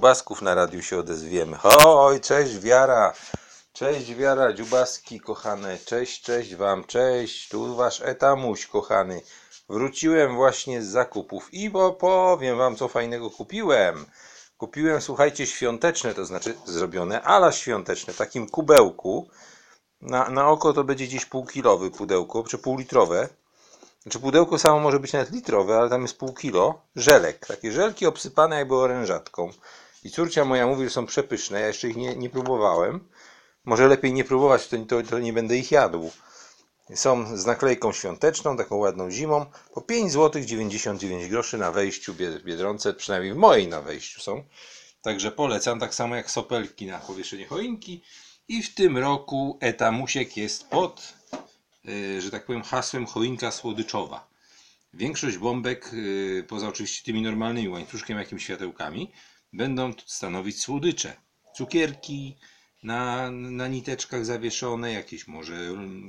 dziubasków na radiu się odezwiemy. Oj, cześć Wiara. Cześć Wiara, dziubaski kochane. Cześć, cześć wam, cześć. Tu wasz etamuś kochany. Wróciłem właśnie z zakupów i powiem wam co fajnego kupiłem. Kupiłem, słuchajcie, świąteczne, to znaczy zrobione ala świąteczne, w takim kubełku. Na, na oko to będzie gdzieś półkilowy pudełko, czy półlitrowe. Znaczy pudełko samo może być nawet litrowe, ale tam jest pół kilo żelek. Takie żelki obsypane jakby orężatką. I córcia moja mówi, że są przepyszne. Ja jeszcze ich nie, nie próbowałem. Może lepiej nie próbować, to, to, to nie będę ich jadł. Są z naklejką świąteczną, taką ładną zimą. Po 5 zł 99 groszy na wejściu w Biedronce, przynajmniej w mojej na wejściu są. Także polecam, tak samo jak sopelki na powieszenie choinki. I w tym roku etamusiek jest pod Y, że tak powiem, hasłem choinka słodyczowa. Większość bombek, y, poza oczywiście tymi normalnymi łańcuszkiem, jakimiś światełkami, będą stanowić słodycze. Cukierki na, na niteczkach zawieszone, jakieś może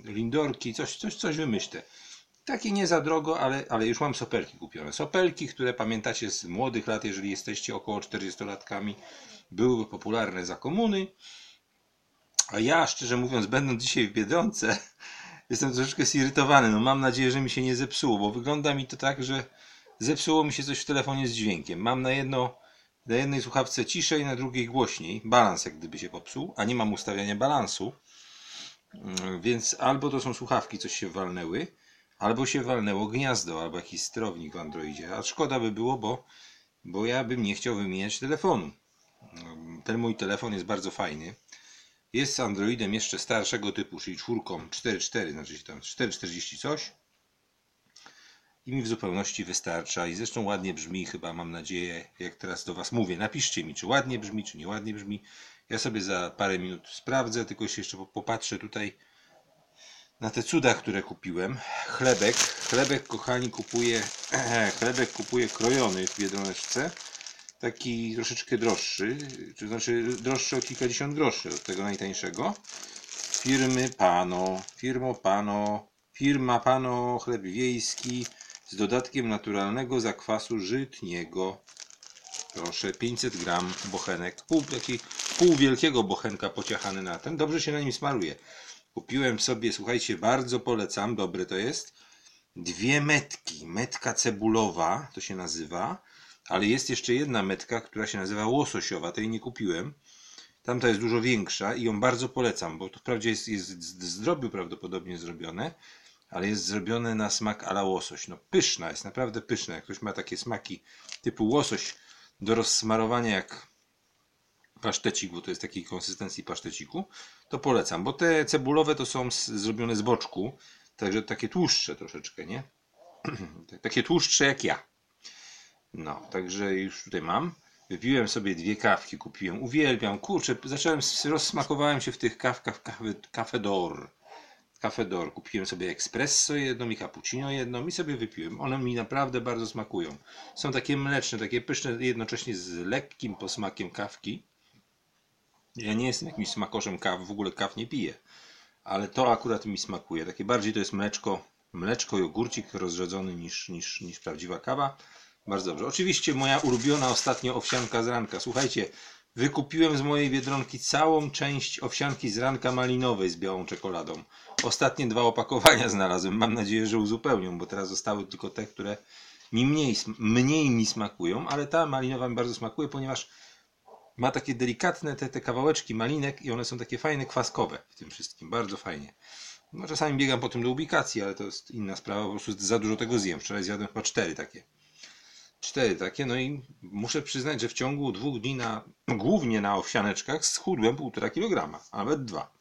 lindorki, coś, coś, coś wymyślę. Takie nie za drogo, ale, ale już mam sopelki kupione. Sopelki, które pamiętacie z młodych lat, jeżeli jesteście około 40-latkami, były popularne za komuny. A ja, szczerze mówiąc, będąc dzisiaj w Biedronce, jestem troszeczkę zirytowany. No mam nadzieję, że mi się nie zepsuło, bo wygląda mi to tak, że zepsuło mi się coś w telefonie z dźwiękiem. Mam na jedno, na jednej słuchawce ciszej, na drugiej głośniej. Balans jak gdyby się popsuł, a nie mam ustawiania balansu. Mm, więc albo to są słuchawki, coś się walnęły, albo się walnęło gniazdo, albo jakiś sterownik w Androidzie. A szkoda by było, bo, bo ja bym nie chciał wymieniać telefonu. Mm, ten mój telefon jest bardzo fajny. Jest z Androidem jeszcze starszego typu, czyli czwórką 4.4, znaczy tam 4.40 coś. I mi w zupełności wystarcza i zresztą ładnie brzmi, chyba mam nadzieję, jak teraz do Was mówię. Napiszcie mi, czy ładnie brzmi, czy nieładnie brzmi. Ja sobie za parę minut sprawdzę, tylko się jeszcze popatrzę tutaj na te cuda, które kupiłem. Chlebek, chlebek kochani kupuję, chlebek kupuję krojony w Biedroneczce taki troszeczkę droższy, to znaczy droższy o kilkadziesiąt groszy od tego najtańszego. Firmy Pano, firmo Pano, firma Pano chleb wiejski z dodatkiem naturalnego zakwasu żytniego. Proszę, 500 gram bochenek, pół, taki pół wielkiego bochenka pociachany na ten, dobrze się na nim smaruje. Kupiłem sobie, słuchajcie, bardzo polecam, dobre to jest, dwie metki, metka cebulowa, to się nazywa, ale jest jeszcze jedna metka, która się nazywa łososiowa, tej nie kupiłem. Tamta jest dużo większa i ją bardzo polecam, bo to wprawdzie jest, jest z drobiu prawdopodobnie zrobione, ale jest zrobione na smak ala łosoś. No pyszna, jest naprawdę pyszna. Jak ktoś ma takie smaki typu łosoś do rozsmarowania jak pasztecik, bo to jest takiej konsystencji paszteciku, to polecam, bo te cebulowe to są z, zrobione z boczku, także takie tłuszcze troszeczkę, nie? takie tłuszcze jak ja. No, także już tutaj mam. Wypiłem sobie dwie kawki, kupiłem. Uwielbiam, kurczę, zacząłem, rozsmakowałem się w tych kawkach kafe, Cafe d'Or. Cafe d'Or. Kupiłem sobie espresso jedną i cappuccino jedną i sobie wypiłem. One mi naprawdę bardzo smakują. Są takie mleczne, takie pyszne, jednocześnie z lekkim posmakiem kawki. Ja nie jestem jakimś smakoszem kaw, w ogóle kaw nie piję. Ale to akurat mi smakuje. Takie bardziej to jest mleczko, mleczko, jogurcik rozrzedzony niż, niż, niż prawdziwa kawa. Bardzo dobrze. Oczywiście moja ulubiona ostatnio owsianka z ranka. Słuchajcie, wykupiłem z mojej biedronki całą część owsianki z ranka malinowej z białą czekoladą. Ostatnie dwa opakowania znalazłem. Mam nadzieję, że uzupełnią, bo teraz zostały tylko te, które mi mniej, mniej mi smakują, ale ta malinowa mi bardzo smakuje, ponieważ ma takie delikatne te, te kawałeczki malinek i one są takie fajne, kwaskowe w tym wszystkim. Bardzo fajnie. No, czasami biegam po tym do ubikacji, ale to jest inna sprawa, po prostu za dużo tego zjem. Wczoraj zjadłem chyba cztery takie. Cztery takie, no i muszę przyznać, że w ciągu dwóch dni na, głównie na owsianeczkach schudłem półtora kilograma, a nawet dwa.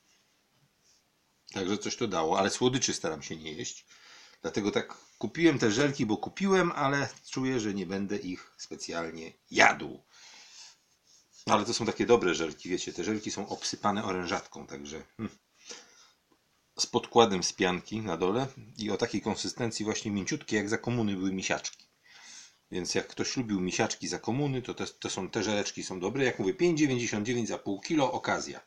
Także coś to dało, ale słodyczy staram się nie jeść. Dlatego tak kupiłem te żelki, bo kupiłem, ale czuję, że nie będę ich specjalnie jadł. Ale to są takie dobre żelki, wiecie, te żelki są obsypane orężatką, także hmm. z podkładem z pianki na dole i o takiej konsystencji właśnie mięciutkie, jak za komuny były misiaczki. Więc jak ktoś lubił misiaczki za komuny, to te, to są, te żeleczki są dobre. Jak mówię, 5,99 za pół kilo, okazja.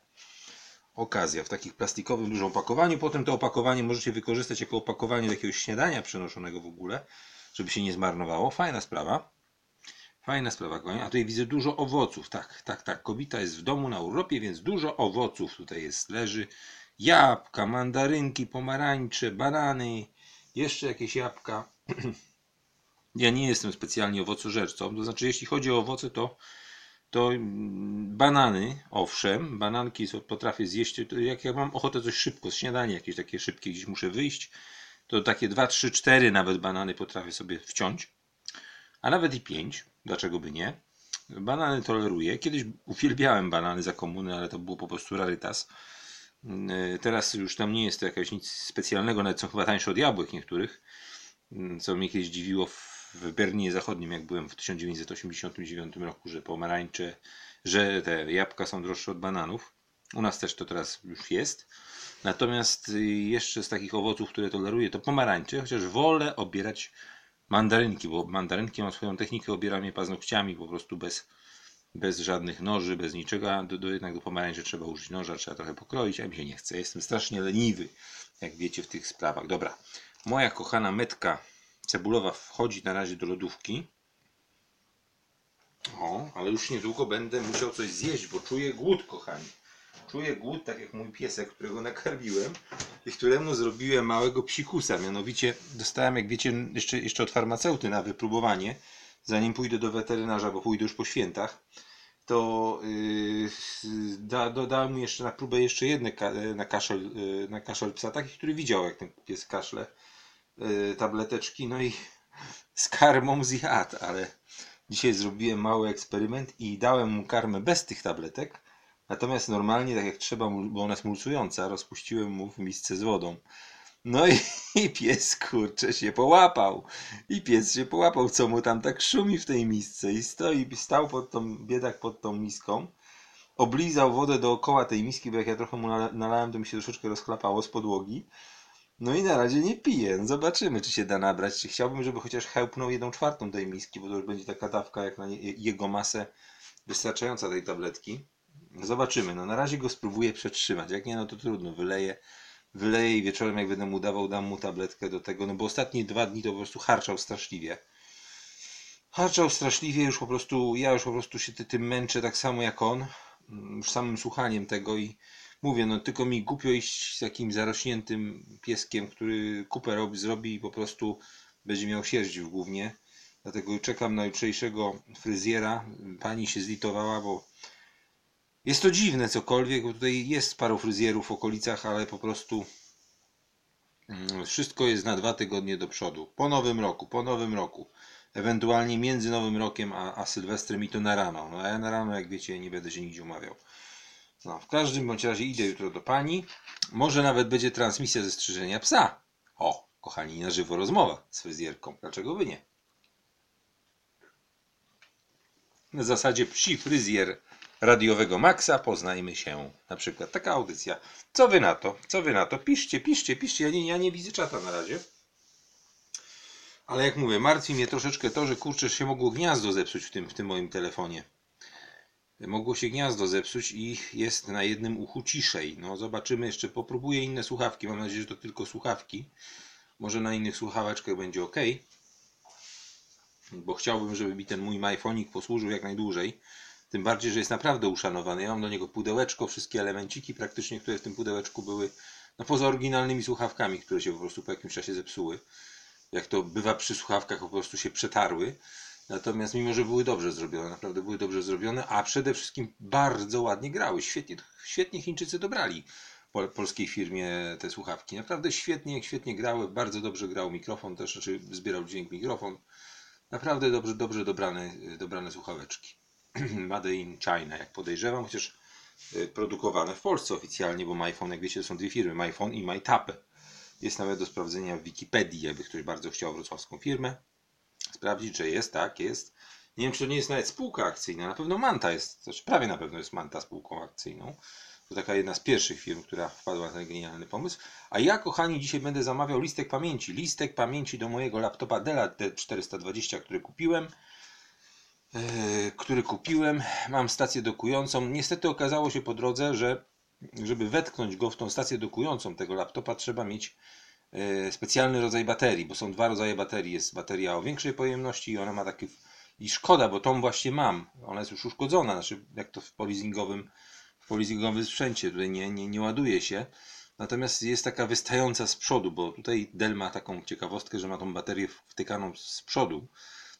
Okazja w takich plastikowym dużym opakowaniu. Potem to opakowanie możecie wykorzystać jako opakowanie do jakiegoś śniadania przenoszonego w ogóle, żeby się nie zmarnowało. Fajna sprawa. Fajna sprawa, kochani. A tutaj widzę dużo owoców. Tak, tak, tak. Kobita jest w domu na urlopie, więc dużo owoców tutaj jest, leży. Jabłka, mandarynki, pomarańcze, banany, jeszcze jakieś jabłka. Ja nie jestem specjalnie owocożercą, to znaczy jeśli chodzi o owoce, to, to mm, banany, owszem, bananki potrafię zjeść, jak ja mam ochotę coś szybko, śniadanie jakieś takie szybkie, gdzieś muszę wyjść, to takie 2, 3, 4 nawet banany potrafię sobie wciąć, a nawet i 5, dlaczego by nie. Banany toleruję. Kiedyś uwielbiałem banany za komuny, ale to było po prostu rarytas. Yy, Teraz już tam nie jest to jakaś nic specjalnego, nawet są chyba tańsze od jabłek niektórych, Yy, co mnie kiedyś dziwiło w Berlinie Zachodnim, jak byłem w 1989 roku, że pomarańcze, że te jabłka są droższe od bananów. U nas też to teraz już jest. Natomiast y, jeszcze z takich owoców, które toleruję, to pomarańcze, chociaż wolę obierać mandarynki, bo mandarynki mam swoją technikę, obieram je paznokciami po prostu bez, bez żadnych noży, bez niczego, a do, do, jednak do pomarańczy trzeba użyć noża, trzeba trochę pokroić, a mi się nie chce. Jestem strasznie leniwy, jak wiecie, w tych sprawach. Dobra, moja kochana metka cebulowa wchodzi na razie do lodówki. O, ale już niedługo będę musiał coś zjeść, bo czuję głód, kochani. Czuję głód, tak jak mój piesek, którego nakarmiłem i któremu zrobiłem małego psikusa. Mianowicie dostałem, jak wiecie, jeszcze, jeszcze od farmaceuty na wypróbowanie, zanim pójdę do weterynarza, bo pójdę już po świętach, to yy, da, dodałem mu jeszcze na próbę jeszcze jedne ka, na, kaszel, yy, na kaszel psa, taki, który widział, jak ten pies kaszle, tableteczki, no i z karmą zjadł, ale dzisiaj zrobiłem mały eksperyment i dałem mu karmę bez tych tabletek, natomiast normalnie, tak jak trzeba, bo ona jest mulcująca, rozpuściłem mu w misce z wodą. No i, i pies kurczę się połapał. I pies się połapał, co mu tam tak szumi w tej misce. I stoi, stał pod tą, biedak pod tą miską. Oblizał wodę dookoła tej miski, bo jak ja trochę mu nala- nalałem, to mi się troszeczkę rozchlapało z podłogi. No i na razie nie piję. No zobaczymy, czy się da nabrać. Czy Chciałbym, żeby chociaż chełpnął jedną czwartą tej miski, bo to już będzie taka dawka jak na jego masę wystarczająca tej tabletki. Zobaczymy. No na razie go spróbuję przetrzymać. Jak nie, no to trudno. Wyleję, wyleję i wieczorem jak będę mu dawał, dam mu tabletkę do tego. No bo ostatnie dwa dni to po prostu harczał straszliwie. Harczał straszliwie, już po prostu, ja już po prostu się ty- tym męczę tak samo jak on. Mm, Już samym słuchaniem tego i mówię, no tylko mi głupio iść z takim zarośniętym pieskiem, który kupę robi, zrobi i po prostu będzie miał sierść w głównie. Dlatego czekam na jutrzejszego fryzjera. Pani się zlitowała, bo jest to dziwne cokolwiek, bo tutaj jest paru fryzjerów w okolicach, ale po prostu mm, wszystko jest na dwa tygodnie do przodu. Po nowym roku, po nowym roku. Ewentualnie między nowym rokiem a, a Sylwestrem i to na rano. No a ja na rano, jak wiecie, nie będę się nigdzie umawiał. No, w każdym bądź razie idę jutro do pani. Może nawet będzie transmisja ze strzyżenia psa. O, kochani, na żywo rozmowa z fryzjerką. Dlaczego by nie? Na zasadzie psi fryzjer radiowego Maxa poznajmy się. Na przykład taka audycja. Co wy na to? Co wy na to? Piszcie, piszcie, piszcie. Ja nie, ja nie widzę czata na razie. Ale jak mówię, martwi mnie troszeczkę to, że kurczę się mogło gniazdo zepsuć w tym, w tym moim telefonie. Mogło się gniazdo zepsuć i jest na jednym uchu ciszej. No zobaczymy jeszcze, popróbuję inne słuchawki. Mam nadzieję, że to tylko słuchawki. Może na innych słuchaweczkach będzie ok. Bo chciałbym, żeby mi ten mój majfonik posłużył jak najdłużej. Tym bardziej, że jest naprawdę uszanowany. Ja mam do niego pudełeczko, wszystkie elemenciki praktycznie, które w tym pudełeczku były, no poza oryginalnymi słuchawkami, które się po prostu po jakimś czasie zepsuły. Jak to bywa przy słuchawkach, po prostu się przetarły. Natomiast mimo, że były dobrze zrobione, naprawdę były dobrze zrobione, a przede wszystkim bardzo ładnie grały. Świetnie, świetnie Chińczycy dobrali pol, polskiej firmie te słuchawki. Naprawdę świetnie, świetnie grały, bardzo dobrze grał mikrofon też, znaczy zbierał dźwięk mikrofon. Naprawdę dobrze, dobrze dobrane, dobrane słuchaweczki. Made in China, jak podejrzewam, chociaż y, produkowane w Polsce oficjalnie, bo MyPhone, jak wiecie, są dwie firmy, MyPhone i MyTape. Jest nawet do sprawdzenia w Wikipedii, jakby ktoś bardzo chciał wrocławską firmę sprawdzić, że jest, tak, jest. Nie wiem, czy to nie jest nawet spółka akcyjna. Na pewno Manta jest, znaczy prawie na pewno jest Manta spółką akcyjną. To taka jedna z pierwszych firm, która wpadła na ten genialny pomysł. A ja, kochani, dzisiaj będę zamawiał listek pamięci. Listek pamięci do mojego laptopa Dell D420, który kupiłem. Yy, który kupiłem. Mam stację dokującą. Niestety okazało się po drodze, że żeby wetknąć go w tą stację dokującą tego laptopa, trzeba mieć specjalny rodzaj baterii, bo są dwa rodzaje baterii. Jest bateria o większej pojemności i ona ma taki I szkoda, bo tą właśnie mam. Ona jest już uszkodzona, znaczy jak to w polizingowym, w polizingowym sprzęcie, tutaj nie, nie, nie ładuje się. Natomiast jest taka wystająca z przodu, bo tutaj Dell ma taką ciekawostkę, że ma tą baterię wtykaną z przodu,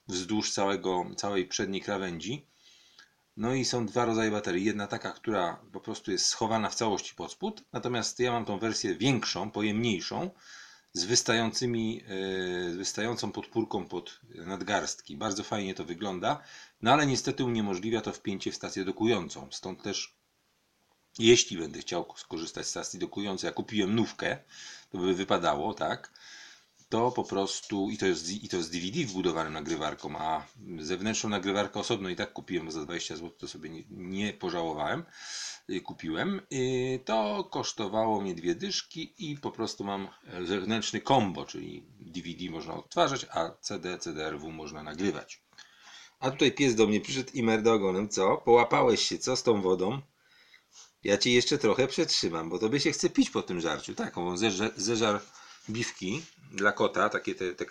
wzdłuż całego, całej przedniej krawędzi. No i są dwa rodzaje baterii. Jedna taka, która po prostu jest schowana w całości pod spód, natomiast ja mam tą wersję większą, pojemniejszą, z wystającymi, e, z wystającą podpórką pod nadgarstki. Bardzo fajnie to wygląda, no ale niestety uniemożliwia to wpięcie w stację dokującą. Stąd też, jeśli będę chciał skorzystać z stacji dokującej, ja kupiłem nówkę, to by wypadało, tak? To po prostu, i to jest, i to jest DVD wbudowanym nagrywarką, a zewnętrzną nagrywarkę osobno i tak kupiłem, bo za 20 zł to sobie nie, nie pożałowałem kupiłem, to kosztowało mnie dwie dyszki i po prostu mam zewnętrzny combo, czyli DVD można odtwarzać, a CD, CDRW można nagrywać. A tutaj pies do mnie przyszedł i merda ogonem, co? Połapałeś się, co z tą wodą? Ja ci jeszcze trochę przetrzymam, bo tobie się chce pić po tym żarciu. Tak, on zeżar, zeżar biwki dla kota, takie te, te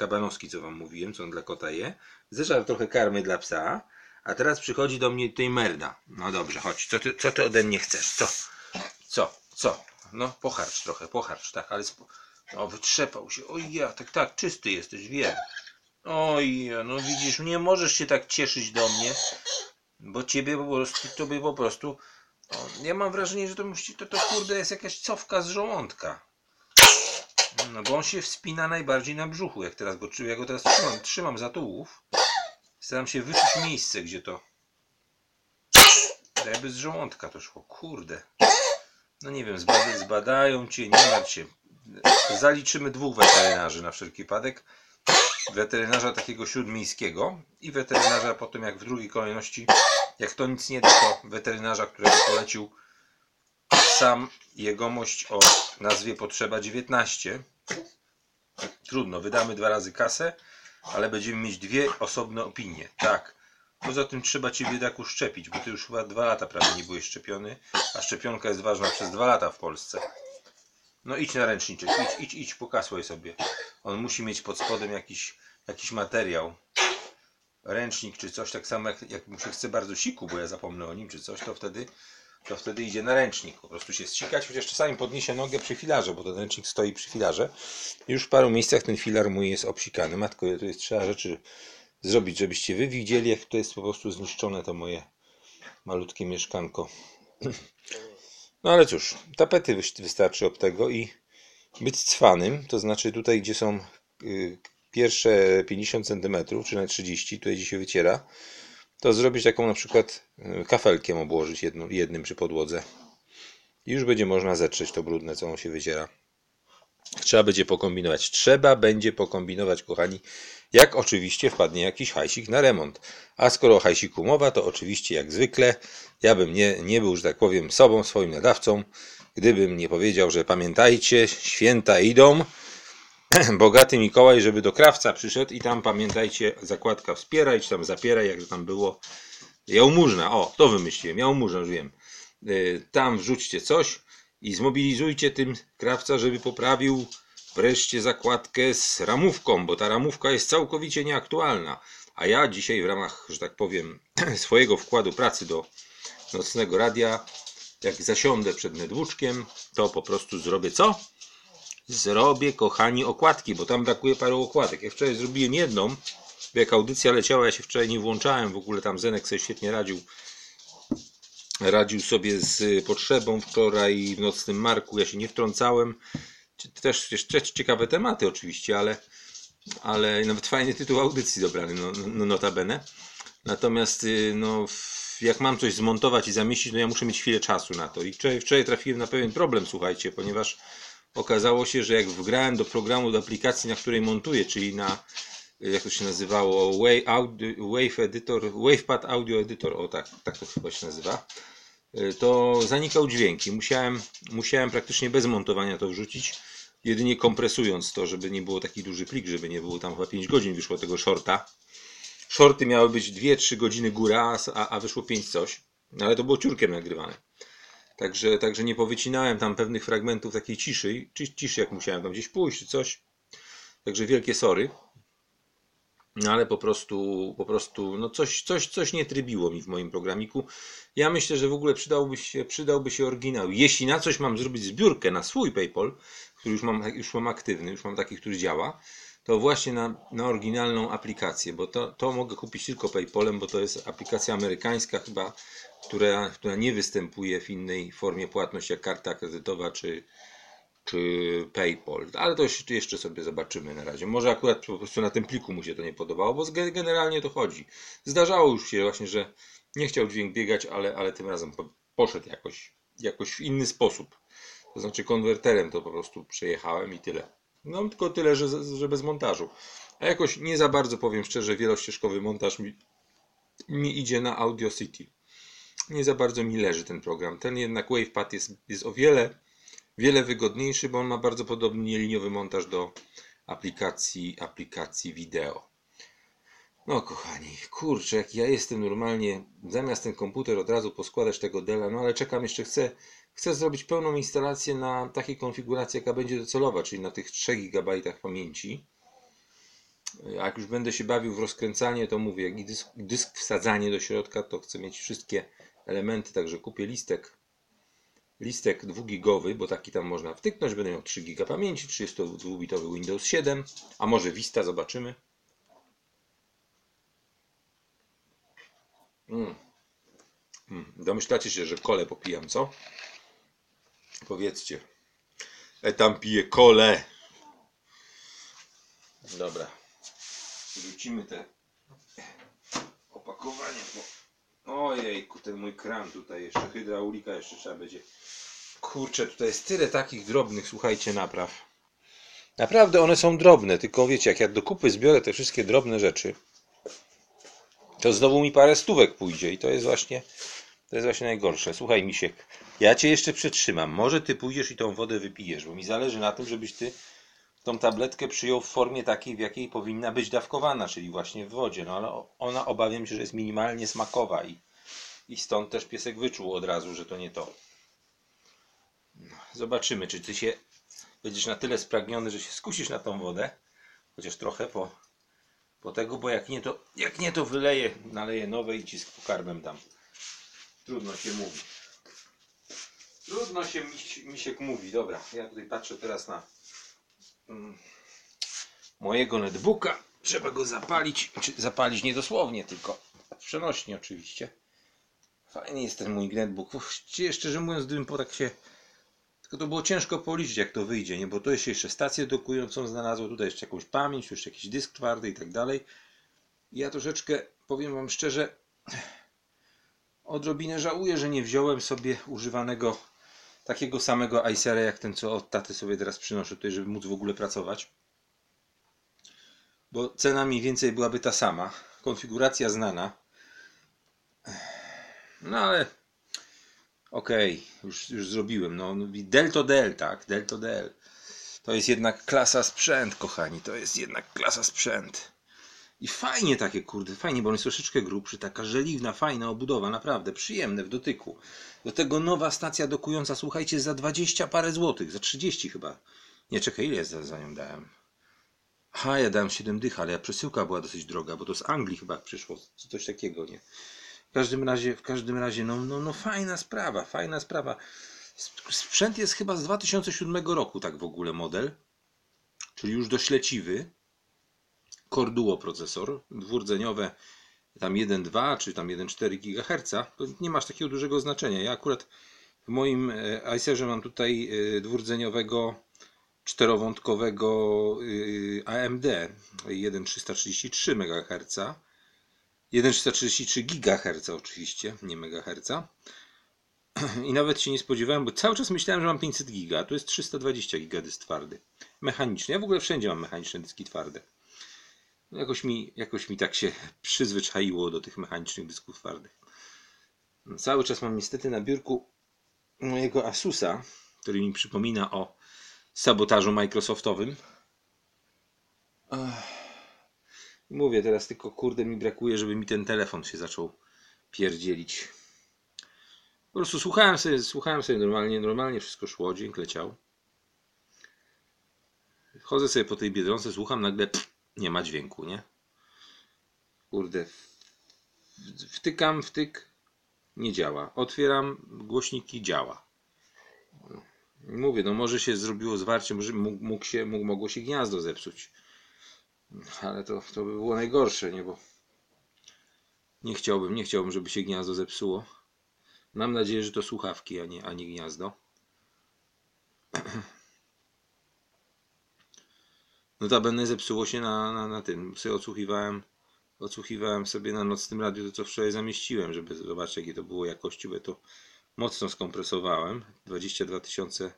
co wam mówiłem, co on dla kota je. Zeżar trochę karmy dla psa a teraz przychodzi do mnie tutaj merda. No dobrze, chodź, co ty, co ty ode mnie chcesz? Co? Co? Co? No, pocharcz trochę, pocharcz, tak, ale spo... O, wytrzepał się. Oj, ja, tak, tak, czysty jesteś, wiem. Oj, no widzisz, nie możesz się tak cieszyć do mnie, bo ciebie po prostu, tobie po prostu, o, ja mam wrażenie, że to to, to kurde jest jakaś cofka z żołądka. No bo on się wspina najbardziej na brzuchu, jak teraz go, ja go teraz trzymam, trzymam za tułów. Staram się wyczuć miejsce, gdzie to. Jakby z żołądka to szło. Kurde. No nie wiem, zbada, zbadają cię, nie martw się. Zaliczymy dwóch weterynarzy na wszelki wypadek. Weterynarza takiego śródmiejskiego i weterynarza potem jak w drugiej kolejności, jak to nic nie da, to weterynarza, którego polecił sam jegomość o nazwie Potrzeba 19. Trudno, wydamy dwa razy kasę ale będziemy mieć dwie osobne opinie. Tak. Poza tym trzeba Cię biedaku szczepić, bo Ty już chyba dwa lata prawie nie byłeś szczepiony, a szczepionka jest ważna przez dwa lata w Polsce. No idź na ręczniczek, idź, idź, idź, pokasłaj sobie. On musi mieć pod spodem jakiś, jakiś materiał. Ręcznik czy coś, tak samo jak, jak mu się chce bardzo siku, bo ja zapomnę o nim czy coś, to wtedy to wtedy idzie na ręcznik. Po prostu się ścikać, chociaż czasami podniesie nogę przy filarze, bo ten ręcznik stoi przy filarze. Już w paru miejscach ten filar mój jest obsikany. Matko, tu jest trzeba rzeczy zrobić, żebyście wy widzieli, jak to jest po prostu zniszczone to moje malutkie mieszkanko. No ale cóż, tapety wystarczy od tego i być cwanym, to znaczy tutaj, gdzie są y, pierwsze 50 cm, czy na 30, tutaj gdzie się wyciera, to zrobić taką na przykład e, kafelkiem obłożyć jedną, jednym przy podłodze. I już będzie można zetrzeć to brudne, co on się wyciera. Trzeba będzie pokombinować. Trzeba będzie pokombinować, kochani, jak oczywiście wpadnie jakiś hajsik na remont. A skoro o hajsiku mowa, to oczywiście jak zwykle ja bym nie, nie był, że tak powiem, sobą, swoim nadawcą, gdybym nie powiedział, że pamiętajcie, święta idą, bogaty Mikołaj, żeby do krawca przyszedł i tam pamiętajcie, zakładka wspieraj, czy tam zapieraj, jak tam było. Jałmużna, o, to wymyśliłem, jałmużna, już wiem. Y, tam wrzućcie coś i zmobilizujcie tym krawca, żeby poprawił wreszcie zakładkę z ramówką, bo ta ramówka jest całkowicie nieaktualna. A ja dzisiaj w ramach, że tak powiem, swojego wkładu pracy do nocnego radia, jak zasiądę przed nedłuczkiem, to po prostu zrobię co? Zrobię, kochani, okładki, bo tam brakuje paru okładek. Ja wczoraj zrobiłem jedną, bo jak audycja leciała, ja się wczoraj nie włączałem, w ogóle tam Zenek sobie świetnie radził. Radził sobie z potrzebą wczoraj w Nocnym Marku, ja się nie wtrącałem. Też, też ciekawe tematy oczywiście, ale, ale nawet fajny tytuł audycji dobrany, no, no notabene. Natomiast y, no, jak mam coś zmontować i zamieścić, no ja muszę mieć chwilę czasu na to. I wczoraj, wczoraj trafiłem na pewien problem, słuchajcie, ponieważ okazało się, że jak wgrałem do programu, do aplikacji, na której montuję, czyli na jak to się nazywało, Wave, Audio, Wave Editor, WavePad Audio Editor, o tak, tak to chyba się nazywa, y, to zanikał dźwięk i musiałem, musiałem praktycznie bez montowania to wrzucić, jedynie kompresując to, żeby nie było taki duży plik, żeby nie było tam chyba 5 godzin wyszło tego shorta. Shorty miały być 2-3 godziny góra, a, a wyszło 5 coś, no, ale to było ciurkiem nagrywane. Także, także nie powycinałem tam pewnych fragmentów takiej ciszy, ciszy jak musiałem tam gdzieś pójść czy coś. Także wielkie sory. No ale po prostu, po prostu, no coś, coś, coś nie trybiło mi w moim programiku. Ja myślę, że w ogóle przydałby się, przydałby się oryginał. Jeśli na coś mam zrobić zbiórkę na swój PayPal, który już mam, już mam aktywny, już mam taki, który działa, to właśnie na, na oryginalną aplikację, bo to, to mogę kupić tylko PayPalem, bo to jest aplikacja amerykańska chyba, która, która nie występuje w innej formie płatności jak karta kredytowa czy, czy PayPal. Ale to jeszcze, sobie zobaczymy na razie. Może akurat po prostu na tym pliku mu się to nie podobało, bo ge- generalnie to chodzi. Zdarzało już się właśnie, że nie chciał dźwięk biegać, ale, ale tym razem po- poszedł jakoś, jakoś w inny sposób. To znaczy konwerterem to po prostu przejechałem i tyle. No tylko tyle, że, że bez montażu. A jakoś nie za bardzo, powiem szczerze, wielościeżkowy montaż mi, mi idzie na Audio City. Nie za bardzo mi leży ten program. Ten jednak WavePad jest, jest o wiele, wiele wygodniejszy, bo on ma bardzo podobny nieliniowy montaż do aplikacji, aplikacji wideo. No kochani, kurczę, jak ja jestem normalnie, zamiast ten komputer od razu poskładać tego Della, no ale czekam jeszcze, chcę, chcę zrobić pełną instalację na takiej konfiguracji, jaka będzie docelowa, czyli na tych 3 GB pamięci. A Jak już będę się bawił w rozkręcanie, to mówię, jak i dysk, dysk wsadzanie do środka, to chcę mieć wszystkie elementy, także kupię listek, listek 2-gigowy, bo taki tam można wtyknąć, będę miał 3 GB pamięci, 32-bitowy Windows 7, a może Vista, zobaczymy. Mm. Mm. Domyślacie się, że kole popijam, co? Powiedzcie. E tam piję kole. Dobra. Wrócimy te opakowanie, bo ojejku, ten mój kran tutaj jeszcze, hydraulika jeszcze trzeba będzie. Kurczę, tutaj jest tyle takich drobnych, słuchajcie, napraw. Naprawdę one są drobne, tylko wiecie, jak ja do kupy zbiorę te wszystkie drobne rzeczy, to znowu mi parę stówek pójdzie i to jest właśnie to jest właśnie najgorsze. Słuchaj, Misiek, ja cię jeszcze przetrzymam. Może ty pójdziesz i tą wodę wypijesz, bo mi zależy na tym, żebyś ty tą tabletkę przyjął w formie takiej, w jakiej powinna być dawkowana, czyli właśnie w wodzie. No ale ona obawiam się, że jest minimalnie smakowa i, i stąd też piesek wyczuł od razu, że to nie to. No, Zobaczymy, czy ty się będziesz na tyle spragniony, że się skusisz na tą wodę, chociaż trochę po, po tego, bo jak nie to, jak nie to wyleję, naleję nowe i ci z pokarmem dam. Trudno się mówi. Trudno się miś, misiek mówi. Dobra, ja tutaj patrzę teraz na mm, mojego netbooka. Trzeba go zapalić. Czy zapalić nie dosłownie, tylko przenośnie oczywiście. Fajny jest ten mój netbook. Szczerze mówiąc, gdybym po tak się... Tylko to było ciężko policzyć, jak to wyjdzie, nie? Bo to się jeszcze stację dokującą znalazło, tutaj jeszcze jakąś pamięć, jeszcze jakiś dysk twardy i tak dalej. Ja troszeczkę, powiem Wam szczerze, odrobinę żałuję, że nie wziąłem sobie używanego takiego samego Icera, jak ten, co od taty sobie teraz przynoszę tutaj, żeby móc w ogóle pracować. Bo cena mniej więcej byłaby ta sama. Konfiguracja znana. No ale okej, już, już zrobiłem. No, Dell to Dell, tak? Dell to Dell. To jest jednak klasa sprzęt, kochani. To jest jednak klasa sprzęt. I fajnie takie, kurde, fajnie, bo on jest troszeczkę grubszy, taka żeliwna, fajna obudowa, naprawdę przyjemne w dotyku. Do tego nowa stacja dokująca, słuchajcie, za 20 parę złotych, za 30 chyba. Nie, czekaj, ile za, za nią dałem? Ha, ja dałem 7 dych, ale przesyłka była dosyć droga, bo to z Anglii chyba przyszło, coś takiego, nie? W każdym razie, w każdym razie, no, no, no fajna sprawa, fajna sprawa. Sp- Sprzęt jest chyba z 2007 roku, tak w ogóle model, czyli już dość Core Duo procesor, dwurdzeniowe, tam 1,2 czy tam 1,4 GHz, to nie masz takiego dużego znaczenia. Ja akurat w moim e, Acerze mam tutaj e, dwurdzeniowego, czterowątkowego AMD 1,333 MHz, 1,333 GHz oczywiście, nie MHz. I nawet się nie spodziewałem, bo cały czas myślałem, że mam 500 giga, a tu jest 320 giga dysk twardy. Mechaniczny. Ja w ogóle wszędzie mam mechaniczne dyski twarde. Jakoś mi, jakoś mi tak się przyzwyczaiło do tych mechanicznych dysków twardych. No, Cały czas mam niestety na biurku mojego Asusa, który mi przypomina o sabotażu Microsoftowym. Mówię teraz tylko, kurde, mi brakuje, żeby mi ten telefon się zaczął pierdzielić. Po prostu słuchałem sobie, słuchałem sobie normalnie, normalnie wszystko szło, dźwięk leciał. Chodzę sobie po tej biedronce, słucham, nagle pff, nie ma dźwięku, nie? Kurde. Wtykam, wtyk. Nie działa. Otwieram głośniki, działa. Mówię, no może się zrobiło zwarcie, może mógł, się, mógł, mogło się gniazdo zepsuć. Ale to, to by było najgorsze, nie? Bo nie chciałbym, nie chciałbym, żeby się gniazdo zepsuło. Mam nadzieję, że to słuchawki, a nie, a nie gniazdo. Notabene zepsuło się na, na, na tym. Sobie odsłuchiwałem, odsłuchiwałem sobie na nocnym radiu to, co wczoraj zamieściłem, żeby zobaczyć, jakie to było jakości, bo to mocno skompresowałem. 22 tysiące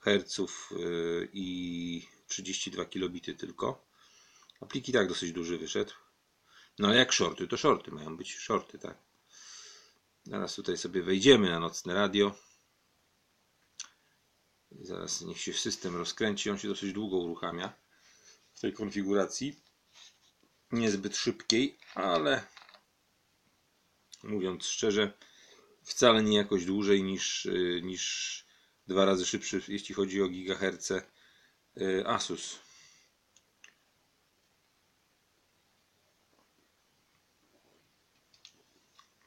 Hz yy, i 32 kilobity tylko. A plik i tak dosyć duży wyszedł. No ale jak shorty, to shorty mają być shorty, tak. Zaraz tutaj sobie wejdziemy na nocne radio. Zaraz niech się system rozkręci. On się dosyć długo uruchamia tej konfiguracji. Niezbyt szybkiej, ale mówiąc szczerze, wcale nie jakoś dłużej niż, y, niż dwa razy szybszy, jeśli chodzi o gigaherce y, Asus.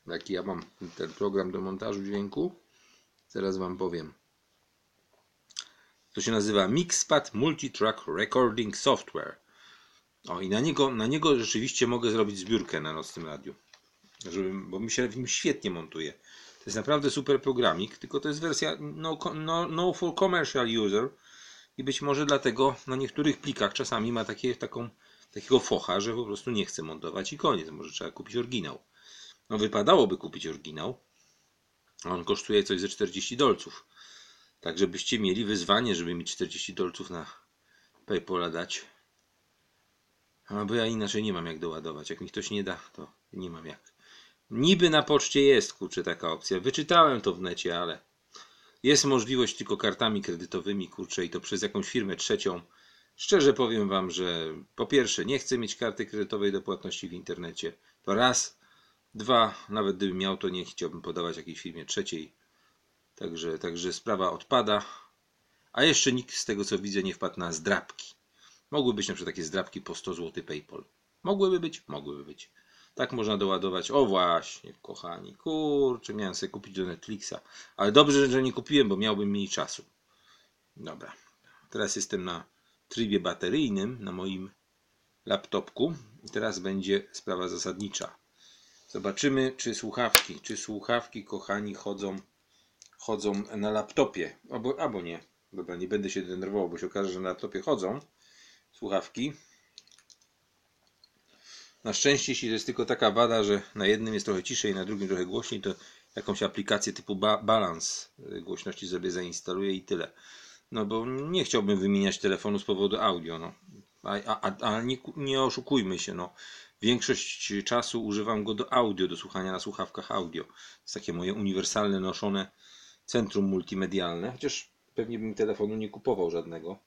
Jaki ja mam ten program do montażu dźwięku? Zaraz Wam powiem. To się nazywa Mixpad Multitrack Recording Software. O i na niego, na niego rzeczywiście mogę zrobić zbiórkę na nocnym radiu. Żeby, bo mi się w nim świetnie montuje. To jest naprawdę super programik, tylko to jest wersja no, no, no for commercial user i być może dlatego na niektórych plikach czasami ma takie, taką, takiego focha, że po prostu nie chce montować i koniec. Może trzeba kupić oryginał. No wypadałoby kupić oryginał. On kosztuje coś ze 40 dolców. Tak, żebyście mieli wyzwanie, żeby mi 40 dolców na PayPala dać. A bo ja inaczej nie mam jak doładować. Jak mi ktoś nie da, to nie mam jak. Niby na poczcie jest, kurczę, taka opcja. Wyczytałem to w necie, ale jest możliwość tylko kartami kredytowymi, kurczę, i to przez jakąś firmę trzecią. Szczerze powiem Wam, że po pierwsze, nie chcę mieć karty kredytowej do płatności w internecie. To raz. Dwa, nawet gdybym miał, to nie chciałbym podawać jakiejś firmie trzeciej. Także, także sprawa odpada. A jeszcze nikt z tego co widzę nie wpadł na zdrabki. Mogły być na przykład takie zdrabki po 100 zł PayPal. Mogłyby być? Mogłyby być. Tak można doładować. O właśnie, kochani. Kurczę, miałem sobie kupić do Netflixa. Ale dobrze, że nie kupiłem, bo miałbym mniej czasu. Dobra. Teraz jestem na trybie bateryjnym na moim laptopku. I teraz będzie sprawa zasadnicza. Zobaczymy, czy słuchawki, czy słuchawki, kochani, chodzą, chodzą na laptopie. Albo, albo nie. Dobra, nie będę się denerwował, bo się okaże, że na laptopie chodzą słuchawki. Na szczęście, jeśli to jest tylko taka wada, że na jednym jest trochę ciszej, na drugim trochę głośniej, to jakąś aplikację typu ba balans y, głośności sobie zainstaluję i tyle. No bo nie chciałbym wymieniać telefonu z powodu audio. No. A, a, a nie, nie oszukujmy się, no. Większość czasu używam go do audio, do słuchania na słuchawkach audio. To jest takie moje uniwersalne, noszone centrum multimedialne, chociaż pewnie bym telefonu nie kupował żadnego.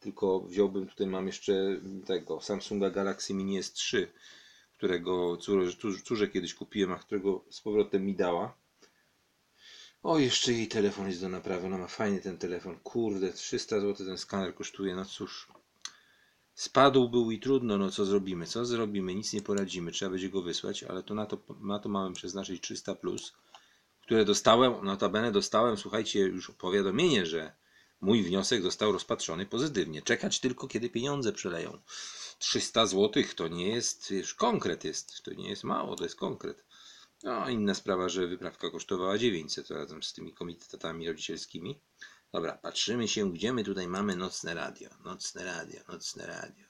Tylko wziąłbym, tutaj mam jeszcze tego Samsunga Galaxy Mini S3, którego córze, kiedyś kupiłem, a którego z powrotem mi dała. O, jeszcze jej telefon jest do naprawy. No ma fajny ten telefon. Kurde, 300 zł ten skaner kosztuje. No cóż, Spadł był i trudno, no co zrobimy? Co zrobimy? Nic nie poradzimy, trzeba będzie go wysłać, ale to na to, na to mamy przeznaczyć 300 plus, które dostałem, notabene dostałem, słuchajcie, już powiadomienie, że mój wniosek został rozpatrzony pozytywnie. Czekać tylko, kiedy pieniądze przeleją. 300 zł to nie jest, już konkret jest, to nie jest mało, to jest konkret. No, inna sprawa, że wyprawka kosztowała 900 razem z tymi komitetami rodzicielskimi. Dobra, patrzymy się, gdzie my tutaj mamy nocne radio. Nocne radio, nocne radio.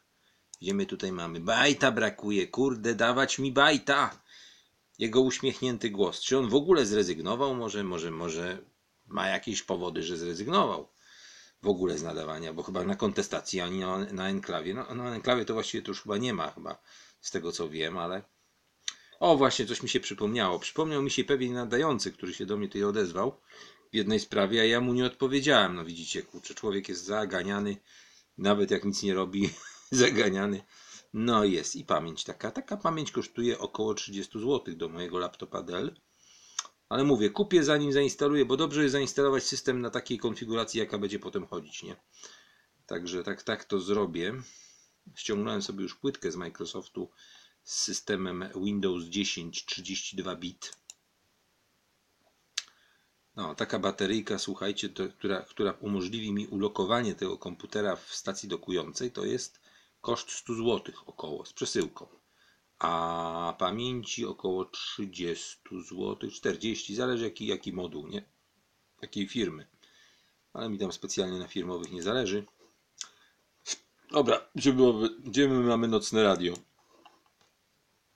Gdzie my tutaj mamy? Bajta brakuje, kurde, dawać mi bajta! Jego uśmiechnięty głos. Czy on w ogóle zrezygnował? Może, może, może ma jakieś powody, że zrezygnował w ogóle z nadawania, bo chyba na kontestacji ani na, na enklawie. No, na enklawie to właściwie to już chyba nie ma, chyba z tego co wiem, ale. O, właśnie, coś mi się przypomniało. Przypomniał mi się pewien nadający, który się do mnie tutaj odezwał w jednej sprawie, a ja mu nie odpowiedziałem. No widzicie, kurczę, człowiek jest zaganiany, nawet jak nic nie robi, zaganiany. No jest i pamięć taka. Taka pamięć kosztuje około 30 zł do mojego laptopa Dell. Ale mówię, kupię zanim zainstaluję, bo dobrze jest zainstalować system na takiej konfiguracji, jaka będzie potem chodzić, nie? Także tak, tak to zrobię. Ściągnąłem sobie już płytkę z Microsoftu z systemem Windows 10 32 bit. No, taka bateryjka, słuchajcie, to, która, która umożliwi mi ulokowanie tego komputera w stacji dokującej, to jest koszt 100 zł około z przesyłką. A pamięci około 30 zł, 40, zależy jaki, jaki moduł, nie? Jakiej firmy. Ale mi tam specjalnie na firmowych nie zależy. Dobra, gdzie, było, gdzie my mamy nocne radio?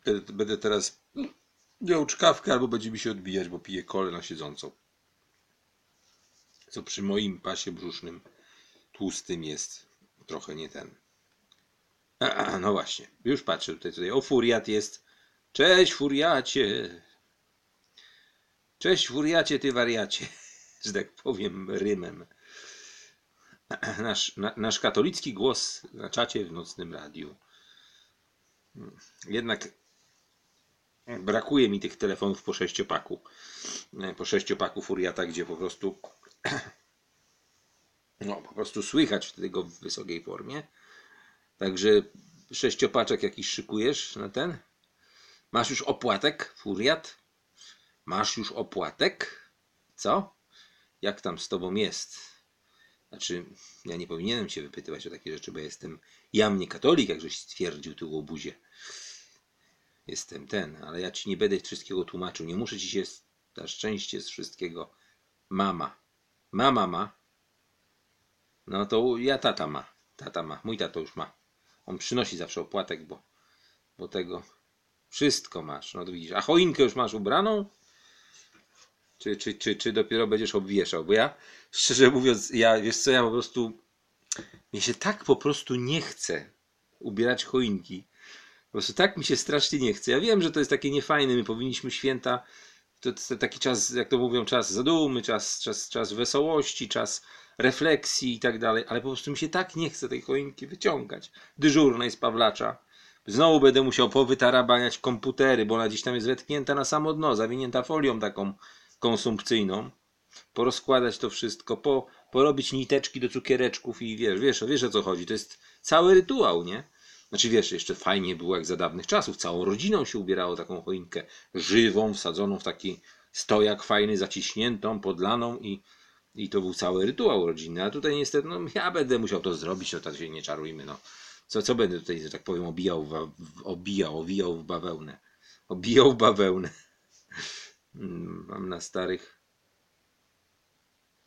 Będę, będę teraz miał czkawkę albo będzie mi się odbijać, bo piję kolę na siedzącą. Co przy moim pasie brzusznym tłustym jest trochę nie ten. No właśnie, już patrzę tutaj, tutaj. O, furiat jest. Cześć, furiacie. Cześć, furiacie, ty wariacie. Że tak powiem rymem. Nasz, na, nasz katolicki głos na czacie w nocnym radiu. Jednak brakuje mi tych telefonów po sześciopaku. Po sześciopaku furiata, gdzie po prostu no, po prostu słychać tego w wysokiej formie. Także sześciopaczek jakiś szykujesz na ten? Masz już opłatek, furiat? Masz już opłatek? Co? Jak tam z tobą jest? Znaczy, ja nie powinienem się wypytywać o takie rzeczy, bo jestem ja mnie katolik, jakżeś stwierdził tu łobuzie. Jestem ten, ale ja ci nie będę wszystkiego tłumaczył. Nie muszę ci się na szczęście z wszystkiego. Mama. Mama ma. No to ja tata ma. Tata ma. Mój tato już ma. On przynosi zawsze opłatek, bo, bo tego wszystko masz. No to widzisz. A choinkę już masz ubraną? Czy, czy, czy, czy dopiero będziesz obwieszał? Bo ja, szczerze mówiąc, ja, wiesz co, ja po prostu, mnie się tak po prostu nie chce ubierać choinki. Po prostu tak mi się strasznie nie chce. Ja wiem, że to jest takie niefajne, my powinniśmy święta, to taki czas, jak to mówią, czas zadumy, czas, czas, czas wesołości, czas refleksji i tak dalej, ale po prostu mi się tak nie chce tej choinki wyciągać. Dyżurnej z Pawlacza. Znowu będę musiał powytarabaniać komputery, bo ona gdzieś tam jest wetknięta na samo dno, zawinięta folią taką konsumpcyjną. Porozkładać to wszystko, po, porobić niteczki do cukiereczków i wiesz, wiesz, wiesz o co chodzi. To jest cały rytuał, nie? Znaczy wiesz, jeszcze fajnie było jak za dawnych czasów. Całą rodziną się ubierało taką choinkę żywą, wsadzoną w taki stojak fajny, zaciśniętą, podlaną i, i to był cały rytuał rodzinny. A tutaj niestety, no ja będę musiał to zrobić, no tak się nie czarujmy, no. Co, co będę tutaj, że tak powiem, obijał, w, obijał, owijał w bawełnę. Obijał w bawełnę. Hmm, mam na starych.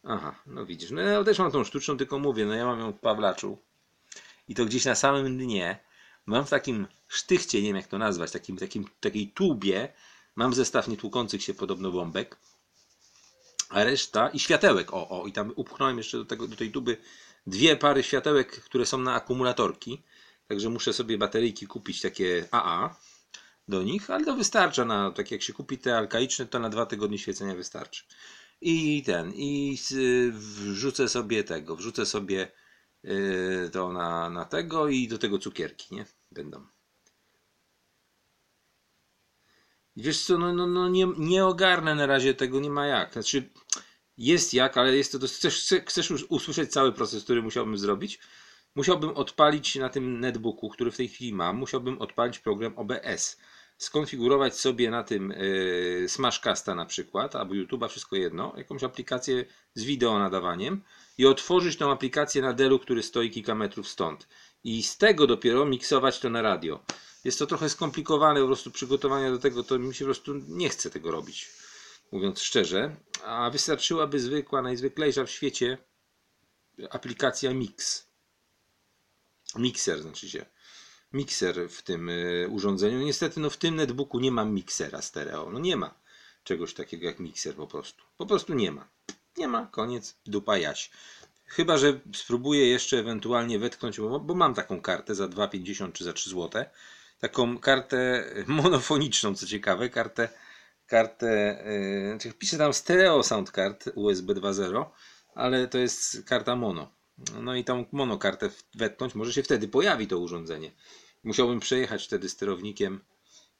Aha, no widzisz, no ja też mam tą sztuczną, tylko mówię, no ja mam ją w Pawlaczu. I to gdzieś na samym dnie. Mam w takim sztychcie, nie wiem jak to nazwać, takim, takim, takiej tubie, mam zestaw nietłukących się podobno bombek, a reszta i światełek, o, o, i tam upchnąłem jeszcze do, tego, do tej tuby dwie pary światełek, które są na akumulatorki, także muszę sobie bateryjki kupić takie AA do nich, ale to wystarcza na, tak jak się kupi te alkaiczne, to na dwa tygodnie świecenia wystarczy. I ten, i wrzucę sobie tego, wrzucę sobie yy, to na, na tego i do tego cukierki, nie? Będą. Wiesz co, no, no, no nie, nie ogarnę na razie tego, nie ma jak. Znaczy, jest jak, ale jest to dosyć. Chcesz, chcesz usłyszeć cały proces, który musiałbym zrobić? Musiałbym odpalić na tym netbooku, który w tej chwili mam, musiałbym odpalić program OBS. Skonfigurować sobie na tym yy, Smashcasta na przykład, albo YouTube'a, wszystko jedno, jakąś aplikację z wideo nadawaniem i otworzyć tą aplikację na Dellu, który stoi kilka metrów stąd. I z tego dopiero miksować to na radio. Jest to trochę skomplikowane, po prostu przygotowania do tego, to mi się po prostu nie chce tego robić, mówiąc szczerze. A wystarczyłaby zwykła, najzwyklejsza w świecie aplikacja Mix. Mikser znaczy się. Mikser w tym y, urządzeniu. Niestety no w tym netbooku nie mam miksera stereo. No nie ma czegoś takiego jak mikser po prostu. Po prostu nie ma. Nie ma, koniec, dupa jaś. Chyba, że spróbuję jeszcze ewentualnie wetknąć, bo, bo mam taką kartę za 2,50 czy za 3 zł. Taką kartę monofoniczną, co ciekawe, kartę, kartę yy, piszę tam stereo sound card USB 2.0, ale to jest karta mono. No i tą monokartę wetknąć, może się wtedy pojawi to urządzenie. Musiałbym przejechać wtedy sterownikiem,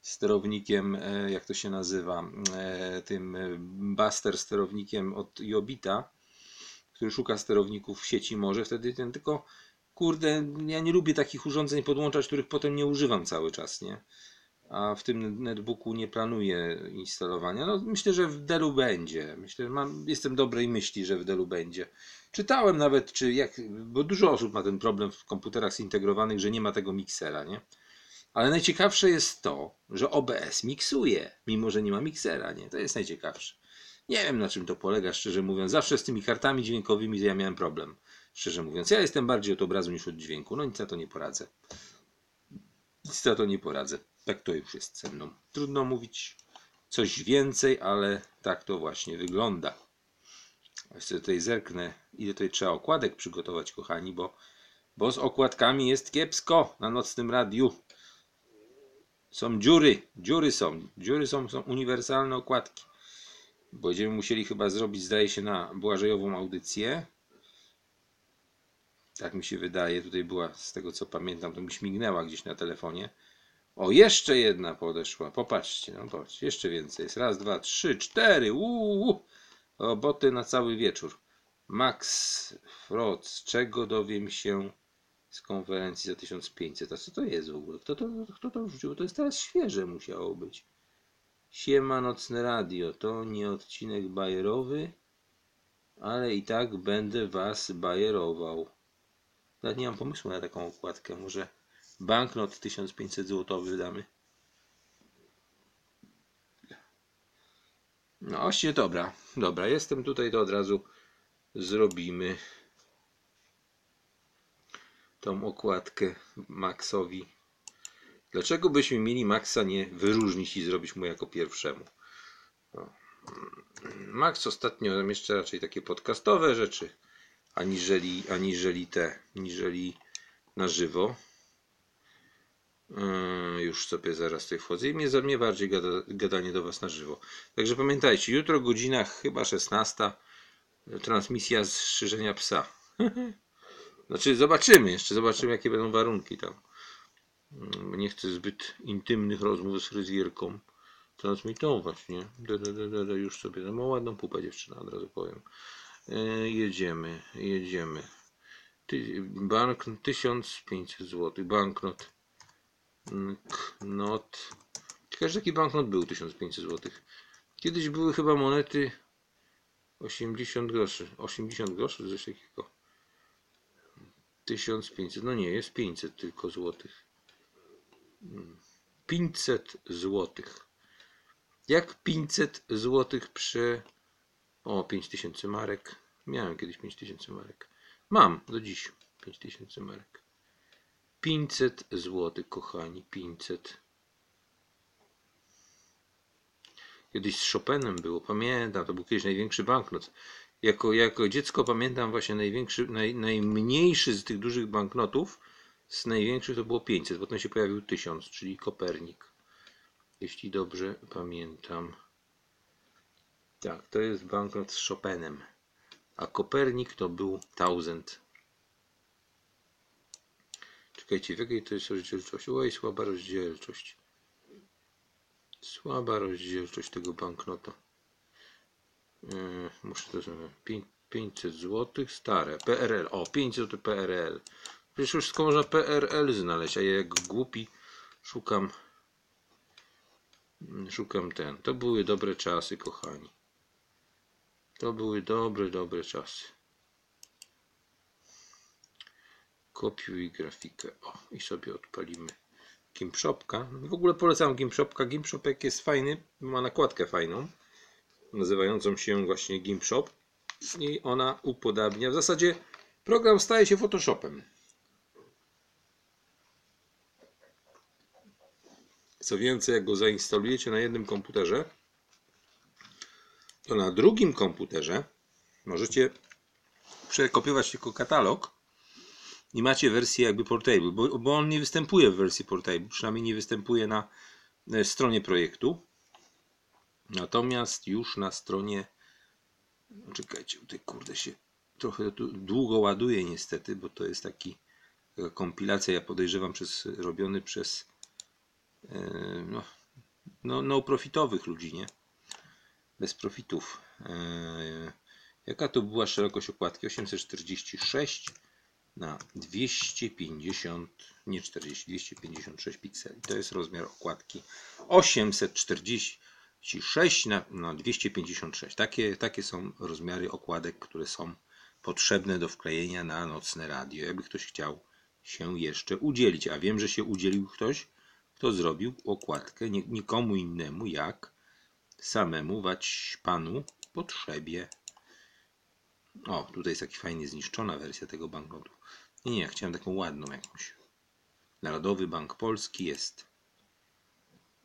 sterownikiem, e, jak to się nazywa, e, tym e, Buster sterownikiem od Jobita, który szuka sterowników w sieci może wtedy ten tylko kurde, ja nie lubię takich urządzeń podłączać, których potem nie używam cały czas, nie? a w tym netbooku nie planuję instalowania. No, myślę, że w Dellu będzie. Myślę, mam, jestem dobrej myśli, że w Dellu będzie. Czytałem nawet, czy jak, bo dużo osób ma ten problem w komputerach zintegrowanych, że nie ma tego miksera, nie? Ale najciekawsze jest to, że OBS miksuje, mimo że nie ma miksera, nie? To jest najciekawsze. Nie wiem na czym to polega, szczerze mówiąc. Zawsze z tymi kartami dźwiękowymi ja miałem problem. Szczerze mówiąc, ja jestem bardziej od obrazu niż od dźwięku. No nic na to nie poradzę. Nic na to nie poradzę. Tak to już jest ze mną. Trudno mówić coś więcej, ale tak to właśnie wygląda. Jeszcze tutaj zerknę, ile tutaj trzeba okładek przygotować, kochani, bo, bo z okładkami jest kiepsko na nocnym radiu. Są dziury, dziury są, dziury są, są uniwersalne okładki. Będziemy musieli chyba zrobić, zdaje się, na Błażejową audycję. Tak mi się wydaje, tutaj była, z tego co pamiętam, to mi śmignęła gdzieś na telefonie. O, jeszcze jedna podeszła. Popatrzcie, no patrz, jeszcze więcej jest. Raz, dwa, trzy, cztery. Uuu, roboty na cały wieczór. Max Frotz, czego dowiem się z konferencji za 1500? A co to jest w ogóle? Kto to, kto to wrzucił? To jest teraz świeże musiało być. Siema Nocne Radio. To nie odcinek bajerowy, ale i tak będę was bajerował. Nawet nie mam pomysłu na taką okładkę. Może banknot 1500 zł wydamy. No właśnie, dobra. Dobra, jestem tutaj, to od razu zrobimy tą okładkę Maxowi. Dlaczego byśmy mieli Maxa nie wyróżnić i zrobić mu jako pierwszemu? No. Max ostatnio zamieszcza raczej takie podcastowe rzeczy, aniżeli, aniżeli te, aniżeli na żywo. Yy, już sobie zaraz tutaj wchodzę i mnie, mnie bardziej gada, gadanie do Was na żywo. Także pamiętajcie, jutro godzina chyba 16 transmisja z strzyżenia psa. znaczy zobaczymy, jeszcze zobaczymy jakie będą warunki tam. Yy, Nie chcę zbyt intymnych rozmów z fryzjerką transmitować, nie? Da, da, da, da, już sobie, no ma ładną pupę dziewczyna, od razu powiem. Yy, jedziemy, jedziemy. Bank 1500 zł, banknot. Knot. Że taki banknot był 1500 zł. Kiedyś były chyba monety 80 groszy. 80 groszy, coś takiego. 1500, no nie, jest 500 tylko złotych. 500 złotych. Jak 500 złotych przy... O, 5000 marek. Miałem kiedyś 5000 marek. Mam do dziś 5000 marek. 500 zł, kochani, 500. Kiedyś z Chopinem było, pamiętam, to był kiedyś największy banknot. Jako, jako dziecko pamiętam właśnie największy, naj, najmniejszy z tych dużych banknotów, z największych to było 500, potem się pojawił 1000, czyli Kopernik. Jeśli dobrze pamiętam. Tak, to jest banknot z Chopinem. A Kopernik to był 1000. Czekajcie, w jakiej to jest rozdzielczość? Oj, słaba rozdzielczość. Słaba rozdzielczość tego banknota. Yy, muszę to zrobić. 500 zł, stare. PRL. O, 500 zł PRL. Przecież wszystko można PRL znaleźć, a ja jak głupi szukam szukam ten. To były dobre czasy, kochani. To były dobre, dobre czasy. Kopiuj grafikę. O, i sobie odpalimy Gimpshopka. W ogóle polecam Gimpshopka. Gimpshopek jest fajny, ma nakładkę fajną, nazywającą się właśnie Gimpshop. I ona upodabnia. W zasadzie program staje się Photoshopem. Co więcej, jak go zainstalujecie na jednym komputerze, to na drugim komputerze możecie przekopiować tylko katalog i macie wersję jakby portable, bo, bo on nie występuje w wersji portable, przynajmniej nie występuje na e, stronie projektu. Natomiast już na stronie no czekajcie, tutaj kurde się trochę długo ładuje niestety, bo to jest taki kompilacja, ja podejrzewam przez robiony przez e, no, no, no profitowych ludzi, nie? Bez profitów. E, jaka to była szerokość okładki? 846 na 250, nie 40, 256 pikseli. To jest rozmiar okładki 846 na, na 256. Takie, takie są rozmiary okładek, które są potrzebne do wklejenia na nocne radio. Jakby ktoś chciał się jeszcze udzielić, a wiem, że się udzielił ktoś, kto zrobił okładkę nikomu innemu jak samemu wać panu potrzebie. O, tutaj jest taki fajnie zniszczona wersja tego banknotu. Nie, nie, chciałem taką ładną jakąś. Narodowy Bank Polski jest.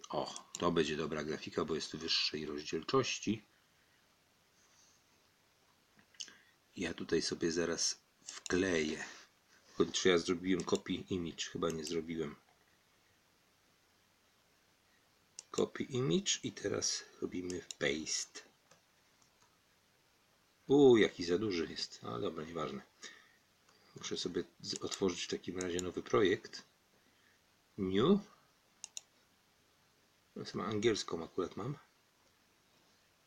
O, to będzie dobra grafika, bo jest wyższej rozdzielczości. Ja tutaj sobie zaraz wkleję. Choć czy ja zrobiłem copy image? Chyba nie zrobiłem. Copy image i teraz robimy paste. Uuu, jaki za duży jest. A dobra, nieważne. Muszę sobie otworzyć w takim razie nowy projekt. New. Teraz ma angielską akurat mam.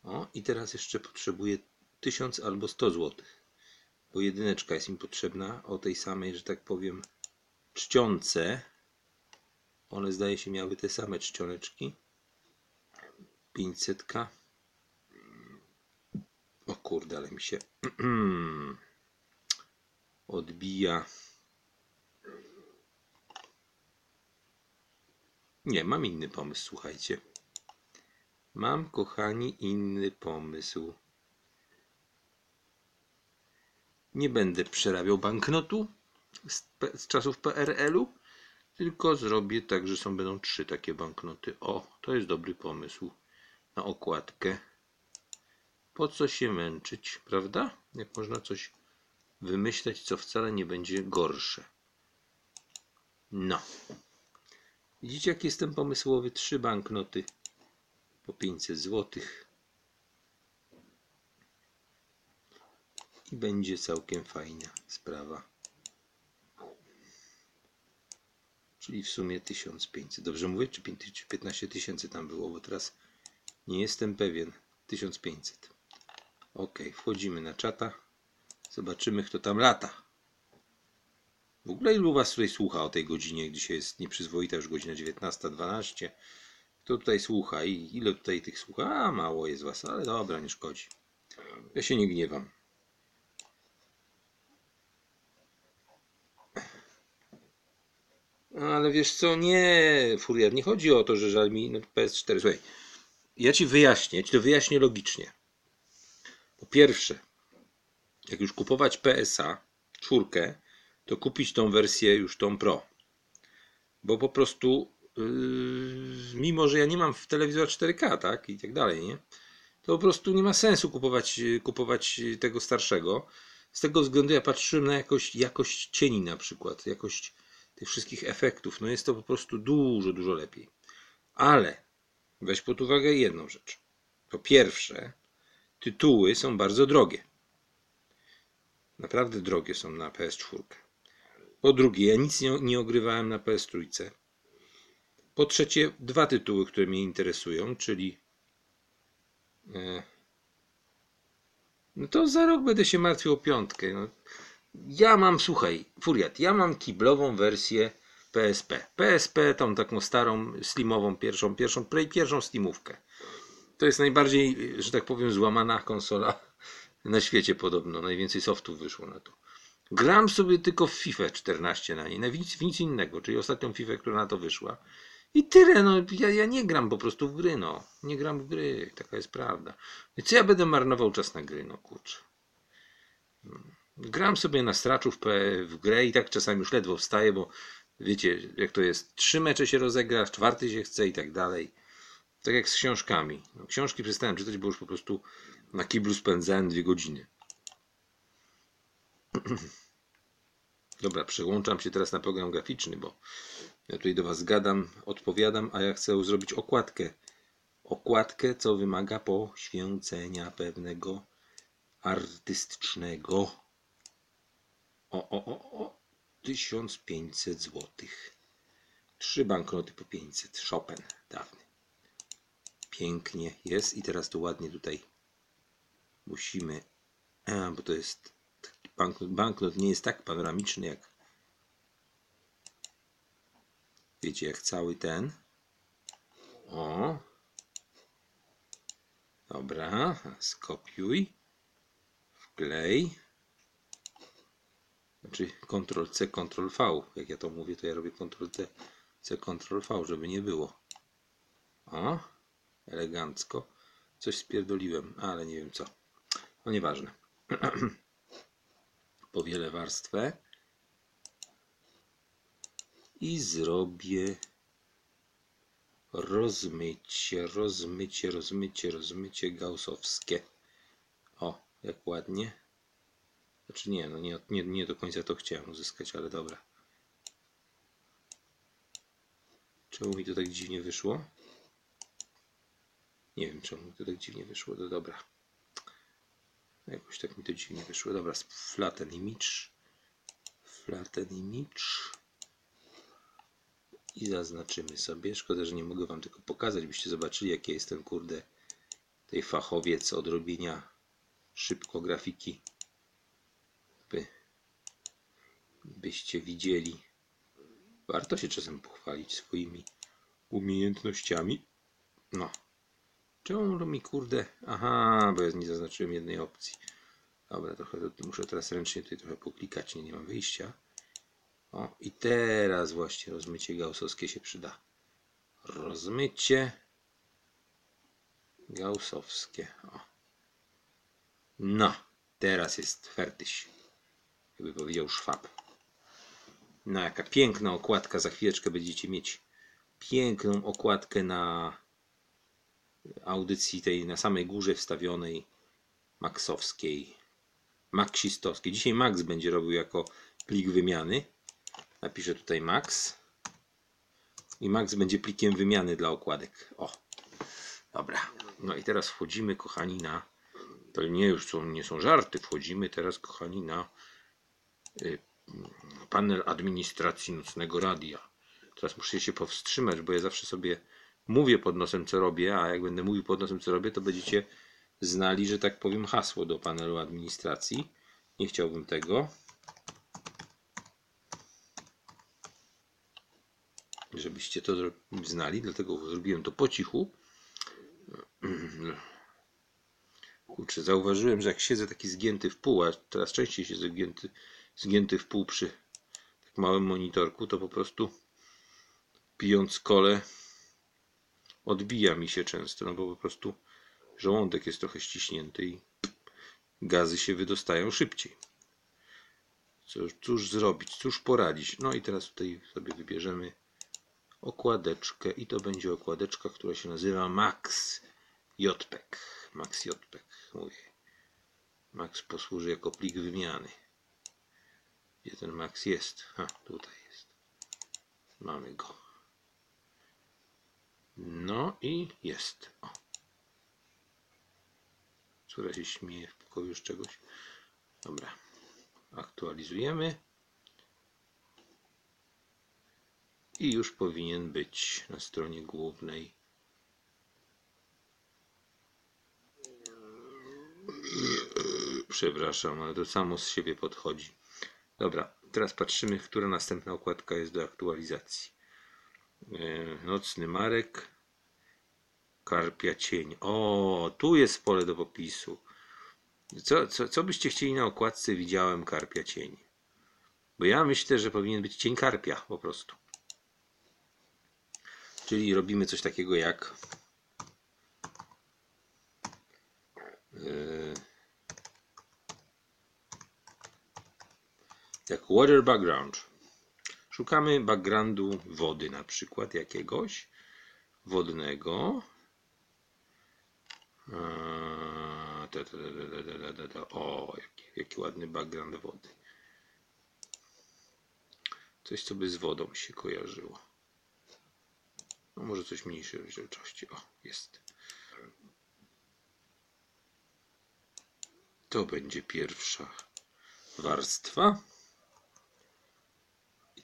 O, i teraz jeszcze potrzebuję 1000 albo 100 zł. Bo jedyneczka jest mi potrzebna o tej samej, że tak powiem, czcionce. One zdaje się miały te same czcioneczki. 500. O kurde, ale mi się odbija. Nie, mam inny pomysł, słuchajcie. Mam, kochani, inny pomysł. Nie będę przerabiał banknotu z, z czasów PRL-u, tylko zrobię tak, że są będą trzy takie banknoty. O, to jest dobry pomysł na okładkę. Po co się męczyć, prawda? Jak można coś wymyśleć, co wcale nie będzie gorsze. No. Widzicie, jak jestem pomysłowy? Trzy banknoty po 500 zł. I będzie całkiem fajna sprawa. Czyli w sumie 1500. Dobrze mówię? Czy 5 czy 15 tysięcy tam było? Bo teraz nie jestem pewien. 1500. Ok, wchodzimy na czata. Zobaczymy, kto tam lata. W ogóle ilu was tutaj słucha o tej godzinie? Dzisiaj jest nieprzyzwoita już godzina 19.12. Kto tutaj słucha i ile tutaj tych słucha? A, mało jest was, ale dobra, nie szkodzi. Ja się nie gniewam. Ale wiesz co, nie, Furiat, nie chodzi o to, że żal mi no, PS4. Słuchaj, ja ci wyjaśnię, ja ci to wyjaśnię logicznie. Po pierwsze, jak już kupować PSA czwórkę, to kupić tą wersję już tą Pro. Bo po prostu, yy, mimo że ja nie mam w telewizora 4K, tak, i tak dalej, nie? To po prostu nie ma sensu kupować, kupować tego starszego. Z tego względu ja patrzyłem na jakość, jakość cieni na przykład, jakość tych wszystkich efektów. No jest to po prostu dużo, dużo lepiej. Ale weź pod uwagę jedną rzecz. Po pierwsze, tytuły są bardzo drogie. Naprawdę drogie są na PS4. Po drugie, ja nic nie, nie ogrywałem na PS3. Po trzecie, dwa tytuły, które mnie interesują, czyli. E, no to za rok będę się martwił o piątkę. No. Ja mam, słuchaj, Furiat, ja mam kiblową wersję PSP. PSP, tą taką starą, slimową, pierwszą, pierwszą, pierwszą slimówkę. To jest najbardziej, że tak powiem, złamana konsola na świecie podobno. Najwięcej softów wyszło na to. Gram sobie tylko w FIFA 14 na niej, na nic, w nic innego, czyli ostatnią FIFA, która na to wyszła. I tyle, no ja, ja nie gram po prostu w gry, no. Nie gram w gry, taka jest prawda. I co ja będę marnował czas na gry, no kurczę. Gram sobie na straczu w, w grę i tak czasami już ledwo wstaję, bo wiecie, jak to jest, trzy mecze się rozegra, czwarty się chce i tak dalej. Tak jak z książkami. No, książki przestałem czytać, bo już po prostu na kiblu spędzałem dwie godziny. Dobra, przełączam się teraz na program graficzny, bo ja tutaj do Was gadam, odpowiadam, a ja chcę zrobić okładkę. Okładkę, co wymaga poświęcenia pewnego artystycznego. O, o, o, o. 1500 zł. Trzy banknoty po 500. Chopin dawny. Pięknie jest. I teraz to ładnie tutaj musimy, a, bo to jest banknot, banknot nie jest tak panoramiczny jak wiecie, jak cały ten. O. Dobra, skopiuj. Wklej. Znaczy Ctrl C, Ctrl V. Jak ja to mówię, to ja robię Ctrl C, C, Ctrl V, żeby nie było. O, elegancko. Coś spierdoliłem, ale nie wiem co. No nieważne. Powielę warstwę i zrobię rozmycie, rozmycie, rozmycie, rozmycie gaussowskie. O, jak ładnie. Znaczy nie, no nie, nie, nie do końca to chciałem uzyskać, ale dobra. Czemu mi to tak dziwnie wyszło? Nie wiem, czemu mi to tak dziwnie wyszło, to dobra. Jakoś tak mi to dziwnie wyszło. Dobra, flatten image. Flatten image. I zaznaczymy sobie. Szkoda, że nie mogę wam tego pokazać, byście zobaczyli, jaki jest ten kurde tej fachowiec od robienia szybko grafiki. By, byście widzieli. Warto się czasem pochwalić swoimi umiejętnościami. No. Czemu mi kurde? Aha, bo ja nie zaznaczyłem jednej opcji. Dobra, trochę muszę teraz ręcznie tutaj trochę poklikać, nie, nie mam wyjścia. O, i teraz właśnie rozmycie gaussowskie się przyda. Rozmycie gaussowskie. O. No, teraz jest fertyś. Jakby powiedział szwab. No, jaka piękna okładka. Za chwileczkę będziecie mieć piękną okładkę na audycji tej na samej górze wstawionej maxowskiej, maxistowskiej. Dzisiaj Max będzie robił jako plik wymiany. Napiszę tutaj Max. I Max będzie plikiem wymiany dla okładek. O, dobra. No i teraz wchodzimy, kochani, na. To nie już są, nie są żarty. Wchodzimy teraz, kochani, na y, panel administracji nocnego radia. Teraz muszę się powstrzymać, bo ja zawsze sobie mówię pod nosem, co robię, a jak będę mówił pod nosem, co robię, to będziecie znali, że tak powiem, hasło do panelu administracji. Nie chciałbym tego. Żebyście to znali, dlatego zrobiłem to po cichu. Kurczę, zauważyłem, że jak siedzę taki zgięty w pół, a teraz częściej siedzę zgięty, zgięty w pół przy tak małym monitorku, to po prostu pijąc kole odbija mi się często, no bo po prostu żołądek jest trochę ściśnięty i gazy się wydostają szybciej. Cóż, cóż zrobić, cóż poradzić? No i teraz tutaj sobie wybierzemy okładeczkę i to będzie okładeczka, która się nazywa Max JPEG. Max JPEG, mówię. Max posłuży jako plik wymiany. Gdzie ten Max jest? Ha, tutaj jest. Mamy go. No i jest. O. Córa się śmieje w pokoju czegoś. Dobra. Aktualizujemy. I już powinien być na stronie głównej. Przepraszam, ale to samo z siebie podchodzi. Dobra, teraz patrzymy, która następna okładka jest do aktualizacji. E, nocny Marek. Karpia cień. O, tu jest pole do popisu. Co, co, co byście chcieli na okładce? Widziałem karpia cień. Bo ja myślę, że powinien być cień karpia po prostu. Czyli robimy coś takiego jak yy, jak water background. Szukamy backgroundu wody na przykład jakiegoś wodnego. O, jaki, jaki ładny background wody. Coś, co by z wodą się kojarzyło. No może coś mniejszej rozdzielczości. O, jest. To będzie pierwsza warstwa.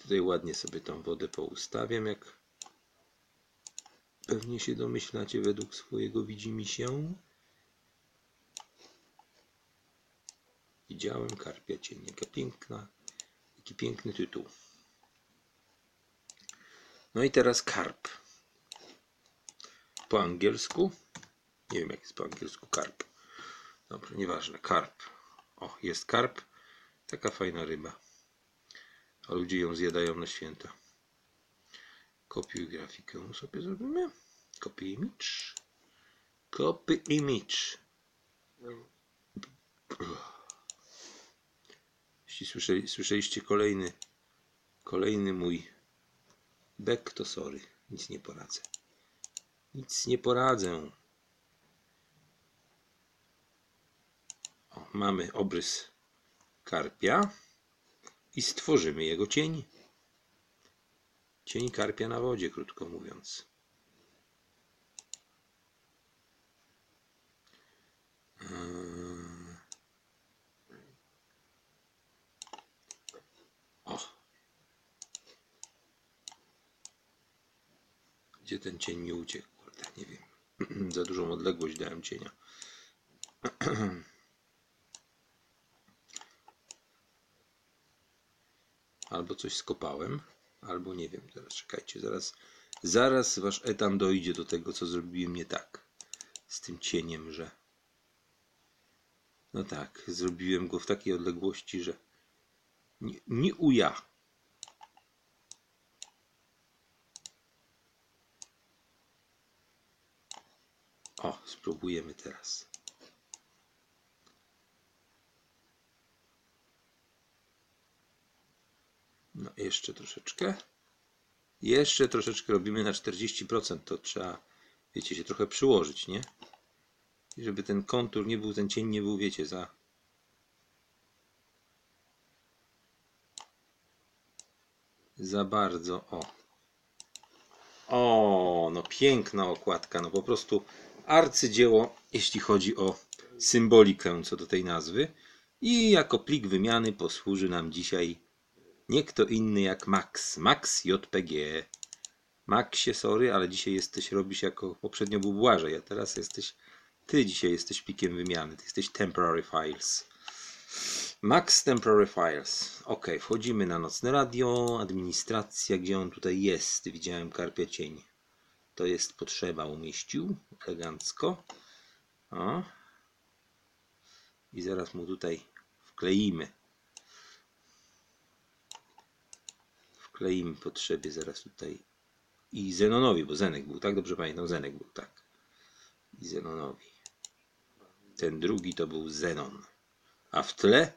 Tutaj ładnie sobie tą wodę poustawiam, jak pewnie się domyślacie według swojego widzimisię. Widziałem karpia cień. Jaka piękna, jaki piękny tytuł. No i teraz karp. Po angielsku. Nie wiem jak jest po angielsku karp. Dobrze, nieważne. Karp. O, jest karp. Taka fajna ryba. A ludzie ją zjadają na święta. Kopiuj grafikę sobie zrobimy. Copy image. Copy image. Jeśli słyszeli, słyszeliście kolejny, kolejny mój bek, to sorry. Nic nie poradzę. Nic nie poradzę. O, mamy obrys karpia i stworzymy jego cień. Cień karpia na wodzie, krótko mówiąc. Eee. O. Gdzie ten cień mi uciekł? Kurde, nie wiem. Za dużą odległość dałem cienia. Albo coś skopałem, albo nie wiem. Teraz czekajcie, zaraz, zaraz wasz etam dojdzie do tego, co zrobiłem nie tak z tym cieniem, że no tak, zrobiłem go w takiej odległości, że nie, nie uja. O, spróbujemy teraz. No, jeszcze troszeczkę. Jeszcze troszeczkę robimy na 40%. To trzeba, wiecie, się trochę przyłożyć, nie? I żeby ten kontur nie był, ten cień nie był, wiecie, za. Za bardzo. O. O, no piękna okładka. No po prostu arcydzieło, jeśli chodzi o symbolikę co do tej nazwy. I jako plik wymiany posłuży nam dzisiaj nie kto inny jak Max. Max JPG. Maxie, sorry, ale dzisiaj jesteś, robisz jako poprzednio był Błażej, a teraz jesteś, ty dzisiaj jesteś plikiem wymiany, ty jesteś temporary files. Max Temporary Files. Ok, wchodzimy na nocne radio, administracja, gdzie on tutaj jest. Widziałem karpia cień. To jest potrzeba, umieścił elegancko. O. I zaraz mu tutaj wkleimy. Wkleimy potrzebie zaraz tutaj i Zenonowi, bo Zenek był, tak? Dobrze pamiętam, Zenek był, tak. I Zenonowi. Ten drugi to był Zenon. A w tle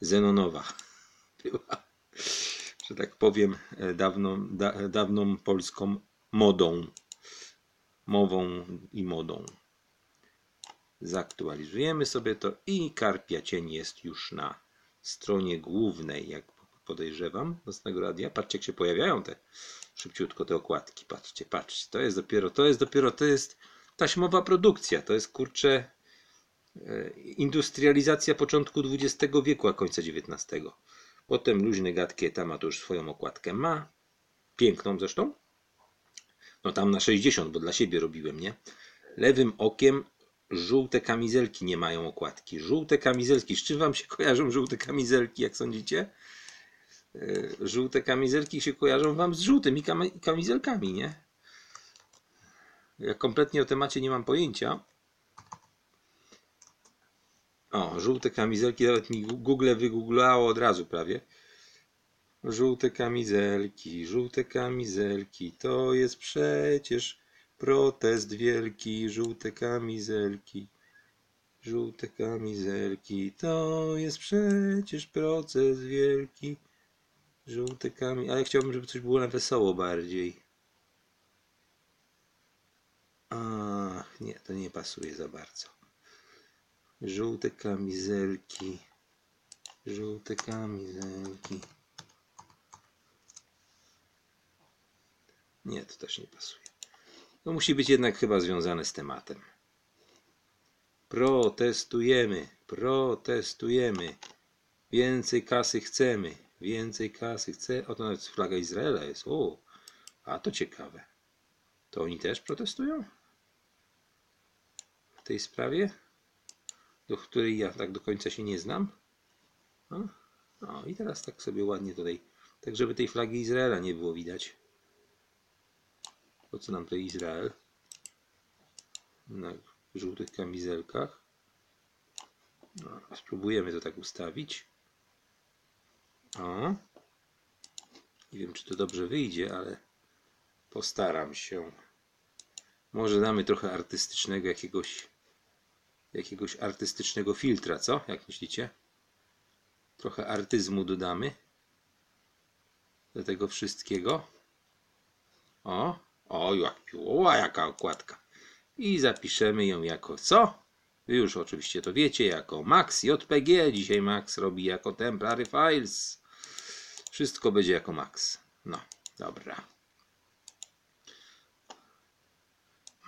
Zenonowa była, że tak powiem, e, dawną, da, dawną polską modą. Mową i modą. Zaktualizujemy sobie to i karpia cień jest już na stronie głównej, jak podejrzewam, nocnego radia. Patrzcie, jak się pojawiają te szybciutko te okładki. Patrzcie, patrzcie. To jest dopiero, to jest dopiero, to jest taśmowa produkcja. To jest kurcze e, industrializacja początku XX wieku, a końca XIX. Potem luźny gadki tam ma to już swoją okładkę. Ma piękną zresztą. No tam na 60, bo dla siebie robiłem, nie? Lewym okiem żółte kamizelki nie mają okładki. Żółte kamizelki. Z czym wam się kojarzą żółte kamizelki, jak sądzicie? Yy, żółte kamizelki się kojarzą wam z żółtymi kam- kamizelkami, nie? Ja kompletnie o temacie nie mam pojęcia. O, żółte kamizelki, nawet mi Google wygooglało od razu prawie. Żółte kamizelki, żółte kamizelki, to jest przecież protest wielki, żółte kamizelki. Żółte kamizelki, to jest przecież proces wielki. Żółte kamizelki, ale chciałbym, żeby coś było na wesoło bardziej. Ach, nie, to nie pasuje za bardzo. Żółte kamizelki. Żółte kamizelki. Nie, to też nie pasuje. To musi być jednak chyba związane z tematem. Protestujemy, protestujemy. Więcej kasy chcemy, więcej kasy chcę. Oto nawet flaga Izraela jest. O, a to ciekawe. To oni też protestują? W tej sprawie? do której ja tak do końca się nie znam. O, o i teraz tak sobie ładnie tutaj, tak żeby tej flagi Izraela nie było widać. Po co nam tutaj Izrael? Na żółtych kamizelkach. No, spróbujemy to tak ustawić. O. Nie wiem, czy to dobrze wyjdzie, ale postaram się. Może damy trochę artystycznego jakiegoś jakiegoś artystycznego filtra, co? Jak myślicie? Trochę artyzmu dodamy do tego wszystkiego. O, o, jak, o jaka okładka. I zapiszemy ją jako co? Wy już oczywiście to wiecie, jako Max JPG. Dzisiaj Max robi jako Temporary Files. Wszystko będzie jako Max. No, dobra.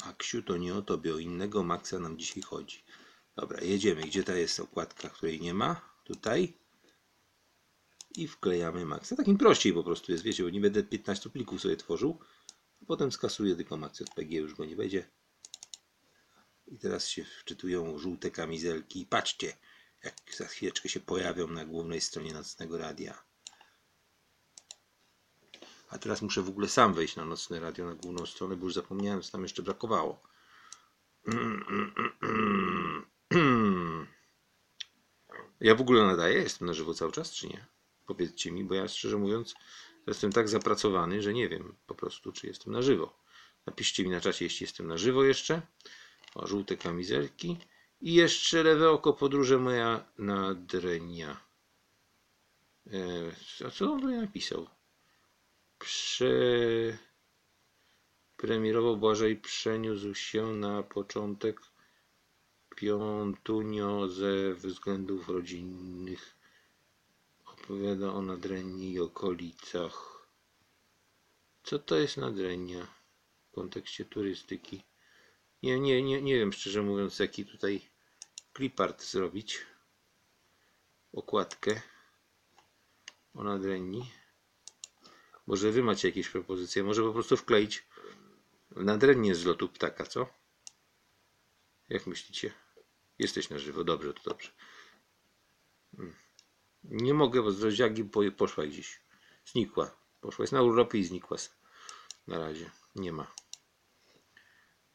Maxiu, to nie o tobie, o innego Maxa nam dzisiaj chodzi. Dobra, jedziemy. Gdzie ta jest okładka, której nie ma? Tutaj. I wklejamy Maxa. Takim prościej po prostu jest, wiecie, bo nie będę 15 plików sobie tworzył. Potem skasuję tylko Max JPG, już go nie będzie. I teraz się wczytują żółte kamizelki. Patrzcie, jak za chwileczkę się pojawią na głównej stronie nocnego radia. A teraz muszę w ogóle sam wejść na nocne radio, na główną stronę, bo już zapomniałem, co tam jeszcze brakowało. Ja w ogóle nadaję? Jestem na żywo cały czas, czy nie? Powiedzcie mi, bo ja szczerze mówiąc jestem tak zapracowany, że nie wiem po prostu, czy jestem na żywo. Napiszcie mi na czacie, jeśli jestem na żywo jeszcze. O, żółte kamizelki. I jeszcze lewe oko podróże moja nadrenia. E, a co on tutaj napisał? Premierowo Błażej przeniósł się na początek Piątunio ze względów rodzinnych. Opowiada o Nadrenii i okolicach. Co to jest Nadrenia w kontekście turystyki? Nie, nie, nie, nie wiem szczerze mówiąc, jaki tutaj clipart zrobić. Okładkę o Nadrenii. Może wy macie jakieś propozycje? Może po prostu wkleić nadrennie z lotu ptaka, co? Jak myślicie? Jesteś na żywo, dobrze, to dobrze. Hmm. Nie mogę, bo z rozdziagi poszła gdzieś. Znikła. Poszła. Jest na urlopie i znikła. Na razie. Nie ma.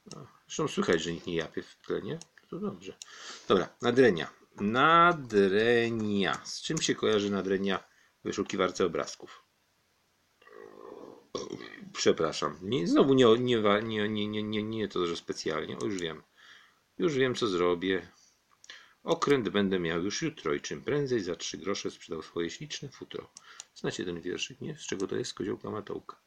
No. Zresztą słychać, że nikt nie japie w tle, nie? To dobrze. Dobra, nadrenia. Nadrenia. Z czym się kojarzy nadrenia w wyszukiwarce obrazków? Przepraszam. Nie, znowu nie, nie, nie, nie, nie, nie, nie to, że specjalnie. O, już wiem. Już wiem, co zrobię. Okręt będę miał już jutro i czym prędzej za trzy grosze sprzedał swoje śliczne futro. Znacie ten wierszyk, nie? Z czego to jest? Koziołka Matołka.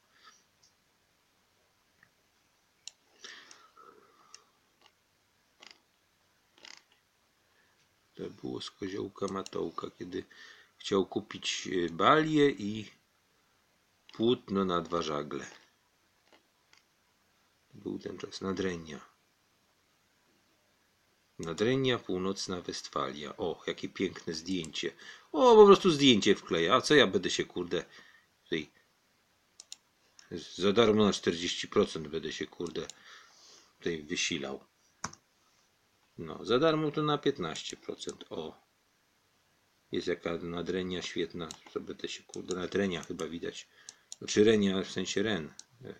To było z Koziołka Matołka, kiedy chciał kupić e, balię i płótno na dwa żagle. Był ten czas nadrenia. Nadrenia Północna Westfalia. O, jakie piękne zdjęcie. O, po prostu zdjęcie wkleja. A co ja będę się, kurde, tutaj za darmo na 40% będę się, kurde, tutaj wysilał. No, za darmo to na 15%. O, jest jaka nadrenia świetna. To będę się, kurde, nadrenia chyba widać. Znaczy renia w sensie ren.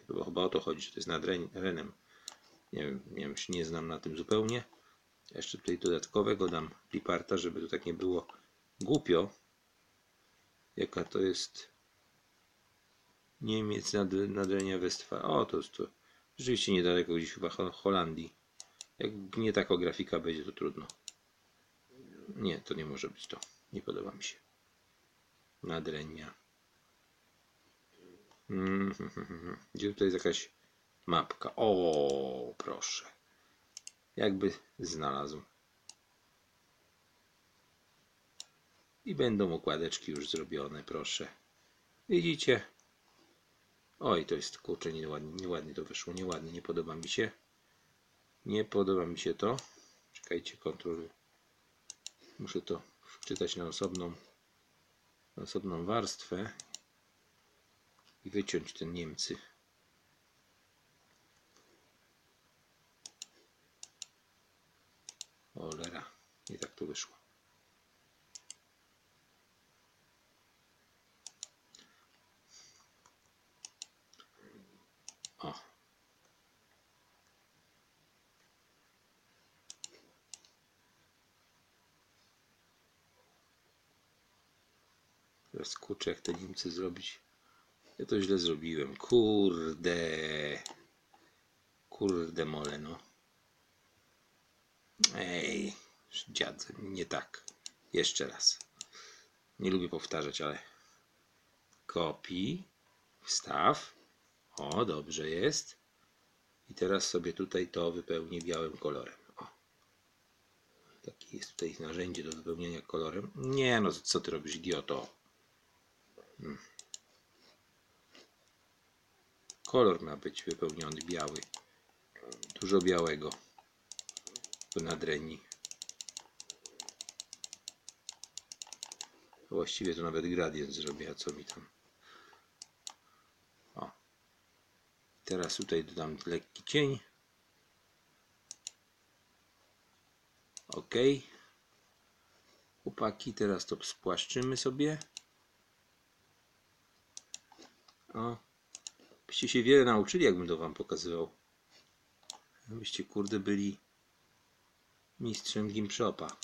Chyba, chyba o to chodzi, że to jest nad renem. Nie wiem, nie wiem, nie znam na tym zupełnie. Jeszcze tutaj dodatkowego dam cliparta, żeby to tak nie było głupio. Jaka to jest Niemiec, nad, Nadrenia Westfa. O, to jest to rzeczywiście niedaleko, gdzieś chyba Holandii. Jak nie taka grafika będzie, to trudno. Nie, to nie może być to. Nie podoba mi się. Nadrenia. Mm, Gdzie tutaj jest jakaś mapka? O, proszę jakby znalazł. I będą okładeczki już zrobione, proszę. Widzicie? Oj, to jest kurczę nieładnie, nieładnie to wyszło, nieładnie, nie podoba mi się. Nie podoba mi się to. Czekajcie, kontroluję. Muszę to wczytać na osobną, na osobną warstwę i wyciąć ten Niemcy. Olera. Nie tak to wyszło. O. Teraz kurczę, jak te Niemcy zrobić. Ja to źle zrobiłem. Kurde. Kurde mole, no. Ej, dziadzę, nie tak. Jeszcze raz. Nie lubię powtarzać, ale kopii, wstaw. O, dobrze jest. I teraz sobie tutaj to wypełnię białym kolorem. O. Takie jest tutaj narzędzie do wypełnienia kolorem. Nie no, co ty robisz, idioto? Hmm. Kolor ma być wypełniony biały. Dużo białego w nadreni. Właściwie to nawet gradient zrobię, a co mi tam. O. Teraz tutaj dodam lekki cień. Ok. Chłopaki, teraz to spłaszczymy sobie. O. Byście się wiele nauczyli, jakbym to wam pokazywał. Byście kurde byli mistrzem Gimshopa.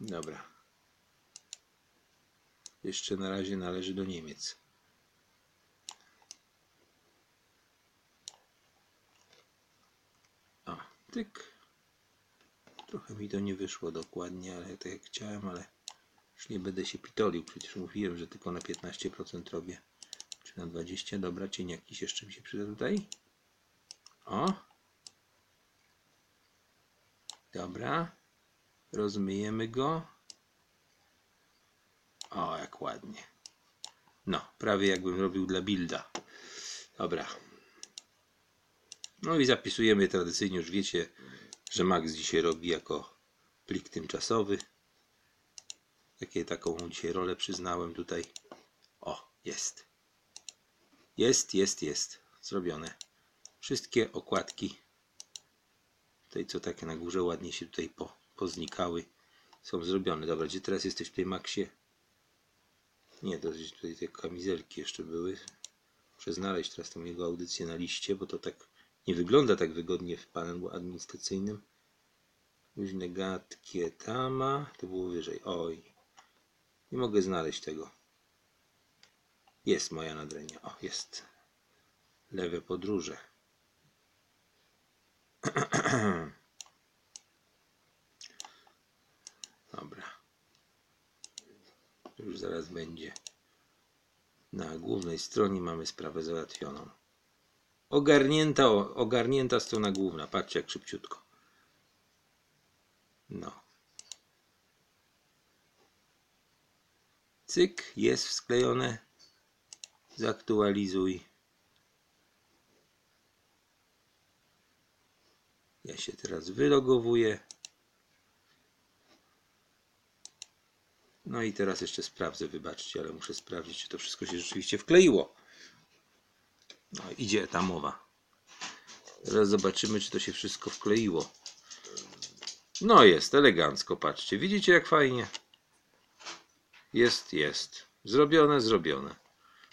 Dobra. Jeszcze na razie należy do Niemiec. O, tyk. Trochę mi to nie wyszło dokładnie, ale tak jak chciałem, ale już nie będę się pitolił. Przecież mówiłem, że tylko na 15% robię. Czy na 20%. Dobra, cień jakiś jeszcze mi się przyda tutaj. O. Dobra. Rozmyjemy go. O, jak ładnie. No, prawie jakbym robił dla builda. Dobra. No i zapisujemy tradycyjnie, już wiecie, że Max dzisiaj robi jako plik tymczasowy. Takie taką dzisiaj rolę przyznałem tutaj. O, jest. Jest, jest, jest. Zrobione. Wszystkie okładki. Tutaj co takie na górze ładnie się tutaj po, poznikały. Są zrobione. Dobra, gdzie teraz jesteś w tej Maxie? Nie, to tutaj te kamizelki jeszcze były. Muszę znaleźć teraz tą jego audycję na liście, bo to tak nie wygląda tak wygodnie w panelu administracyjnym. Luźne gadkie tama. To było wyżej. Oj. Nie mogę znaleźć tego. Jest moja nadrenia. O, jest. Lewe podróże. Dobra. Już zaraz będzie. Na głównej stronie mamy sprawę załatwioną. Ogarnięta, ogarnięta strona główna. Patrzcie jak szybciutko. No. Cyk, jest wsklejone. Zaktualizuj. Ja się teraz wylogowuję. No i teraz jeszcze sprawdzę, wybaczcie, ale muszę sprawdzić, czy to wszystko się rzeczywiście wkleiło. No, idzie ta mowa. Teraz zobaczymy, czy to się wszystko wkleiło. No jest, elegancko, patrzcie. Widzicie, jak fajnie? Jest, jest. Zrobione, zrobione.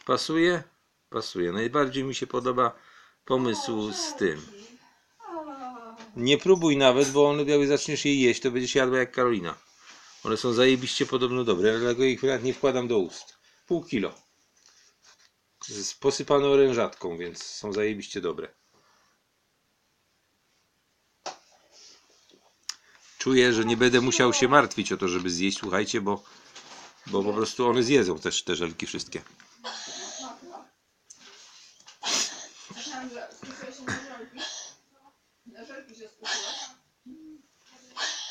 Pasuje? Pasuje. Najbardziej mi się podoba pomysł z tym. Nie próbuj nawet, bo one jak zaczniesz je jeść, to będziesz jadła jak Karolina. One są zajebiście podobno dobre, ale dlatego ich nie wkładam do ust. Pół kilo. Posypane orężatką, więc są zajebiście dobre. Czuję, że nie będę musiał się martwić o to, żeby zjeść, słuchajcie, bo, bo po prostu one zjedzą też te żelki wszystkie. Myślałam, że skupiłeś się na żelki. Na żelki się skupiłaś.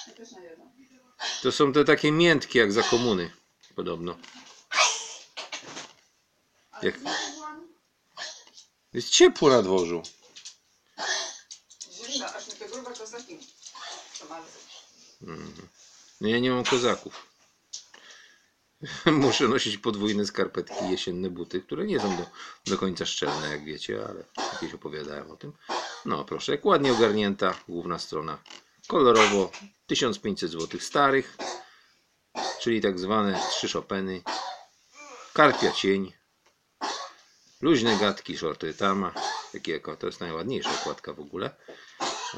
Ja też na jedno. To są te takie miętkie jak za komuny, podobno. Jak- Jest ciepło na dworzu. zimna, aż mi te grube kostki przemarzły. No ja nie mam kozaków. Muszę nosić podwójne skarpetki, jesienne buty, które nie są do, do końca szczelne, jak wiecie, ale jakieś opowiadałem o tym. No proszę, jak ładnie ogarnięta główna strona. Kolorowo 1500 zł starych, czyli tak zwane trzy Chopiny, karpia cień, luźne gadki shorty tama, jakiego to jest najładniejsza okładka w ogóle,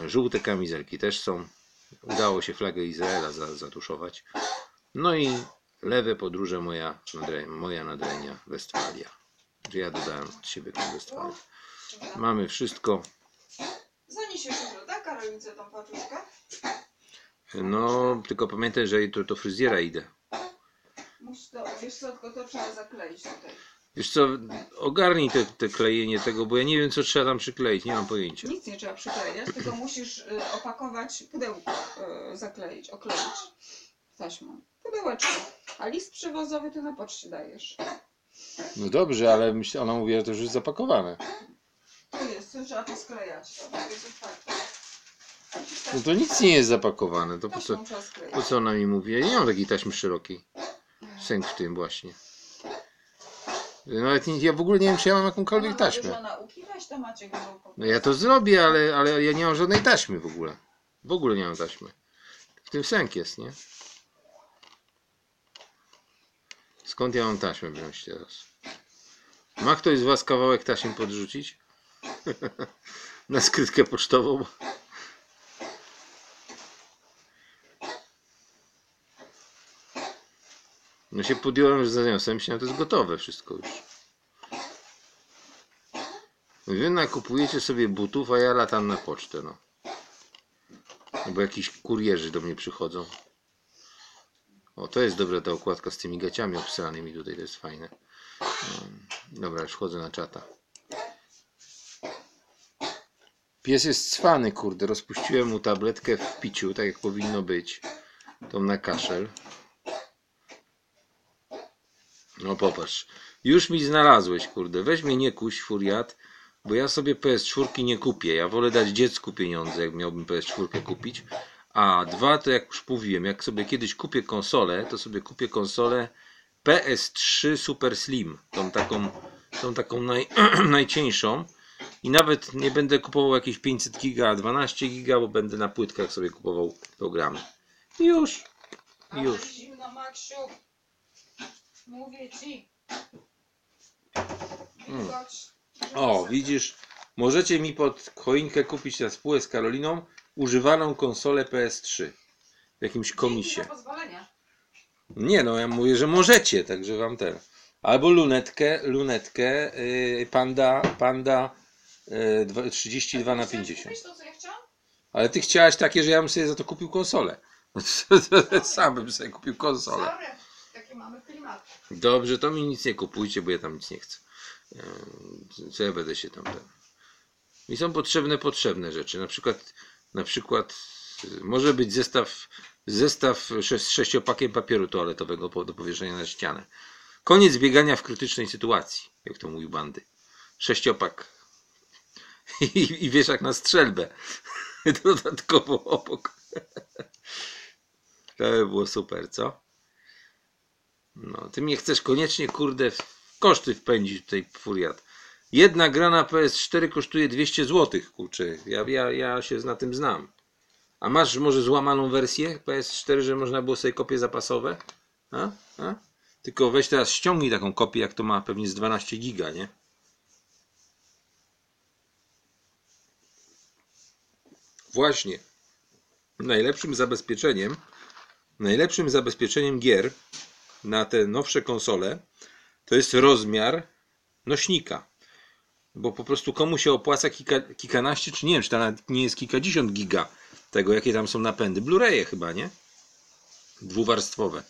żółte kamizelki też są, udało się flagę Izraela za, zatuszować, no i lewe podróże moja, moja nadrenia Westfalia, ja dodałem od siebie tą Westfalię. Mamy wszystko, Zaniesiesz jutro, tak Karolince tą paczuszkę? No tylko pamiętaj, że to, to fryzjera idę. Musisz to, wiesz co, tylko to trzeba zakleić tutaj. Wiesz co, ogarnij te, te klejenie tego, bo ja nie wiem co trzeba tam przykleić, nie mam pojęcia. Nic nie trzeba przyklejać, tylko musisz y, opakować pudełko, y, zakleić, okleić taśmą. Pudełeczko. A list przewozowy to na poczcie dajesz. No dobrze, ale myśl- ona mówi, że to już jest zapakowane. Tu jest, tu trzeba to sklejać. To jest otwarte. No to nic nie jest zapakowane, to po co, po co ona mi mówi? Ja nie mam takiej taśmy szerokiej. Sęk w tym właśnie. Nawet nie, ja w ogóle nie wiem, czy ja mam jakąkolwiek taśmę. No ja to zrobię, ale, ale ja nie mam żadnej taśmy w ogóle. W ogóle nie mam taśmy. W tym sęk jest, nie? Skąd ja mam taśmę wziąć teraz? Ma ktoś z Was kawałek taśmy podrzucić? Na skrytkę pocztową? No się podjąłem, że zaniosłem, myślałem, to jest gotowe wszystko już. Wy nakupujecie sobie butów, a ja latam na pocztę, no. Bo jakiś kurierzy do mnie przychodzą. O, to jest dobra ta okładka z tymi gaciami obsranymi tutaj, to jest fajne. Mm, Dobra, już wchodzę na czata. Pies jest cwany, kurde. Rozpuściłem mu tabletkę w piciu, tak jak powinno być. Tą na kaszel. No popatrz. Już mi znalazłeś, kurde. Weź mnie nie kuś, furiat, bo ja sobie PS4 nie kupię. Ja wolę dać dziecku pieniądze, jak miałbym PS4 kupić. A dwa, to jak już mówiłem, jak sobie kiedyś kupię konsolę, to sobie kupię konsolę PS3 Super Slim. Tą taką, tą taką naj, najcieńszą. I nawet nie będę kupował jakieś 500 giga, 12 giga, bo będę na płytkach sobie kupował programy. Już. Już. Zimno, Maksiu. Mówię ci. Wilgoć. O, widzisz, możecie mi pod choinkę kupić na spółę z Karoliną używaną konsolę PS3 w jakimś komisie. Nie no, ja mówię, że możecie, także wam ten. Albo lunetkę, lunetkę yy, Panda, Panda yy, dwa- 32 na 50. Wiesz to, co ja chciałam? Ale ty chciałaś takie, że ja bym sobie za to kupił konsolę. Sam bym sobie kupił konsolę. Sorry. Takie mamy klimaty. Dobrze, to mi nic nie kupujcie, bo ja tam nic nie chcę. Eee, Co ja będę się tam ten. Mi są potrzebne potrzebne rzeczy. Na przykład, na przykład y, może być zestaw, zestaw z sześciopakiem papieru toaletowego do powieszenia na ścianę. Koniec biegania w krytycznej sytuacji, jak to mówił bandy. Sześciopak i, i wieszak na strzelbę. Dodatkowo obok. To by było super, co? No, ty mnie chcesz koniecznie, kurde, w koszty wpędzić tutaj, furiat. Jedna gra na PS4 kosztuje 200 zł, kurczę. Ja, ja, ja się na tym znam. A masz może złamaną wersję PS4, że można było sobie kopie zapasowe? A? A? Tylko weź teraz ściągnij taką kopię, jak to ma pewnie z 12 giga, nie? Właśnie. Najlepszym zabezpieczeniem, najlepszym zabezpieczeniem gier na te nowsze konsole to jest rozmiar nośnika. Bo po prostu komu się opłaca kilka, kilkanaście, czy nie wiem, czy to nie jest kilkadziesiąt giga tego, jakie tam są napędy. Blu-raye chyba, nie? Dwuwarstwowe.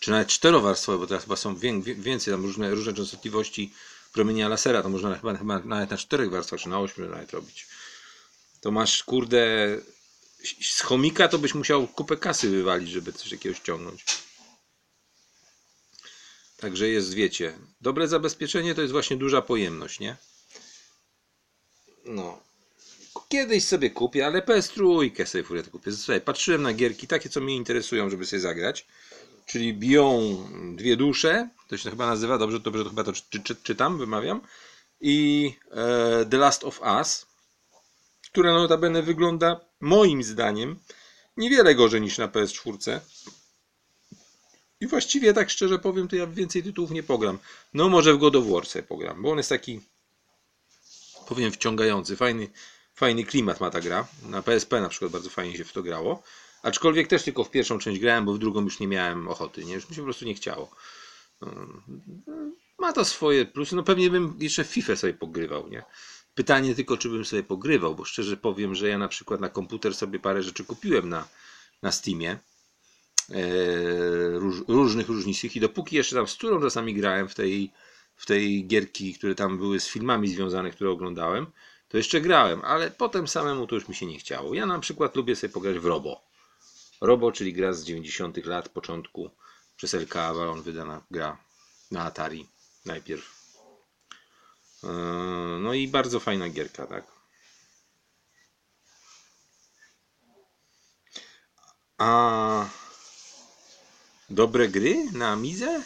Czy nawet czterowarstwowe, bo teraz chyba są wię, wię- więcej, tam różne, różne częstotliwości promienia lasera, to można chyba, chyba nawet na czterech warstwach, czy na ośmiu nawet robić. To masz, kurde, z chomika to byś musiał kupę kasy wywalić, żeby coś takiego ściągnąć. Także jest, wiecie, dobre zabezpieczenie to jest właśnie duża pojemność, nie? No. Kiedyś sobie kupię, ale PS3 sobie furiat kupię. Słuchaj, patrzyłem na gierki takie, co mnie interesują, żeby sobie zagrać. Czyli biją dwie dusze, to się chyba nazywa, dobrze, dobrze to chyba to czy, czy, czytam, wymawiam. I e, The Last of Us, która notabene wygląda moim zdaniem niewiele gorzej niż na PS4. I właściwie tak szczerze powiem, to ja więcej tytułów nie pogram. No może w God of War sobie pogram, bo on jest taki powiem wciągający, fajny, fajny klimat ma ta gra. Na PSP na przykład bardzo fajnie się w to grało. Aczkolwiek też tylko w pierwszą część grałem, bo w drugą już nie miałem ochoty, nie? Już mi się po prostu nie chciało. Ma to swoje plusy. No pewnie bym jeszcze w FIFA sobie pogrywał, nie? Pytanie tylko, czy bym sobie pogrywał, bo szczerze powiem, że ja na przykład na komputer sobie parę rzeczy kupiłem na, na Steamie. E, róż, różnych różnicych i dopóki jeszcze tam z którą czasami grałem w tej, w tej gierki, które tam były z filmami związane, które oglądałem, to jeszcze grałem, ale potem samemu to już mi się nie chciało. Ja na przykład lubię sobie pograć w Robo. Robo, czyli gra z 90 lat, początku przez LK Avalon wydana gra na Atari najpierw. E, no i bardzo fajna gierka, tak? A dobre gry na Amidze?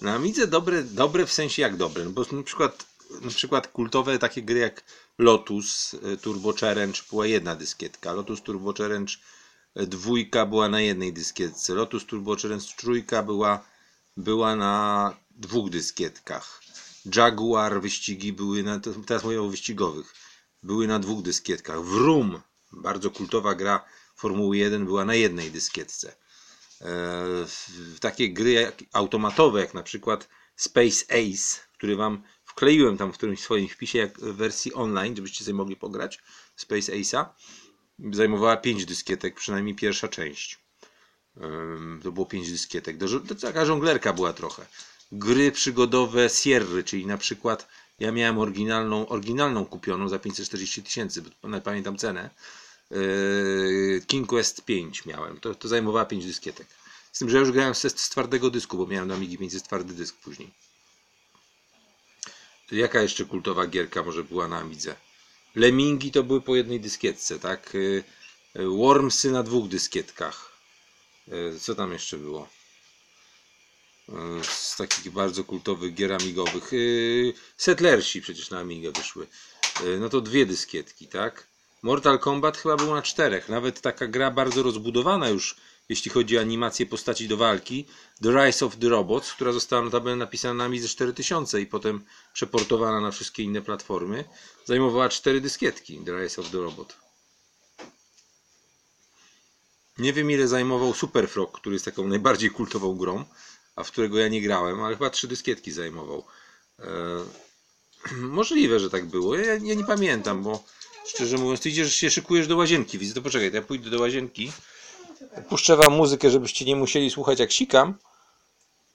Na Amidze dobre, dobre w sensie jak dobre, no bo na przykład, na przykład kultowe takie gry jak Lotus e, Turbo Challenge była jedna dyskietka, Lotus Turbo Challenge e, dwójka była na jednej dyskietce, Lotus Turbo Challenge trójka była, była na dwóch dyskietkach. Jaguar wyścigi były na, teraz mówię o wyścigowych, były na dwóch dyskietkach. Vroom, bardzo kultowa gra Formuły 1 była na jednej dyskietce. Takie gry jak, automatowe, jak na przykład Space Ace, który wam wkleiłem tam w którymś swoim wpisie, jak w wersji online, żebyście sobie mogli pograć, Space Ace'a, zajmowała 5 dyskietek, przynajmniej pierwsza część. To było 5 dyskietek. To taka żonglerka była trochę. Gry przygodowe Sierry, czyli na przykład ja miałem oryginalną, oryginalną kupioną za 540 tysięcy, bo pamiętam cenę. King Quest 5 miałem. To, to zajmowała 5 dyskietek. Z tym, że już grałem z, z twardego dysku, bo miałem na Amigi 500 twardy dysk później. Jaka jeszcze kultowa gierka może była na Amidze? Lemingi to były po jednej dyskietce, tak? Wormsy na dwóch dyskietkach. Co tam jeszcze było? Z takich bardzo kultowych gier amigowych. Settlersi przecież na Amigę wyszły. No to dwie dyskietki, tak? Mortal Kombat chyba był na czterech. Nawet taka gra bardzo rozbudowana już, jeśli chodzi o animację postaci do walki. The Rise of the Robots, która została notabene napisana na Amidze 4000 i potem przeportowana na wszystkie inne platformy, zajmowała cztery dyskietki. The Rise of the Robot. Nie wiem ile zajmował Super Frog, który jest taką najbardziej kultową grą, a w którego ja nie grałem, ale chyba trzy dyskietki zajmował. Eee, możliwe, że tak było. Ja, ja nie pamiętam, bo Szczerze mówiąc, ty idziesz, się szykujesz do łazienki, widzę, to poczekaj, to ja pójdę do łazienki. Puszczę wam muzykę, żebyście nie musieli słuchać jak sikam.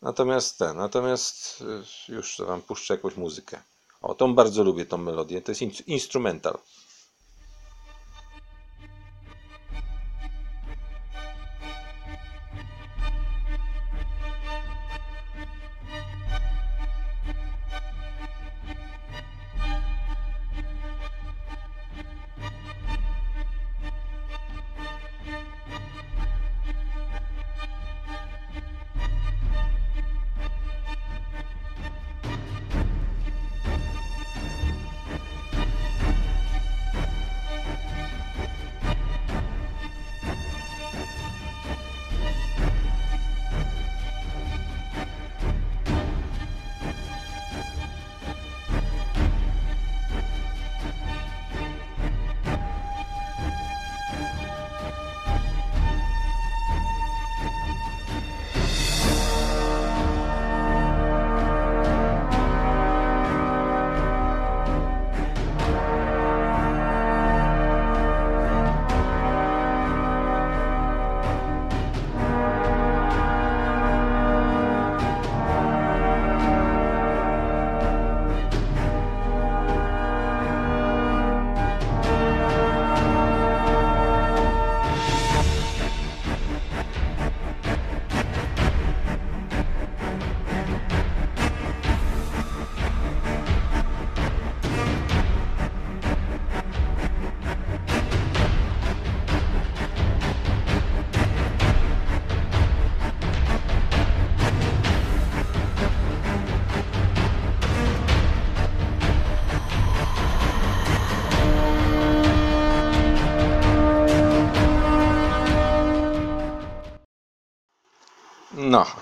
Natomiast ten, natomiast y, już wam puszczę jakąś muzykę. O, tą bardzo lubię, tą melodię. To jest instrumental.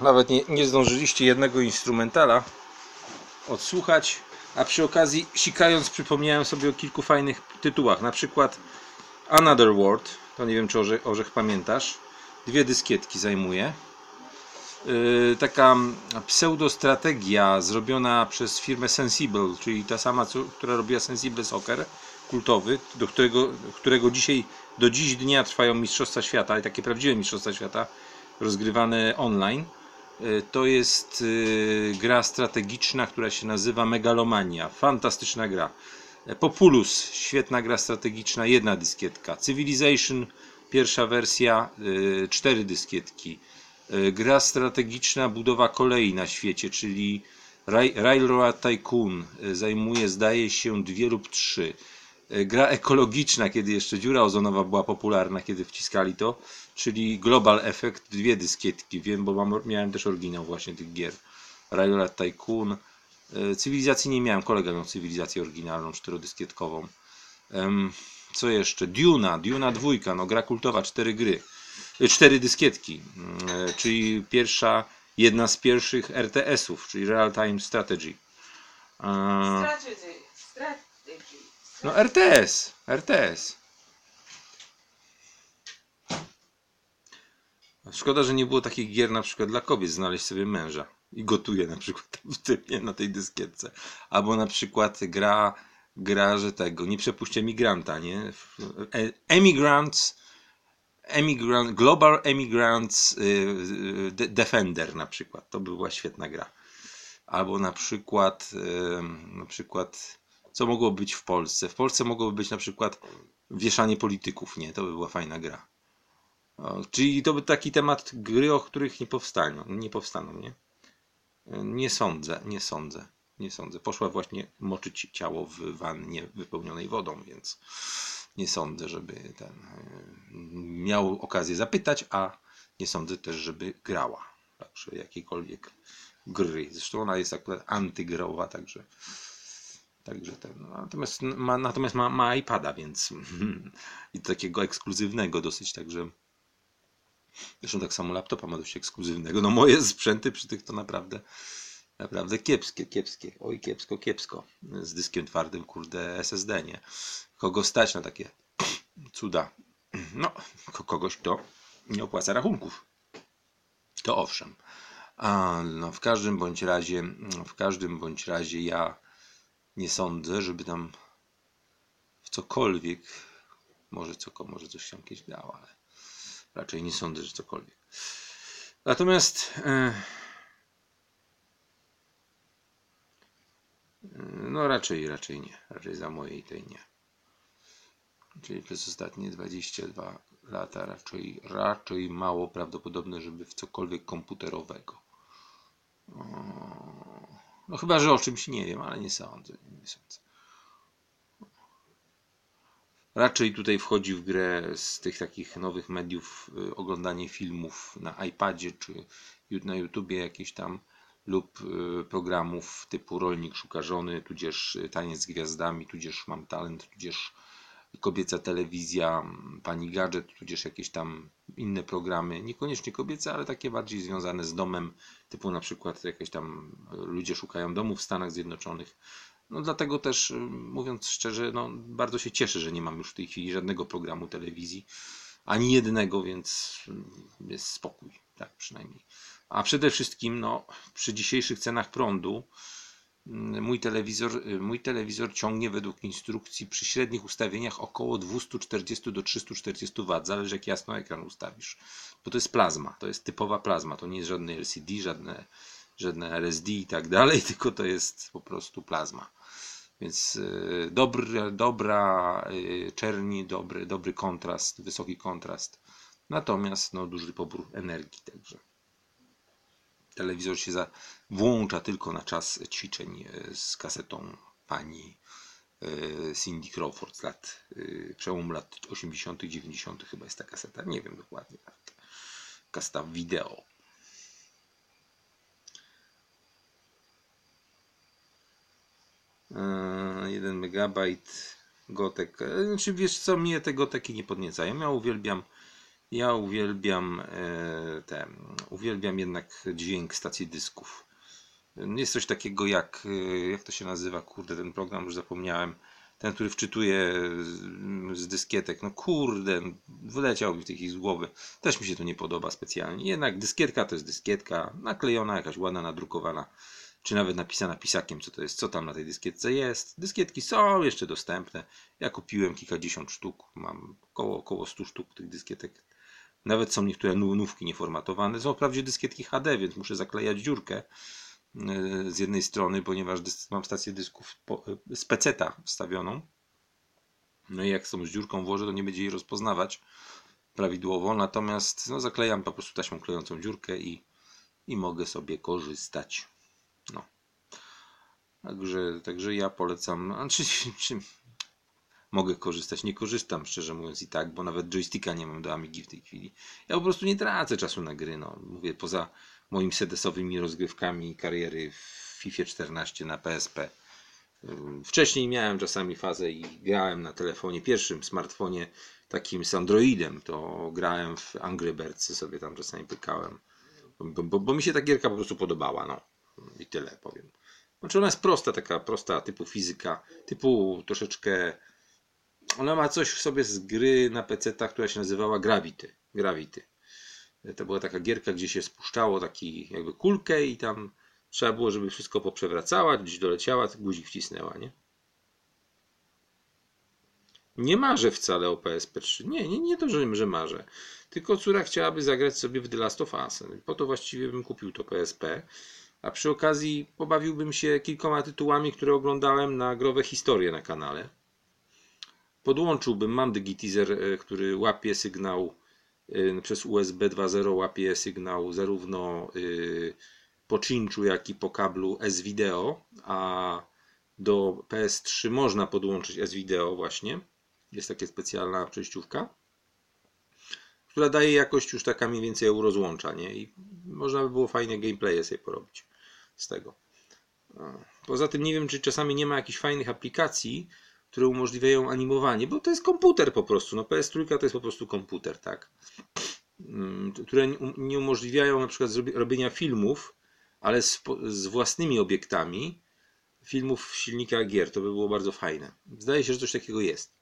Nawet nie, nie zdążyliście jednego instrumentala odsłuchać, a przy okazji sikając przypomniałem sobie o kilku fajnych tytułach, na przykład Another World, to nie wiem czy Orzech, Orzech pamiętasz, dwie dyskietki zajmuje. Yy, taka pseudostrategia zrobiona przez firmę Sensible, czyli ta sama, co, która robiła Sensible Soccer, kultowy, do którego, którego dzisiaj, do dziś dnia trwają Mistrzostwa Świata, ale takie prawdziwe Mistrzostwa Świata, rozgrywane online. Yy, To jest yy, gra strategiczna, która się nazywa Megalomania. Fantastyczna gra. Populus, świetna gra strategiczna, jedna dyskietka. Civilization, pierwsza wersja, cztery dyskietki. Gra strategiczna, budowa kolei na świecie, czyli Rail- Railroad Tycoon zajmuje, zdaje się, dwie lub trzy. Gra ekologiczna, kiedy jeszcze dziura ozonowa była popularna, kiedy wciskali to, czyli Global Effect, dwie dyskietki. Wiem, bo mam, miałem też oryginał właśnie tych gier. Railroad Tycoon. Yy, Cywilizacji nie miałem, kolega miał cywilizację oryginalną, czterodyskietkową. Co jeszcze? Duna, Duna dwójka, no gra kultowa, cztery gry. Y, Cztery dyskietki, mm, e, czyli pierwsza, jedna z pierwszych RTS-ów, czyli Real Time Strategy. E, Strategy, strategy. No RTS, RTS. Szkoda, że nie było takich gier na przykład dla kobiet, znaleźć sobie męża i gotuje na przykład w na tej dyskietce. Albo na przykład gra, gra, że tego, nie przepuśćcie migranta, nie? E- Emigrants, emigrant, Global Emigrants y, y, De- Defender na przykład, to była świetna gra. Albo na przykład, na przykład, co mogło być w Polsce? W Polsce mogłoby być na przykład wieszanie polityków, nie? To by była fajna gra. Czyli to by taki temat gry, o których nie powstaną, nie powstaną, nie? Nie sądzę, nie sądzę, nie sądzę. Poszła właśnie moczyć ciało w wannie wypełnionej wodą, więc nie sądzę, żeby ten y, miał okazję zapytać, a nie sądzę też, żeby grała. Także jakiejkolwiek gry. Zresztą ona jest akurat antygrowa, także Także ten, no, natomiast ma, natomiast ma, ma iPada, więc i takiego ekskluzywnego dosyć, także zresztą tak samo laptopa ma dość ekskluzywnego. No moje sprzęty przy tych to naprawdę naprawdę kiepskie, kiepskie. Oj, kiepsko, kiepsko. Z dyskiem twardym, kurde, SSD, nie? Kogo stać na takie cuda? No, ko- kogoś to nie opłaca rachunków. To owszem. A, no, w każdym bądź razie, w każdym bądź razie ja nie sądzę, żeby tam w cokolwiek, może, co, może coś się kiedyś dało, ale raczej nie sądzę, że cokolwiek. Natomiast e, no raczej, raczej nie. Raczej za mojej tej nie. Czyli przez ostatnie 22 lata raczej, raczej mało prawdopodobne, żeby w cokolwiek komputerowego. No chyba, że o czymś nie wiem, ale nie sądzę. Nie sądzę. Raczej tutaj wchodzi w grę z tych takich nowych mediów y, oglądanie filmów na iPadzie czy na YouTubie jakieś tam lub y, programów typu Rolnik Szuka Żony, tudzież y, Taniec z Gwiazdami, tudzież Mam Talent, tudzież Kobieca Telewizja, Pani Gadżet, tudzież jakieś tam inne programy, niekoniecznie kobiece, ale takie bardziej związane z domem, typu na przykład jakieś tam ludzie szukają domu w Stanach Zjednoczonych. No dlatego też, y, mówiąc szczerze, no, bardzo się cieszę, że nie mam już w tej chwili żadnego programu telewizji, ani jednego, więc y, jest spokój, tak przynajmniej. A przede wszystkim, no, przy dzisiejszych cenach prądu, mm, mój telewizor, y, mój telewizor ciągnie według instrukcji przy średnich ustawieniach około 240 do 340 W, zależy jak jasno ekran ustawisz. Bo to jest plazma, to jest typowa plazma, to nie jest żadne LCD, żadne, żadne LSD i tak dalej, tylko to jest po prostu plazma. Więc y, dobra y, czerni, dobry, dobry kontrast, wysoki kontrast. Natomiast no, duży pobór energii, także telewizor się za, włącza tylko na czas ćwiczeń y, z kasetą pani Cindy Crawford z lat, przełomu lat 80., 90. chyba jest ta kaseta, nie wiem dokładnie. Kaseta wideo. 1 megabajt gotek. Yy, Znaczy wiesz co, mnie te goteki nie podniecają. Ja uwielbiam Ja uwielbiam e, te, uwielbiam jednak dźwięk stacji dysków. Jest coś takiego jak, e, jak to się nazywa, kurde, ten program już zapomniałem. Ten, który wczytuje z, dyskietek. No kurde, wyleciał mi w tej głowy. Też mi się to nie podoba specjalnie. Jednak dyskietka to jest dyskietka, naklejona, jakaś ładna, nadrukowana, czy nawet napisana pisakiem, co to jest, co tam na tej dyskietce jest. Dyskietki są jeszcze dostępne. Ja kupiłem kilkadziesiąt sztuk, mam około, około 100 sztuk tych dyskietek. Nawet są niektóre nówki nieformatowane. Są wprawdzie dyskietki HD, więc muszę zaklejać dziurkę e, z jednej strony, ponieważ mam stację dysków e, z peceta wstawioną. No i jak są z dziurką włożę, to nie będzie jej rozpoznawać prawidłowo. Natomiast no, zaklejam po prostu taśmą klejącą dziurkę i, i mogę sobie korzystać. No. Także, także ja polecam. Znaczy, czy, mogę korzystać. Nie korzystam, szczerze mówiąc, i tak, bo nawet joysticka nie mam do Amigi w tej chwili. Ja po prostu nie tracę czasu na gry. No. Mówię, poza moimi sedesowymi rozgrywkami kariery w FIFA 14 na PSP. Wcześniej miałem czasami fazę i grałem na telefonie, pierwszym smartfonie takim z Androidem, to grałem w Angry Birds, sobie tam czasami pykałem, bo, bo, bo mi się ta gierka po prostu podobała, no i tyle powiem. Znaczy ona jest prosta, taka prosta, typu fizyka, typu troszeczkę ona ma coś w sobie z gry na PC, która się nazywała Gravity. Gravity. To była taka gierka, gdzie się spuszczało taki jakby kulkę i tam trzeba było, żeby wszystko poprzewracała, gdzieś doleciała, guzik wcisnęła, nie? Nie marzę wcale o PSP3. Nie, nie, nie to, że, że marzę. Tylko córa chciałaby zagrać sobie w The Last of Us. Po to właściwie bym kupił to PSP. A przy okazji pobawiłbym się kilkoma tytułami, które oglądałem na growe historie na kanale podłączyłbym, mam Digitizer, e, który łapie sygnał e, przez USB 2.0 łapie sygnał zarówno e, po cinchu, jak i po kablu S-Video, a do PS3 można podłączyć S-Video właśnie. Jest taka specjalna przejściówka, która daje jakość już taka mniej więcej rozłącza, nie? I można by było fajnie gameplaye sobie porobić z tego. Poza tym nie wiem, czy czasami nie ma jakichś fajnych aplikacji, które umożliwiają animowanie, bo to jest komputer po prostu. No PS3 to jest po prostu komputer, tak? Mm, które nie umożliwiają na przykład robienia filmów, ale z, z własnymi obiektami filmów w silnikach gier. To by było bardzo fajne. Zdaje się, że coś takiego jest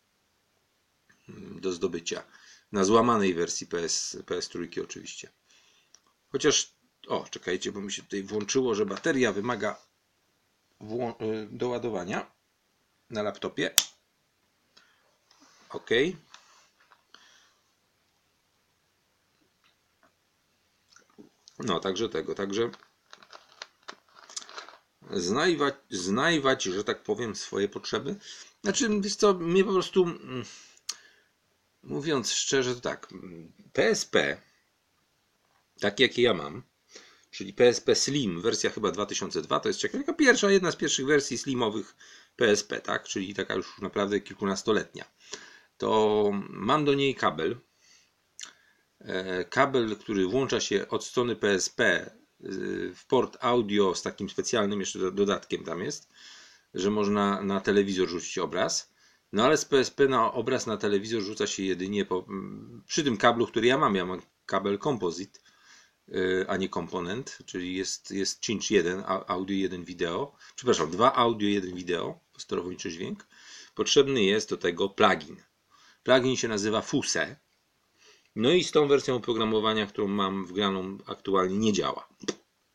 mm, do zdobycia. Na złamanej wersji PS, PS3 oczywiście. Chociaż, o, czekajcie, bo mi się tutaj włączyło, że bateria wymaga y, doładowania na laptopie. OK. No, także tego, także znajwać, znajwać, że tak powiem, swoje potrzeby. Znaczy, wiesz co, mnie po prostu, mm, mówiąc szczerze, to tak, PSP, takie jakie ja mam, czyli PSP Slim, wersja chyba 2002, to jest taka pierwsza, jedna z pierwszych wersji slimowych PSP, tak? czyli taka już naprawdę kilkunastoletnia, to mam do niej kabel. E, kabel, który włącza się od strony PSP e, w port audio z takim specjalnym jeszcze dodatkiem tam jest, że można na telewizor rzucić obraz. No ale z PSP na obraz na telewizor rzuca się jedynie po, przy tym kablu, który ja mam. Ja mam kabel Composite a nie komponent, czyli jest, jest cinch 1, audio 1 wideo, przepraszam, 2 audio 1 wideo, sterowniczy dźwięk. Potrzebny jest do tego plugin. Plugin się nazywa Fuse. No i z tą wersją oprogramowania, którą mam wgraną aktualnie nie działa.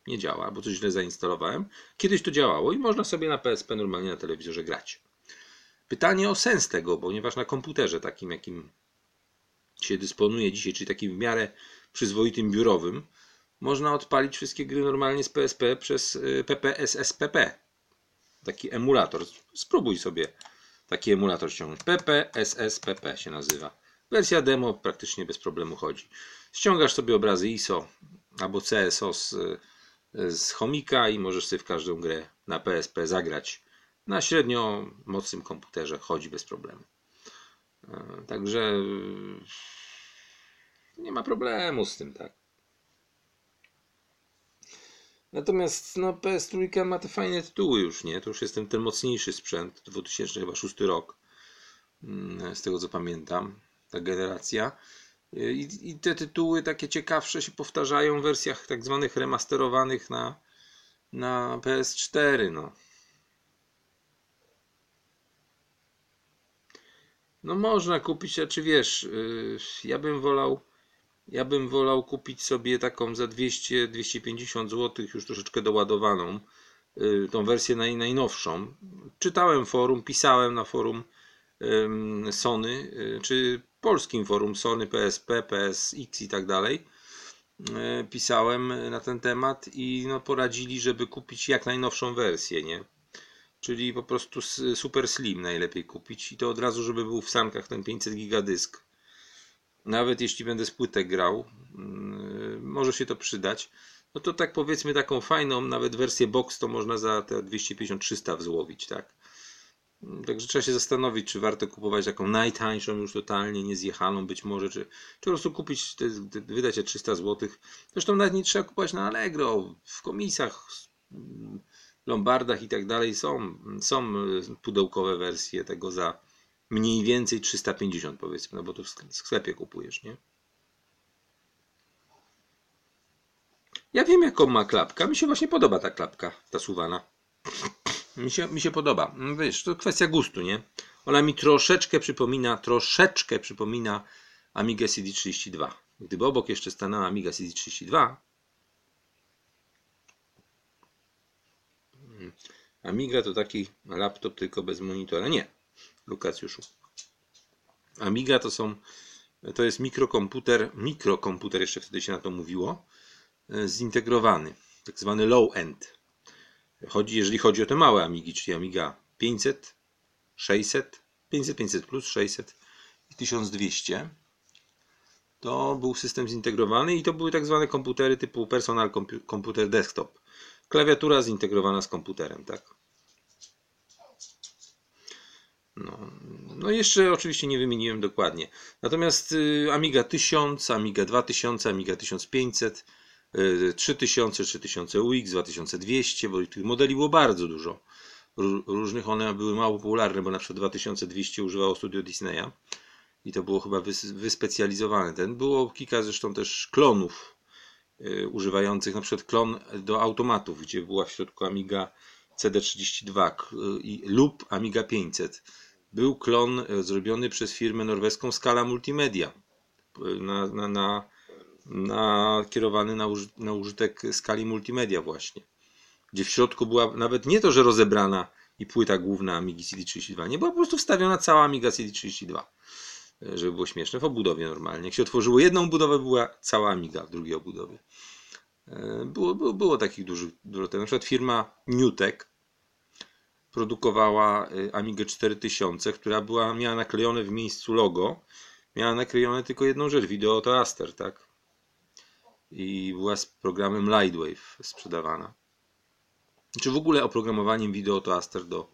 Nie działa, bo coś źle zainstalowałem. Kiedyś to działało i można sobie na PSP normalnie na telewizorze grać. Pytanie o sens tego, ponieważ na komputerze takim, jakim się dysponuje dzisiaj, czyli takim w miarę przyzwoitym biurowym, można odpalić wszystkie gry normalnie z PSP przez PPSSPP. Taki emulator. Spróbuj sobie taki emulator ściągnąć. PPSSPP się nazywa. Wersja demo praktycznie bez problemu chodzi. Ściągasz sobie obrazy ISO albo CSO z, z chomika i możesz sobie w każdą grę na PSP zagrać. Na średnio mocnym komputerze chodzi bez problemu. E, także nie ma problemu z tym, tak. Natomiast no, PS3 ma te fajne tytuły już, nie? To już jest ten, ten mocniejszy sprzęt, 2006 rok, mm, z tego co pamiętam, ta generacja. I, I te tytuły takie ciekawsze się powtarzają w wersjach tak zwanych remasterowanych na, na PS4. No. no można kupić, a czy wiesz, yy, ja bym wolał ja bym wolał kupić sobie taką za 200-250 zł, już troszeczkę doładowaną, yy, tą wersję naj, najnowszą. Czytałem forum, pisałem na forum Sony, yy, czy polskim forum Sony, PSP, PSX i tak dalej. Yy, pisałem na ten temat i no, poradzili, żeby kupić jak najnowszą wersję, nie? Czyli po prostu super slim najlepiej kupić i to od razu, żeby był w sankach ten 500 giga dysk. Nawet jeśli będę z płytek grał, yy, może się to przydać. No to tak powiedzmy taką fajną, nawet wersję box to można za te 250-300 złowić, tak? Także trzeba się zastanowić, czy warto kupować taką najtańszą, już totalnie niezjechaną być może, czy, czy po prostu kupić, te, te, wydać te 300 zł. Zresztą nawet nie trzeba kupować na Allegro, w komisach, Lombardach i tak dalej są, są pudełkowe wersje tego za mniej więcej 350 powiedzmy, no bo to w sklepie kupujesz, nie? Ja wiem jaką ma klapka, mi się właśnie podoba ta klapka, ta suwana. Mi się, mi się podoba. No wiesz, to kwestia gustu, nie? Ona mi troszeczkę przypomina, troszeczkę przypomina Amiga CD32. Gdyby obok jeszcze stanęła Amiga CD32, hmm, Amiga to taki laptop tylko bez monitora. Nie, Lukacjuszu. Amiga to są, to jest mikrokomputer, mikrokomputer jeszcze wtedy się na to mówiło, e, zintegrowany, tak zwany low-end. Chodzi, jeżeli chodzi o te małe Amigi, czyli Amiga 500, 600, 500, 500 plus, 600 i 1200, to był system zintegrowany i to były tak zwane komputery typu personal komputer desktop. Klawiatura zintegrowana z komputerem, tak? No, no jeszcze oczywiście nie wymieniłem dokładnie. Natomiast y, Amiga 1000, Amiga 2000, Amiga 1500, 3000, 3000 UX, 2200, bo tych modeli było bardzo dużo. Różnych one były mało popularne, bo na przykład 2200 używało Studio Disneya i to było chyba wyspecjalizowane. Ten było kilka zresztą też klonów y, używających, na przykład klon do automatów, gdzie była w środku Amiga CD32 y, lub Amiga 500 był klon e, zrobiony przez firmę norweską Scala Multimedia, na, na, na, na kierowany na, na użytek skali multimedia właśnie, gdzie w środku była nawet nie to, że rozebrana i płyta główna Amigi CD32, nie była po prostu wstawiona cała Amiga CD32, e, żeby było śmieszne, w obudowie normalnie. Jak się otworzyło jedną budowę, była cała Amiga w drugiej obudowie. E, było, było, było takich dużych, dużo. Na przykład firma Newtek produkowała y, Amigę 4000, która była, miała naklejone w miejscu logo, miała naklejone tylko jedną rzecz, Video Toaster, tak? I była z programem Lightwave sprzedawana. Czy w ogóle oprogramowaniem Video Toaster do,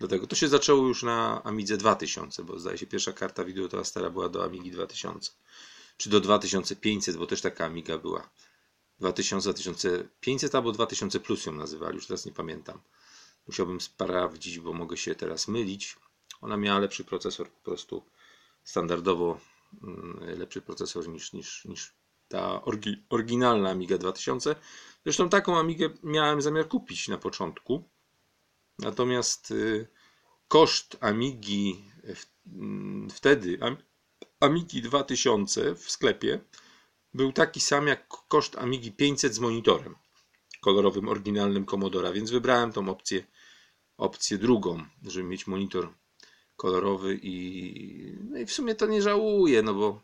do tego. To się zaczęło już na Amidze 2000, bo zdaje się pierwsza karta Video Toastera była do Amigi 2000. Czy do 2500, bo też taka Amiga była. 2000, 2500 albo 2000 plus ją nazywali, już teraz nie pamiętam. Musiałbym sprawdzić, bo mogę się teraz mylić. Ona miała lepszy procesor, po prostu standardowo mm, lepszy procesor niż, niż, niż ta oryginalna Amiga 2000. Zresztą taką Amigę miałem zamiar kupić na początku. Natomiast y, koszt Amigi mm, wtedy, Amigi 2000 w sklepie był taki sam jak koszt Amigi 500 z monitorem kolorowym, oryginalnym Commodora, więc wybrałem tą opcję opcję drugą, żeby mieć monitor kolorowy i, no i w sumie to nie żałuję, no bo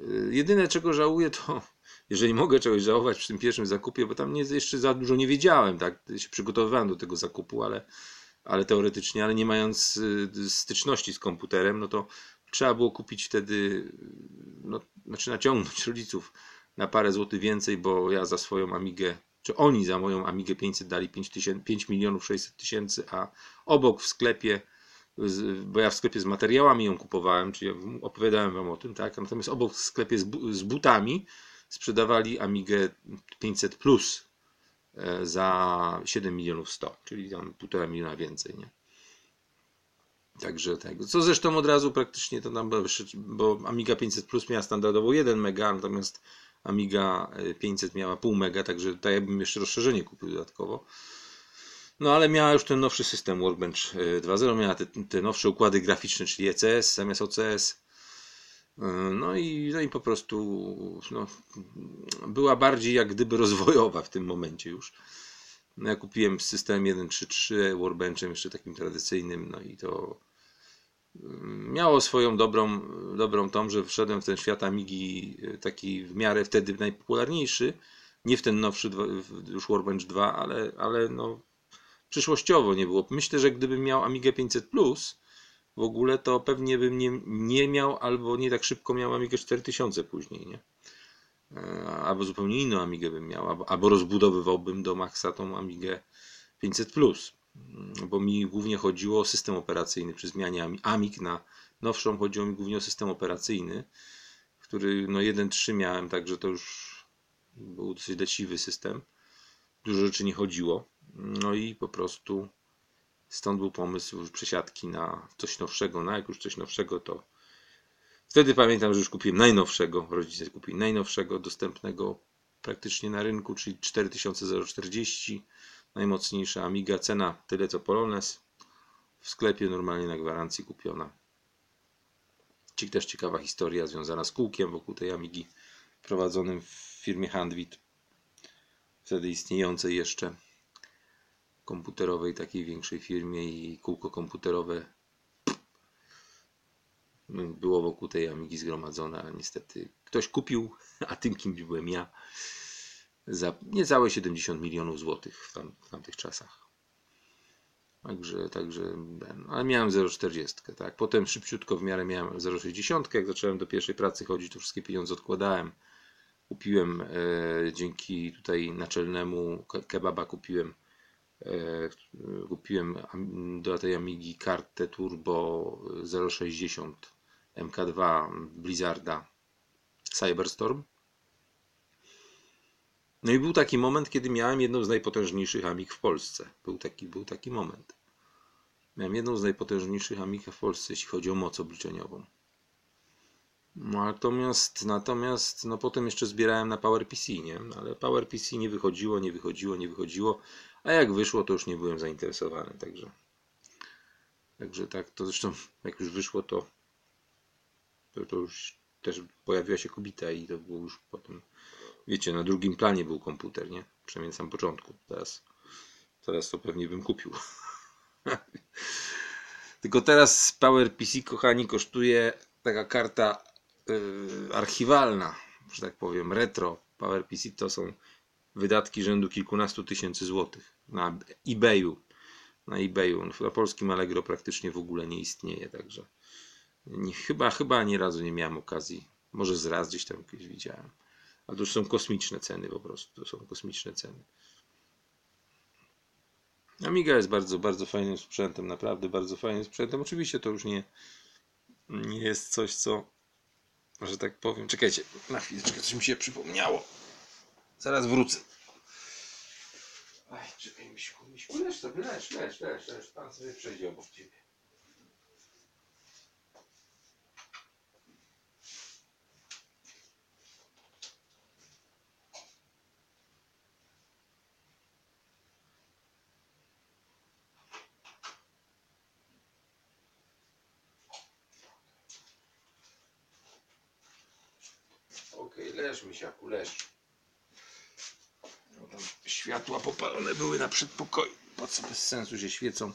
y, jedyne czego żałuję to, jeżeli mogę czegoś żałować przy tym pierwszym zakupie, bo tam nie, jeszcze za dużo nie wiedziałem, tak, się przygotowywałem do tego zakupu, ale, ale teoretycznie, ale nie mając y, styczności z komputerem, no to trzeba było kupić wtedy, no, znaczy naciągnąć rodziców na parę złotych więcej, bo ja za swoją Amigę czy oni za moją Amigę 500 dali 5, 5 milionów 600 tysięcy, a obok w sklepie, bo ja w sklepie z materiałami ją kupowałem, czyli opowiadałem wam o tym, tak? Natomiast obok w sklepie z, butami sprzedawali Amigę 500 plus e, za 7 milionów 100, czyli tam 1,5 miliona więcej, nie? Także tego. Co zresztą od razu praktycznie to nam, bo Amiga 500 Plus miała standardowo 1 mega, natomiast Amiga 500 miała pół mega, także tutaj bym jeszcze rozszerzenie kupił dodatkowo. No ale miała już ten nowszy system Workbench 2.0, miała te, te nowsze układy graficzne, czyli ECS zamiast OCS. No i, no i po prostu no, była bardziej jak gdyby rozwojowa w tym momencie już. No ja kupiłem system 1.3.3 Workbenchem jeszcze takim tradycyjnym, no i to miało swoją dobrą, dobrą tą, że wszedłem w ten świat Amigi taki w miarę wtedy najpopularniejszy, nie w ten nowszy już Workbench 2, ale, ale no przyszłościowo nie było. Myślę, że gdybym miał Amigę 500 Plus w ogóle, to pewnie bym nie, nie miał albo nie tak szybko miał Amigę 4000 później, nie? E, albo zupełnie inną Amigę bym miał, albo, albo rozbudowywałbym do maksa tą Amigę 500 Plus, bo mi głównie chodziło o system operacyjny przy zmianie Amig na nowszą chodziło mi głównie o system operacyjny, który no 1.3 miałem, także to już był dosyć leciwy system. Dużo rzeczy nie chodziło. No i po prostu stąd był pomysł przesiadki na coś nowszego. No jak już coś nowszego, to wtedy pamiętam, że już kupiłem najnowszego. Rodzice kupili najnowszego, dostępnego praktycznie na rynku, czyli 4040. Najmocniejsza Amiga, cena tyle co Polones. W sklepie normalnie na gwarancji kupiona. Ci też ciekawa historia związana z kółkiem wokół tej Amigi prowadzonym w firmie Handwit. Wtedy istniejącej jeszcze komputerowej, takiej większej firmie i kółko komputerowe było wokół tej Amigi zgromadzone, a niestety ktoś kupił, a tym kimś byłem ja, za niecałe 70 milionów złotych w, tam, w tamtych czasach. Także, także, ale miałem 0,40, tak. Potem szybciutko w miarę miałem 0,60, jak zacząłem do pierwszej pracy chodzić, to wszystkie pieniądze odkładałem. Kupiłem e, dzięki tutaj naczelnemu kebaba kupiłem E, kupiłem do tej Amigi kartę Turbo 060 MK2 Blizzarda Cyberstorm. No i był taki moment, kiedy miałem jedną z najpotężniejszych Amig w Polsce. Był taki, był taki moment. Miałem jedną z najpotężniejszych Amig w Polsce, jeśli chodzi o moc obliczeniową. Natomiast, natomiast no potem jeszcze zbierałem na PowerPC, nie? Ale PowerPC nie wychodziło, nie wychodziło, nie wychodziło. A jak wyszło, to już nie byłem zainteresowany, także. Także tak, to zresztą jak już wyszło, to, to, to już też pojawiła się kobita i to było już potem, wiecie, na drugim planie był komputer, nie? Przynajmniej na samym początku. Teraz, teraz to pewnie bym kupił. Tylko teraz PowerPC, kochani, kosztuje taka karta yy, archiwalna, że tak powiem, retro. PowerPC to są wydatki rzędu kilkunastu tysięcy złotych na eBayu. Na eBayu. Na polskim Allegro praktycznie w ogóle nie istnieje, także nie, chyba, chyba ani razu nie miałem okazji. Może z raz gdzieś tam kiedyś widziałem. Ale to już są kosmiczne ceny po prostu. To są kosmiczne ceny. Amiga jest bardzo, bardzo fajnym sprzętem, naprawdę bardzo fajnym sprzętem. Oczywiście to już nie, nie jest coś, co, że tak powiem. Czekajcie, na chwileczkę, coś mi się przypomniało. Zaraz wrócę. Aj, czekaj, Miśku, Miśku, leż sobie, leż, leż, leż, leż. Pan sobie przejdzie obok ciebie. Okej, okay, leż, Misiaku, leż światła popalone były na przedpokoju. Po co bez sensu się świecą.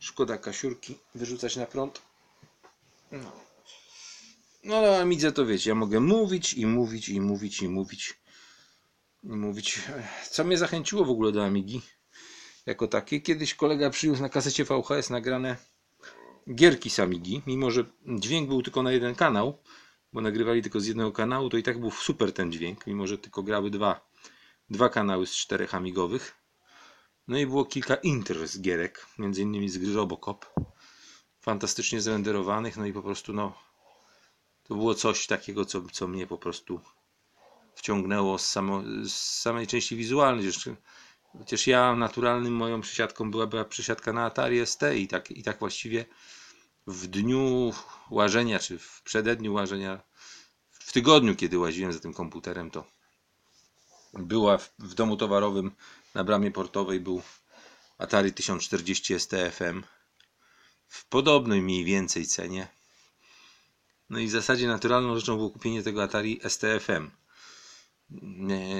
Szkoda kasiurki wyrzucać na prąd. No. No ale Amidze to wiecie, ja mogę mówić i mówić i mówić i mówić. I mówić. Co mnie zachęciło w ogóle do Amigi? Jako takie. Kiedyś kolega przyniósł na kasecie VHS nagrane gierki z Amigi. Mimo, że dźwięk był tylko na jeden kanał, bo nagrywali tylko z jednego kanału, to i tak był super ten dźwięk, mimo że tylko grały dwa dwa kanały z czterech amigowych. No i było kilka intr z gierek, między innymi z gry Robocop. Fantastycznie zrenderowanych, no i po prostu no to było coś takiego, co, co mnie po prostu wciągnęło z, samo, z samej części wizualnej. Chociaż ja naturalnym moją przesiadką była, była przesiadka na Atari ST i tak, i tak właściwie w dniu łażenia, czy w przededniu łażenia, w tygodniu, kiedy łaziłem za tym komputerem, to była w, w domu towarowym na bramie portowej był Atari 1040 STFM w podobnej mniej więcej cenie. No i w zasadzie naturalną rzeczą było kupienie tego Atari STFM.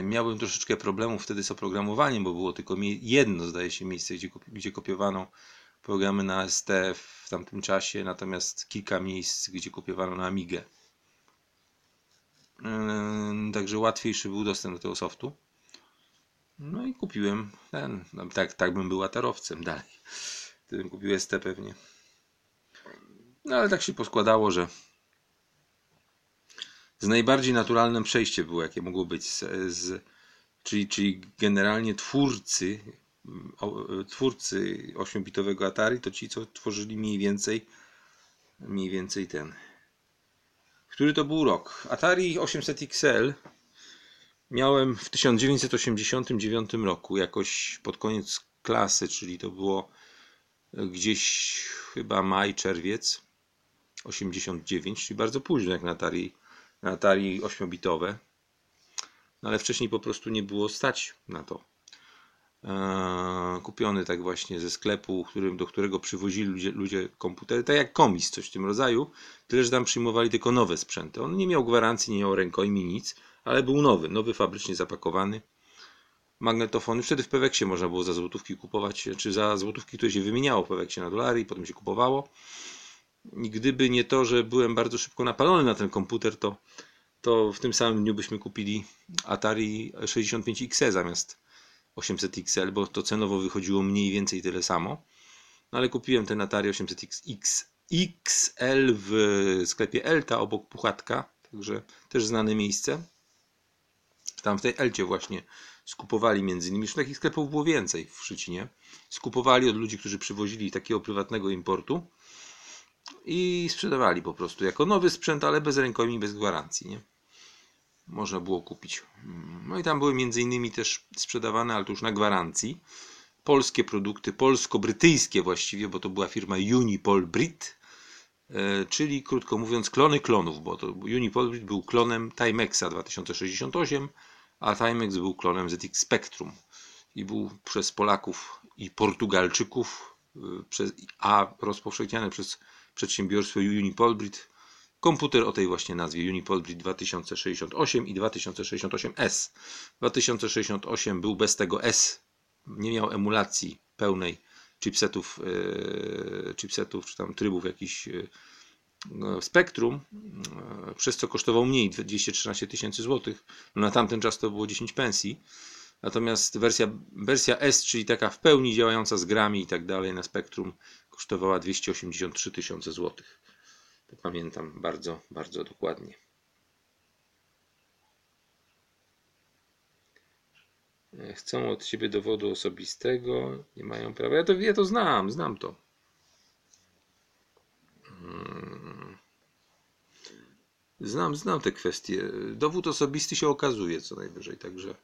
Miałem troszeczkę problemów wtedy z oprogramowaniem, bo było tylko jedno, zdaje się, miejsce, gdzie, gdzie kopiowano programy na ST w tamtym czasie, natomiast kilka miejsc, gdzie kopiowano na Amigę. Yy, Także łatwiejszy był dostęp do tego softu. No i kupiłem ten. No, tak, tak bym był atarowcem dalej. Wtedy bym kupił ST pewnie. No ale tak się poskładało, że z najbardziej naturalnym przejście było, jakie mogło być. Z, z, czyli, czyli generalnie twórcy, twórcy 8-bitowego Atari, to ci, co tworzyli mniej więcej, mniej więcej ten. Który to był rok? Atari 800 XL miałem w 1989 roku, jakoś pod koniec klasy, czyli to było gdzieś chyba maj, czerwiec 89, czyli bardzo późno jak na Atari, na Atari 8-bitowe. No ale wcześniej po prostu nie było stać na to. Eee, kupiony tak właśnie ze sklepu, którym, do którego przywozili ludzie, ludzie komputery, tak jak komis, coś w tym rodzaju, tyle że tam przyjmowali tylko nowe sprzęty. On nie miał gwarancji, nie miał rękojmi, nic, ale był nowy, nowy fabrycznie zapakowany. Magnetofony, wtedy w Peweksie można było za złotówki kupować, czy za złotówki, które się wymieniało w Peweksie na dolary i potem się kupowało. I gdyby nie to, że byłem bardzo szybko napalony na ten komputer, to, to w tym samym dniu byśmy kupili Atari 65XE zamiast 800 XL, bo to cenowo wychodziło mniej więcej tyle samo. No ale kupiłem ten Atari 800 X, XL w sklepie Elta obok Puchatka, także też znane miejsce. Tam w tej Elcie właśnie skupowali między innymi, już takich sklepów było więcej w Szczecinie. Skupowali od ludzi, którzy przywozili takiego prywatnego importu i sprzedawali po prostu jako nowy sprzęt, ale bez rękojmi, bez gwarancji, nie? Można było kupić. No i tam były między innymi też sprzedawane, ale to już na gwarancji, polskie produkty, polsko-brytyjskie właściwie, bo to była firma Unipol Brit, e, czyli krótko mówiąc klony klonów, bo to Unipol Brit był klonem Timexa 2068, a Timex był klonem ZX Spectrum i był przez Polaków i Portugalczyków, przez, a rozpowszechniany przez przedsiębiorstwo Unipolbrit komputer o tej właśnie nazwie Unipolbrit 2068 i 2068S. 2068 był bez tego S, nie miał emulacji pełnej chipsetów, e, chipsetów czy tam trybów jakichś no, Spektrum, e, przez co kosztował mniej 213 tysięcy złotych. No, na tamten czas to było 10 pensji. Natomiast wersja, wersja S, czyli taka w pełni działająca z grami i tak dalej na Spektrum, kosztowała 283 tysiące złotych. To pamiętam bardzo, bardzo dokładnie. E, Chcą od siebie dowodu osobistego, nie mają prawa. Ja to, ja to znam, znam to. Mm. Znam, znam te kwestie. Dowód osobisty się okazuje co najwyżej, także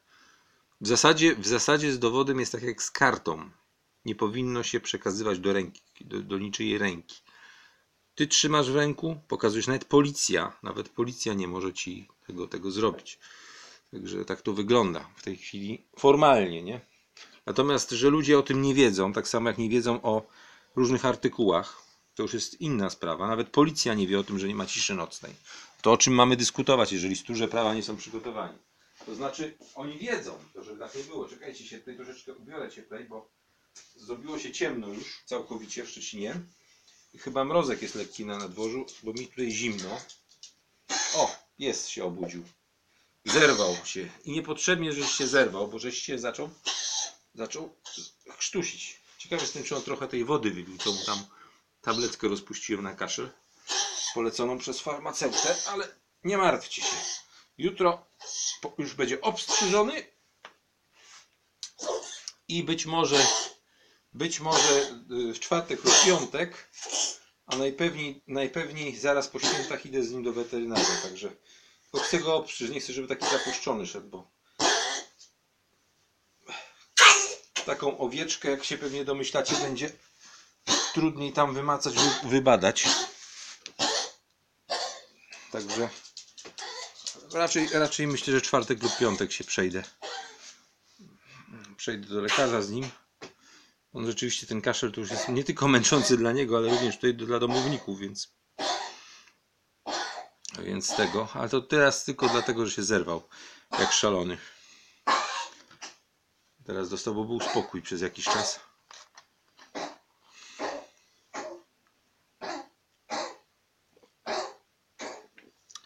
w zasadzie, w zasadzie z dowodem jest tak jak z kartą. Nie powinno się przekazywać do ręki, do, do niczyjej ręki. Ty trzymasz w ręku, pokazujesz nawet policja, nawet policja nie może ci tego, tego zrobić. Także tak to wygląda w tej chwili formalnie, nie? Natomiast, że ludzie o tym nie wiedzą, tak samo jak nie wiedzą o różnych artykułach, to już jest inna sprawa. Nawet policja nie wie o tym, że nie ma ciszy nocnej. To o czym mamy dyskutować, jeżeli stróże prawa nie są przygotowani. To znaczy, oni wiedzą, to żeby tak nie było. Czekajcie się, tutaj troszeczkę ubiorę cieplej, bo zrobiło się ciemno już całkowicie w Szczecinie. Chyba mrozek jest lekki na nadworzu, bo mi tutaj zimno. O, jest się obudził. Zerwał się. I niepotrzebnie, żeś się zerwał, bo żeś się zaczął, zaczął krztusić. Ciekaw jestem, czy on trochę tej wody wypił, co mu tam tabletkę rozpuściłem na kaszel. Poleconą przez farmaceutę, ale nie martwcie się. Jutro już będzie obstrzyżony i być może być może y, w czwartek lub piątek, a najpewniej, najpewniej zaraz po świętach idę z nim do weterynarza, także tylko chcę go obstrzyż, nie chcę, żeby taki zapuszczony szedł, bo taką owieczkę, jak się pewnie domyślacie, będzie trudniej tam wymacać, wy, wybadać. Także raczej, raczej myślę, że czwartek lub piątek się przejdę. Przejdę do lekarza z nim. On rzeczywiście ten kaszel to już jest nie tylko męczący dla niego, ale również tutaj dla domowników, więc. Więc tego. Ale to teraz tylko dlatego, że się zerwał. Jak szalony. Teraz dostał, bo był spokój przez jakiś czas.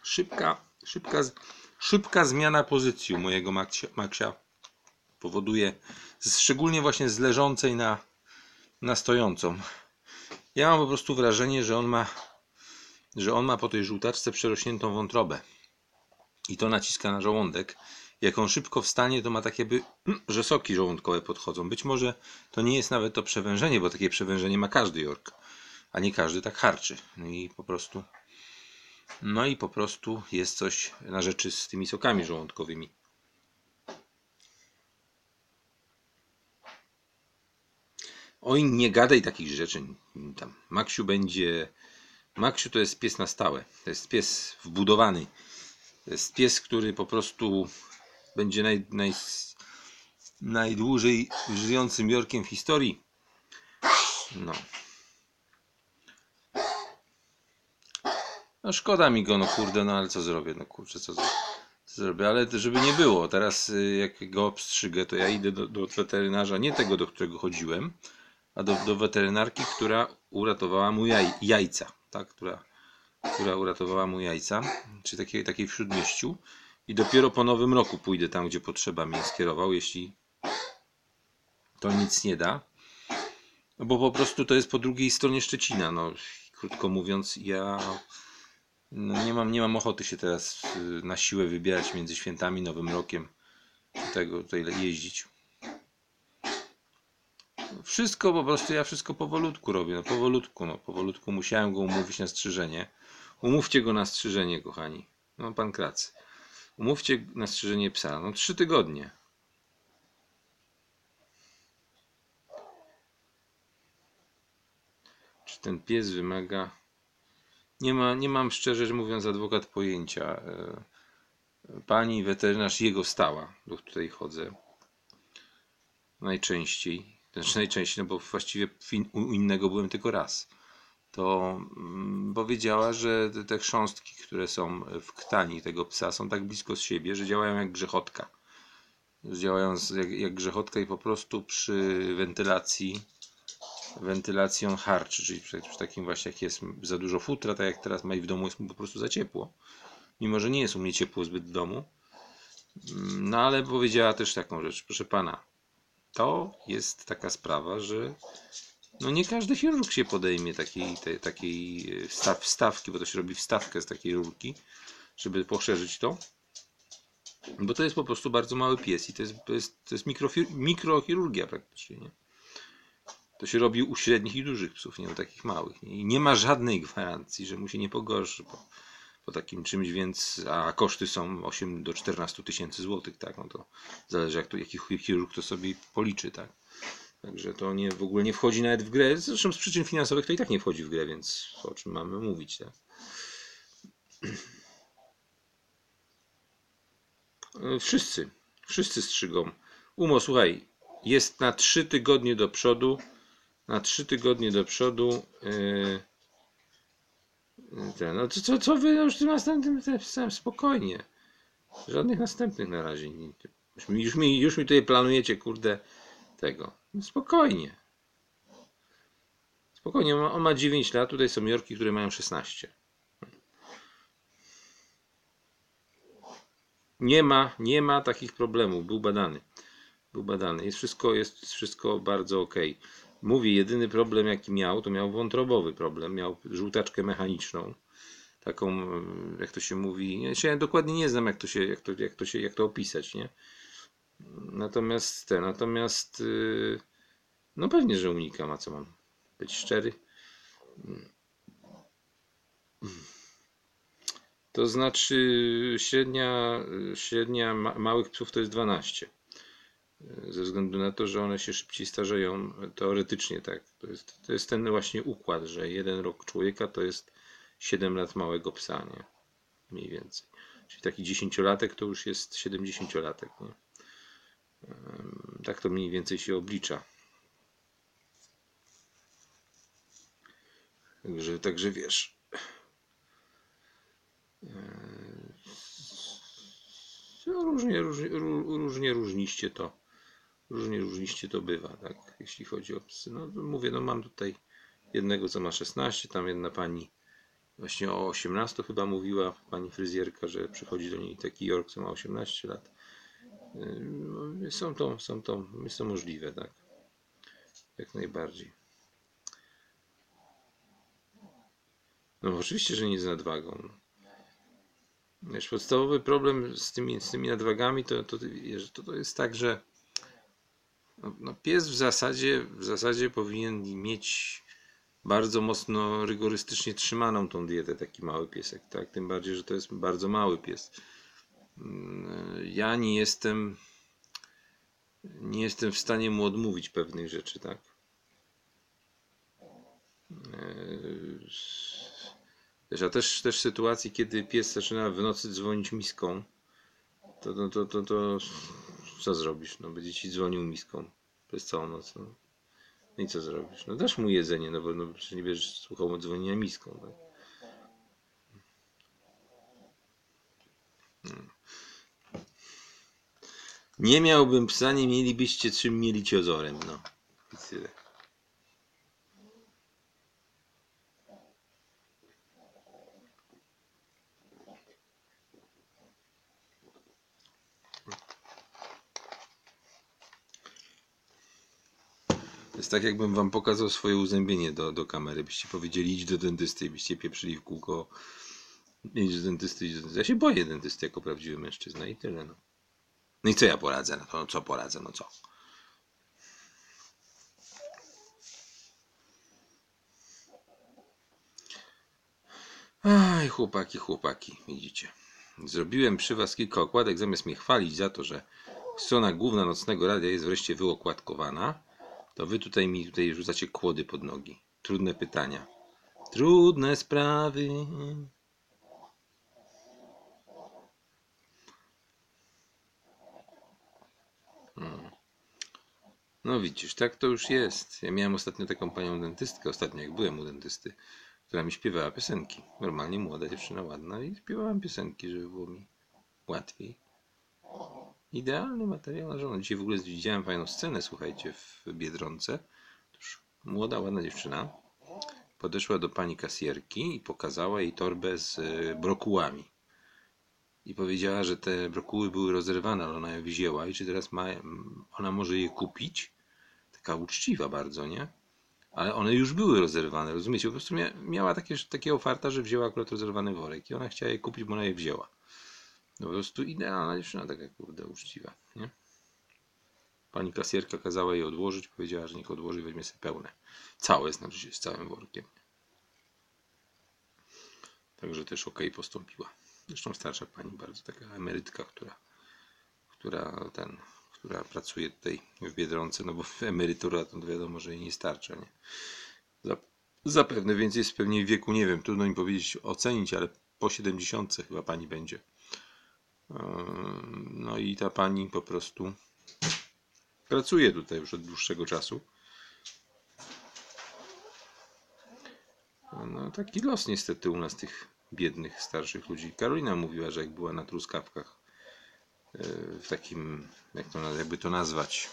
Szybka, szybka, szybka zmiana pozycji mojego Maksia, powoduje, szczególnie właśnie z leżącej na, na stojącą. Ja mam po prostu wrażenie, że on ma, że on ma po tej żółtaczce przerośniętą wątrobę. I to naciska na żołądek. Jak on szybko wstanie, to ma takie, by, że soki żołądkowe podchodzą. Być może to nie jest nawet to przewężenie, bo takie przewężenie ma każdy York, a nie każdy tak harczy. No i po prostu, no i po prostu jest coś na rzeczy z tymi sokami żołądkowymi. Oj, nie gadaj takich rzeczy. Tam Maksiu będzie. Maksiu to jest pies na stałe. To jest pies wbudowany. To jest pies, który po prostu będzie naj, naj, najdłużej żyjącym Jorkiem w historii. No. No szkoda mi go, no kurde, no ale co zrobię, no kurczę, co, co zrobię, ale żeby nie było, teraz y, jak go obstrzygę, to ja idę do, do weterynarza, nie tego, do którego chodziłem, a do, do weterynarki, która uratowała mu jaj, jajca, tak, która, która uratowała mu jajca, czy takiej, takiej w Śródmieściu i dopiero po nowym roku pójdę tam, gdzie potrzeba mnie skierował, jeśli to nic nie da. No bo po prostu to jest po drugiej stronie Szczecina. No, krótko mówiąc, ja no, nie, mam, nie mam ochoty się teraz y, na siłę wybierać między świętami, Nowym Rokiem, tego tutaj jeździć. Wszystko po prostu, ja wszystko powolutku robię, no powolutku, no powolutku musiałem go umówić na strzyżenie. Umówcie go na strzyżenie, kochani. No, pan Krac. Umówcie na strzyżenie psa. No, trzy tygodnie. Czy ten pies wymaga. Nie, ma, nie mam szczerze mówiąc, adwokat pojęcia. E, Pani weterynarz jego stała, do której chodzę. Najczęściej. Znaczy najczęściej, no bo właściwie u innego byłem tylko raz. To mm, powiedziała, że te, chrząstki, które są w ktani tego psa, są tak blisko z siebie, że działają jak grzechotka. Działają jak, jak grzechotka i po prostu przy wentylacji wentylacją harczy, czyli przy, przy takim właśnie jak jest za dużo futra, tak jak teraz ma i w domu jest mu po prostu za ciepło. Mimo, że nie jest u mnie ciepło zbyt w domu. Mm, No ale powiedziała też taką rzecz, proszę pana, to jest taka sprawa, że no nie każdy chirurg się podejmie takiej, tej, takiej e, wstaw, wstawki, bo to się robi wstawkę z takiej rurki, żeby poszerzyć to. Bo to jest po prostu bardzo mały pies i to jest, to jest, to jest mikrochirurgia praktycznie. Nie? To się robi u średnich i dużych psów, nie u takich małych. Nie? I nie ma żadnej gwarancji, że mu się nie pogorszy po, po takim czymś, więc a koszty są 8 do 14 tysięcy złotych, tak? No to zależy jak to, jaki chi- chirurg to sobie policzy, tak? Także to nie, w ogóle nie wchodzi nawet w grę. Zresztą z przyczyn finansowych to i tak nie wchodzi w grę, więc o czym mamy mówić, tak? Wszyscy, wszyscy strzygą. Umo, słuchaj, jest na 3 tygodnie do przodu. Na 3 tygodnie do przodu. Yy, ten, no to co, co wy już tym następnym spokojnie. Żadnych następnych na razie. Już mi, już, mi, już mi tutaj planujecie, kurde, tego. No spokojnie. Spokojnie, on ma, on ma 9 lat, tutaj są Jorki, które mają 16. Nie ma, nie ma takich problemów. Był badany. Był badany. Jest wszystko, jest wszystko bardzo ok. Mówię, jedyny problem jaki miał, to miał wątrobowy problem. Miał żółtaczkę mechaniczną. Taką, e, jak to się mówi. Ja się dokładnie nie znam, jak to się, jak to, jak to, się, jak to opisać, nie? Natomiast te, natomiast yy, no pewnie, że unikam, a co mam być szczery. To znaczy średnia, średnia ma, małych psów to jest 12. ze względu na to, że one się szybciej starzeją, teoretycznie tak. To jest, to jest ten właśnie układ, że jeden rok człowieka to jest 7 lat małego psa, nie? Mniej więcej. Czyli taki dziesięciolatek to już jest 70-latek, nie? Tak to mniej więcej się oblicza. Także, także wiesz. Różnie, różnie, ró- różnie różniście to. Różnie różniście to bywa, tak? Jeśli chodzi o psy. No mówię, no mam tutaj jednego, co ma 16, tam jedna pani właśnie o 18 chyba mówiła, pani fryzjerka, że przychodzi do niej taki York, co ma 18 lat. Ym, no, Są to, są to, jest to możliwe, tak? Jak najbardziej. No oczywiście, że nie z nadwagą. Wiesz, podstawowy problem z tymi, z tymi nadwagami to, to, to, to jest tak, że no, no pies w zasadzie, w zasadzie powinien mieć bardzo mocno rygorystycznie trzymaną tą dietę, taki mały piesek, tak? Tym bardziej, że to jest bardzo mały pies. Mm, Ja nie jestem nie jestem w stanie mu odmówić pewnych rzeczy, tak? Eee, Wiesz, a też, też sytuacji, kiedy pies zaczyna w nocy dzwonić miską, to, to, to, to, to co zrobisz? No, będzie ci dzwonił miską przez całą noc. No. No i co zrobisz? No dasz mu jedzenie, no bo no, przecież nie będziesz słuchał dzwonienia miską. Tak? Hmm. Nie miałbym psa, nie mielibyście czym mieli ciozorem, no. I tyle. To jest tak, jakbym wam pokazał swoje uzębienie do, do kamery. Byście powiedzieli, idź do dentysty i byście pieprzyli w kółko. Idź do dentysty, idź do dentysty. Ja się boję dentysty jako prawdziwy mężczyzna i tyle, no. No i co ja poradzę? No to no co poradzę? No co? Aj, chłopaki, chłopaki, widzicie. Zrobiłem przy was kilka okładek, zamiast mnie chwalić za to, że strona główna nocnego radia jest wreszcie wyokładkowana, to wy tutaj mi tutaj rzucacie kłody pod nogi. Trudne pytania. Trudne sprawy. Hmm. No widzisz, tak to już jest. Ja miałem ostatnio taką panią dentystkę, ostatnio jak byłem u dentysty, która mi śpiewała piosenki. Normalnie młoda dziewczyna, ładna i śpiewałem piosenki, żeby było mi łatwiej. Idealny materiał na żonę. Dzisiaj w ogóle widziałem fajną scenę, słuchajcie, w Biedronce. Otóż młoda, ładna dziewczyna podeszła do pani kasjerki i pokazała jej torbę z e, brokułami. I powiedziała, że te brokuły były rozerwane, ale ona je wzięła i czy teraz ma, ona może je kupić? Taka uczciwa bardzo, nie? Ale one już były rozerwane, rozumiecie? Po prostu mia, miała takie, takiego farta, że wzięła akurat rozerwany worek i ona chciała je kupić, bo ona je wzięła. No po prostu idealna dziewczyna, taka kurde uczciwa, nie? Pani kasjerka kazała jej odłożyć, powiedziała, że niech odłoży i weźmie sobie pełne. Całe, znaczy się z całym workiem. Także też okej postąpiła. Zresztą starsza pani, bardzo taka emerytka, która, która ten, która pracuje tutaj w Biedronce, no bo emerytura to wiadomo, że jej nie starcza, nie? Zap- Zapewne, więc jest pewnie w wieku, nie wiem, trudno mi powiedzieć, ocenić, ale po 70 chyba pani będzie. Ehm, No i ta pani po prostu pracuje tutaj już od dłuższego czasu. No taki los niestety u nas tych biednych starszych ludzi. Karolina mówiła, że jak była na truskawkach e, w takim, jak to, jakby to nazwać,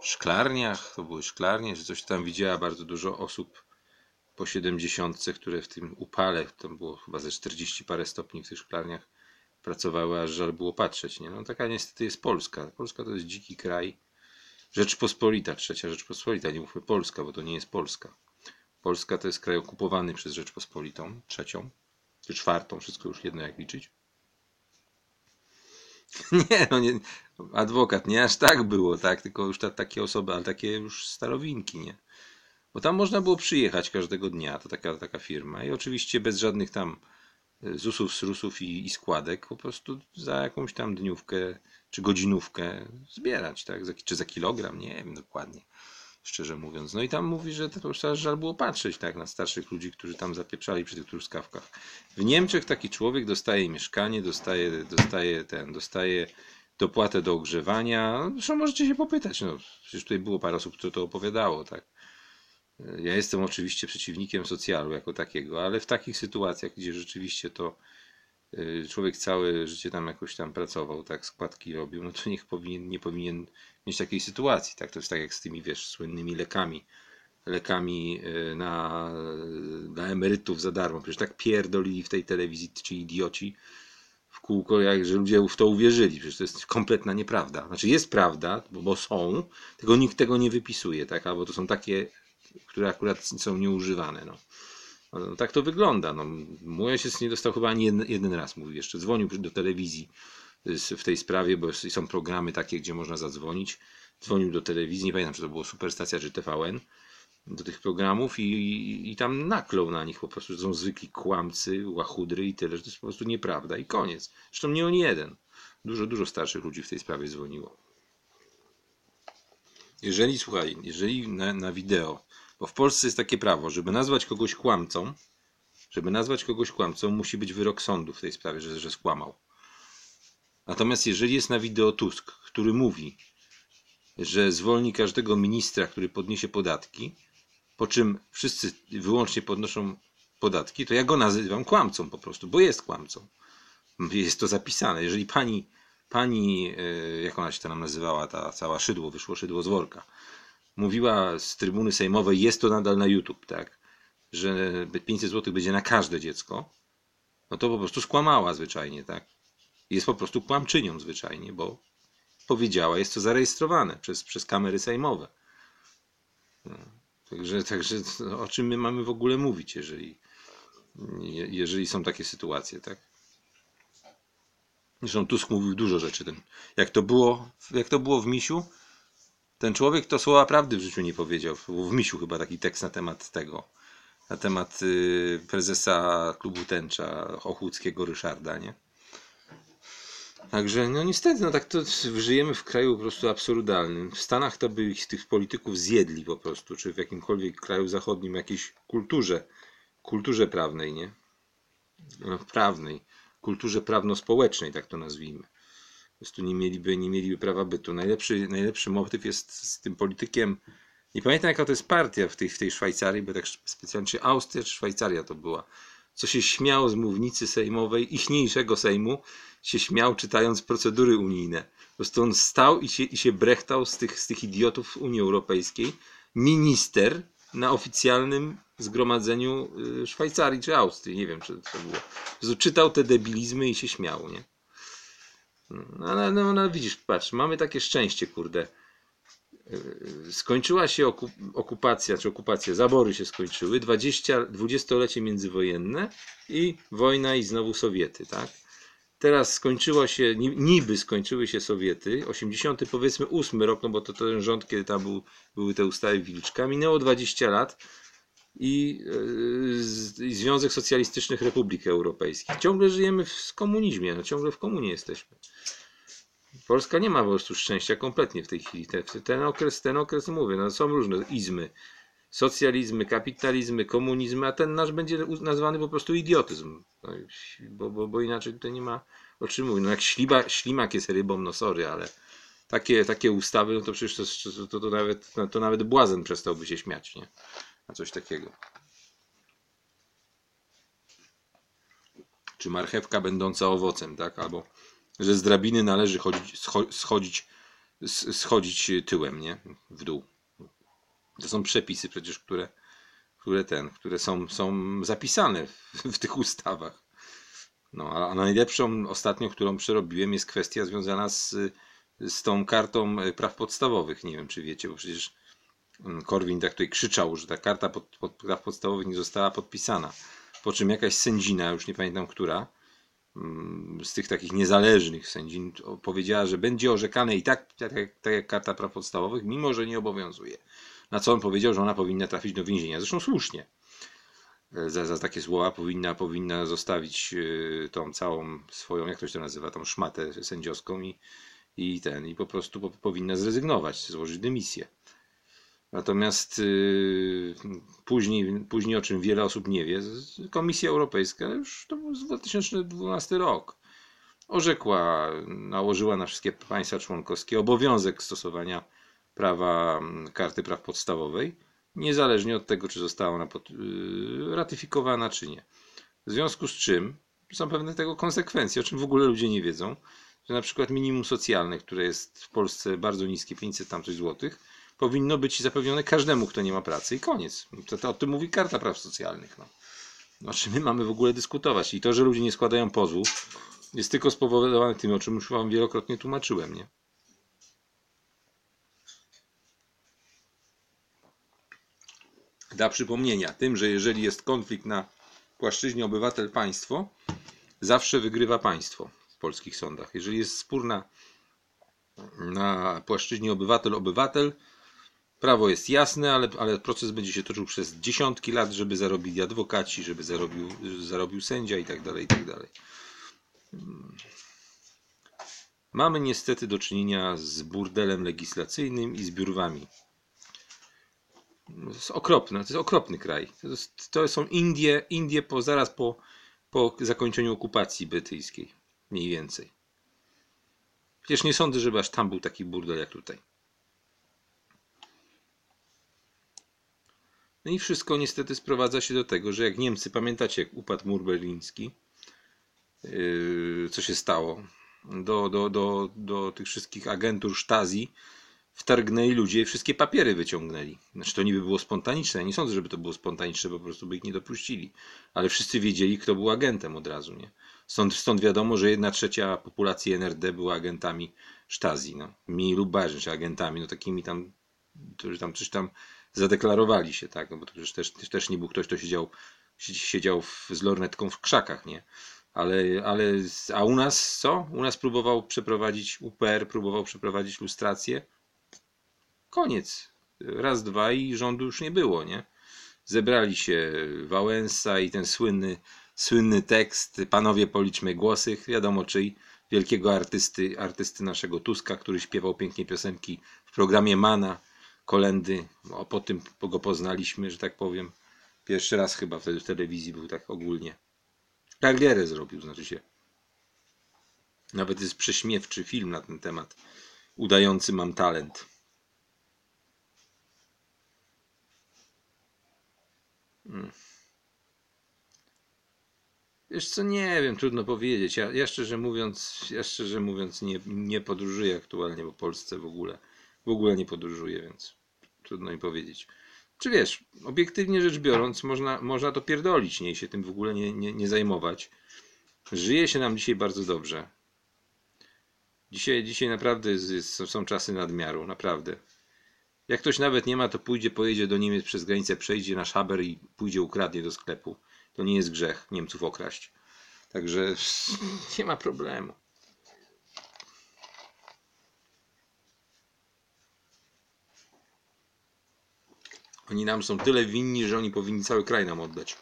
szklarniach, to były szklarnie, że coś tam widziała bardzo dużo osób po 70, które w tym upale, tam było chyba ze 40 parę stopni w tych szklarniach, pracowały, aż żal było patrzeć. Nie? No taka niestety jest Polska. Polska to jest dziki kraj. Rzeczpospolita, trzecia Rzeczpospolita, nie mówmy Polska, bo to nie jest Polska. Polska to jest kraj okupowany przez Rzeczpospolitą, trzecią, czy czwartą, wszystko już jedno jak liczyć. Nie, no nie, adwokat, nie aż tak było, tak, tylko już ta, takie osoby, ale takie już starowinki, nie. Bo tam można było przyjechać każdego dnia, to taka, taka firma i oczywiście bez żadnych tam ZUS-ów, SRUS-ów i, i składek po prostu za jakąś tam dniówkę czy godzinówkę zbierać, tak? Za, czy za kilogram, nie wiem dokładnie, szczerze mówiąc. No i tam mówi, że to już aż żal było patrzeć tak, na starszych ludzi, którzy tam zapieprzali przy tych truskawkach. W Niemczech taki człowiek dostaje mieszkanie, dostaje, dostaje ten, dostaje dopłatę do ogrzewania. Zresztą możecie się popytać, no przecież tutaj było parę osób, które to opowiadało, tak. Ja jestem oczywiście przeciwnikiem socjalu jako takiego, ale w takich sytuacjach, gdzie rzeczywiście to y, człowiek całe życie tam jakoś tam pracował, tak, składki robił, no to niech powinien, nie powinien mieć takiej sytuacji, tak, to jest tak jak z tymi, wiesz, słynnymi lekami, lekami y, na, emerytów za darmo, przecież tak pierdolili w tej telewizji, czy idioci, w kółko, jak, że ludzie w to uwierzyli. Przecież to jest kompletna nieprawda. Znaczy jest prawda, bo, bo są, tylko nikt tego nie wypisuje, tak? Albo to są takie, które akurat są nieużywane. No. No, tak to wygląda. No, mój ojciec nie dostał chyba ani jeden, jeden raz, mówi jeszcze. Dzwonił do telewizji w tej sprawie, bo są programy takie, gdzie można zadzwonić. Dzwonił do telewizji, nie pamiętam, czy to było Superstacja czy TVN do tych programów i, i, i, tam naklął na nich po prostu, że są zwykli kłamcy, łachudry i tyle, że to jest po prostu nieprawda i koniec. Zresztą nie on jeden. Dużo, dużo starszych ludzi w tej sprawie dzwoniło. Jeżeli, słuchaj, jeżeli na, na wideo, bo w Polsce jest takie prawo, żeby nazwać kogoś kłamcą, żeby nazwać kogoś kłamcą, musi być wyrok sądu w tej sprawie, że, że skłamał. Natomiast jeżeli jest na wideo Tusk, który mówi, że zwolni każdego ministra, który podniesie podatki, po czym wszyscy wyłącznie podnoszą podatki, to ja go nazywam kłamcą po prostu, bo jest kłamcą. Jest to zapisane. Jeżeli pani, pani e, jak ona się to nam nazywała, ta cała szydło, wyszło szydło z worka, mówiła z trybuny sejmowej, jest to nadal na YouTube, tak, że 500 zł będzie na każde dziecko, no to po prostu skłamała zwyczajnie, tak. Jest po prostu kłamczynią zwyczajnie, bo powiedziała, jest to zarejestrowane przez, przez kamery sejmowe. No. Także, także no, o czym my mamy w ogóle mówić, jeżeli, jeżeli są takie sytuacje, tak? Zresztą Tusk mówił dużo rzeczy. Jak, to było, jak to było w Misiu, ten człowiek to słowa prawdy w życiu nie powiedział. W Misiu chyba taki tekst na temat tego, na temat y, prezesa klubu Tęcza, Ochłuckiego Ryszarda, nie? Także, no niestety, no tak to żyjemy w kraju po prostu absurdalnym. W Stanach to by ich, tych polityków zjedli po prostu, czy w jakimkolwiek kraju zachodnim jakiejś kulturze, kulturze prawnej, nie? No, prawnej, kulturze prawno-społecznej, tak to nazwijmy. Po prostu nie mieliby, nie mieliby prawa bytu. Najlepszy, najlepszy motyw jest z tym politykiem, nie pamiętam jaka to jest partia w tej, w tej Szwajcarii, bo tak specjalnie, czy Austria, czy Szwajcaria to była, co się śmiał z mównicy sejmowej, ichniejszego sejmu, się śmiał czytając procedury unijne. Po prostu on stał i się, i się brechtał z tych, z tych idiotów Unii Europejskiej. Minister na oficjalnym zgromadzeniu y, Szwajcarii czy Austrii, nie wiem, czy to było. Po czytał te debilizmy i się śmiał, nie? No, ale no, no, widzisz, patrz, mamy takie szczęście, kurde. Y, skończyła się okupacja, czy okupacja, zabory się skończyły, 20, dwudziestolecie międzywojenne i wojna i znowu Sowiety, tak? Teraz skończyło się, niby skończyły się Sowiety, 80 powiedzmy 8 rok, no bo to ten rząd, kiedy tam był, były te ustawy Wilczka, minęło 20 lat i, yy, Związek Socjalistycznych Republik Europejskich. Ciągle żyjemy w komunizmie, no ciągle w komunie jesteśmy. Polska nie ma po prostu szczęścia kompletnie w tej chwili. Ten, ten okres, ten okres mówię, no są różne izmy. Socjalizmy, kapitalizmy, komunizmy, a ten nasz będzie nazwany po prostu idiotyzm. No, bo, bo, bo inaczej tutaj nie ma o czym mówić. No jak śliba, ślimak jest rybą, no sorry, ale takie, takie ustawy, no to przecież to, to, to, nawet, to nawet błazen przestałby się śmiać, nie? A coś takiego. Czy marchewka będąca owocem, tak? Albo że z drabiny należy chodzić, schodzić, schodzić tyłem, nie? W dół. To są przepisy przecież, które, które ten, które są, są zapisane w, w tych ustawach. No, a najlepszą ostatnią, którą przerobiłem, jest kwestia związana z, z tą kartą praw podstawowych. Nie wiem, czy wiecie, bo przecież Korwin tak tutaj krzyczał, że ta karta pod, pod praw podstawowych nie została podpisana. Po czym jakaś sędzina, już nie pamiętam która, mm, z tych takich niezależnych sędzin powiedziała, że będzie orzekane i tak, tak, tak jak karta praw podstawowych, mimo że nie obowiązuje. Na co on powiedział, że ona powinna trafić do więzienia. Zresztą słusznie. e, za, za takie słowa powinna, powinna zostawić e, tą całą swoją, jak to się nazywa, tą szmatę sędziowską i, i ten, i po prostu po, powinna zrezygnować, złożyć dymisję. Natomiast yy, później, później, o czym wiele osób nie wie, Komisja Europejska, już to był 2012 rok, orzekła, nałożyła na wszystkie państwa członkowskie obowiązek stosowania prawa Karty Praw Podstawowej, niezależnie od tego, czy została ona pod, yy, ratyfikowana, czy nie. W związku z czym są pewne tego konsekwencje, o czym w ogóle ludzie nie wiedzą, że na przykład minimum socjalne, które jest w Polsce bardzo niskie, 500 tam coś złotych, powinno być zapewnione każdemu, kto nie ma pracy i koniec. To, to o tym mówi Karta Praw Socjalnych. No. O czym my mamy w ogóle dyskutować? I to, że ludzie nie składają pozwów, jest tylko spowodowane tym, o czym już wam wielokrotnie tłumaczyłem, nie? Dla przypomnienia, tym, że jeżeli jest konflikt na płaszczyźnie obywatel-państwo, zawsze wygrywa państwo w polskich sądach. Jeżeli jest spór na, na płaszczyźnie obywatel-obywatel, prawo jest jasne, ale, ale proces będzie się toczył przez dziesiątki lat, żeby zarobili adwokaci, żeby zarobił, zarobił sędzia i tak dalej, i tak dalej. Mamy niestety do czynienia z burdelem legislacyjnym i zbiórwami. To jest okropne, to jest okropny kraj. To, jest, to są Indie, Indie po, zaraz po, po zakończeniu okupacji brytyjskiej. Mniej więcej. Przecież nie sądzę, żeby aż tam był taki burdel jak tutaj. No i wszystko niestety sprowadza się do tego, że jak Niemcy, pamiętacie jak upadł mur berliński, yy, co się stało, do, do, do, do tych wszystkich agentur Stasi wtargnęli ludzie i wszystkie papiery wyciągnęli. Znaczy to niby było spontaniczne, nie sądzę, żeby to było spontaniczne, po prostu by ich nie dopuścili. Ale wszyscy wiedzieli, kto był agentem od razu, nie? Stąd, stąd wiadomo, że jedna trzecia populacji NRD była agentami Stasi, no. Mniej lub bardziej, czy agentami, no takimi tam, którzy tam coś tam zadeklarowali się, tak? No bo to przecież też, też nie był ktoś, kto siedział, siedział w, z lornetką w krzakach, nie? Ale, ale, a u nas co? U nas próbował przeprowadzić UPR, próbował przeprowadzić lustrację. Koniec. Raz, dwa i rządu już nie było, nie? Zebrali się Wałęsa i ten słynny, słynny tekst Panowie policzmy głosy, wiadomo czyj, wielkiego artysty, artysty naszego Tuska, który śpiewał pięknie piosenki w programie Mana, kolendy, o, po tym go poznaliśmy, że tak powiem. Pierwszy raz chyba wtedy w telewizji był tak ogólnie. Karierę zrobił, znaczy się. Nawet jest prześmiewczy film na ten temat, udający mam talent. Hmm. Wiesz co, nie wiem, trudno powiedzieć. Ja, ja szczerze mówiąc, ja szczerze mówiąc nie, nie podróżuję aktualnie po Polsce w ogóle. W ogóle nie podróżuję, więc trudno mi powiedzieć. Czy wiesz, obiektywnie rzecz biorąc, można, można to pierdolić, nie się tym w ogóle nie, nie, nie zajmować. Żyje się nam dzisiaj bardzo dobrze. Dzisiaj, dzisiaj naprawdę jest, jest, są czasy nadmiaru, naprawdę. Jak ktoś nawet nie ma, to pójdzie, pojedzie do Niemiec przez granicę, przejdzie na szaber i pójdzie ukradnie do sklepu. To nie jest grzech Niemców okraść. Także nie ma problemu. Oni nam są tyle winni, że oni powinni cały kraj nam oddać.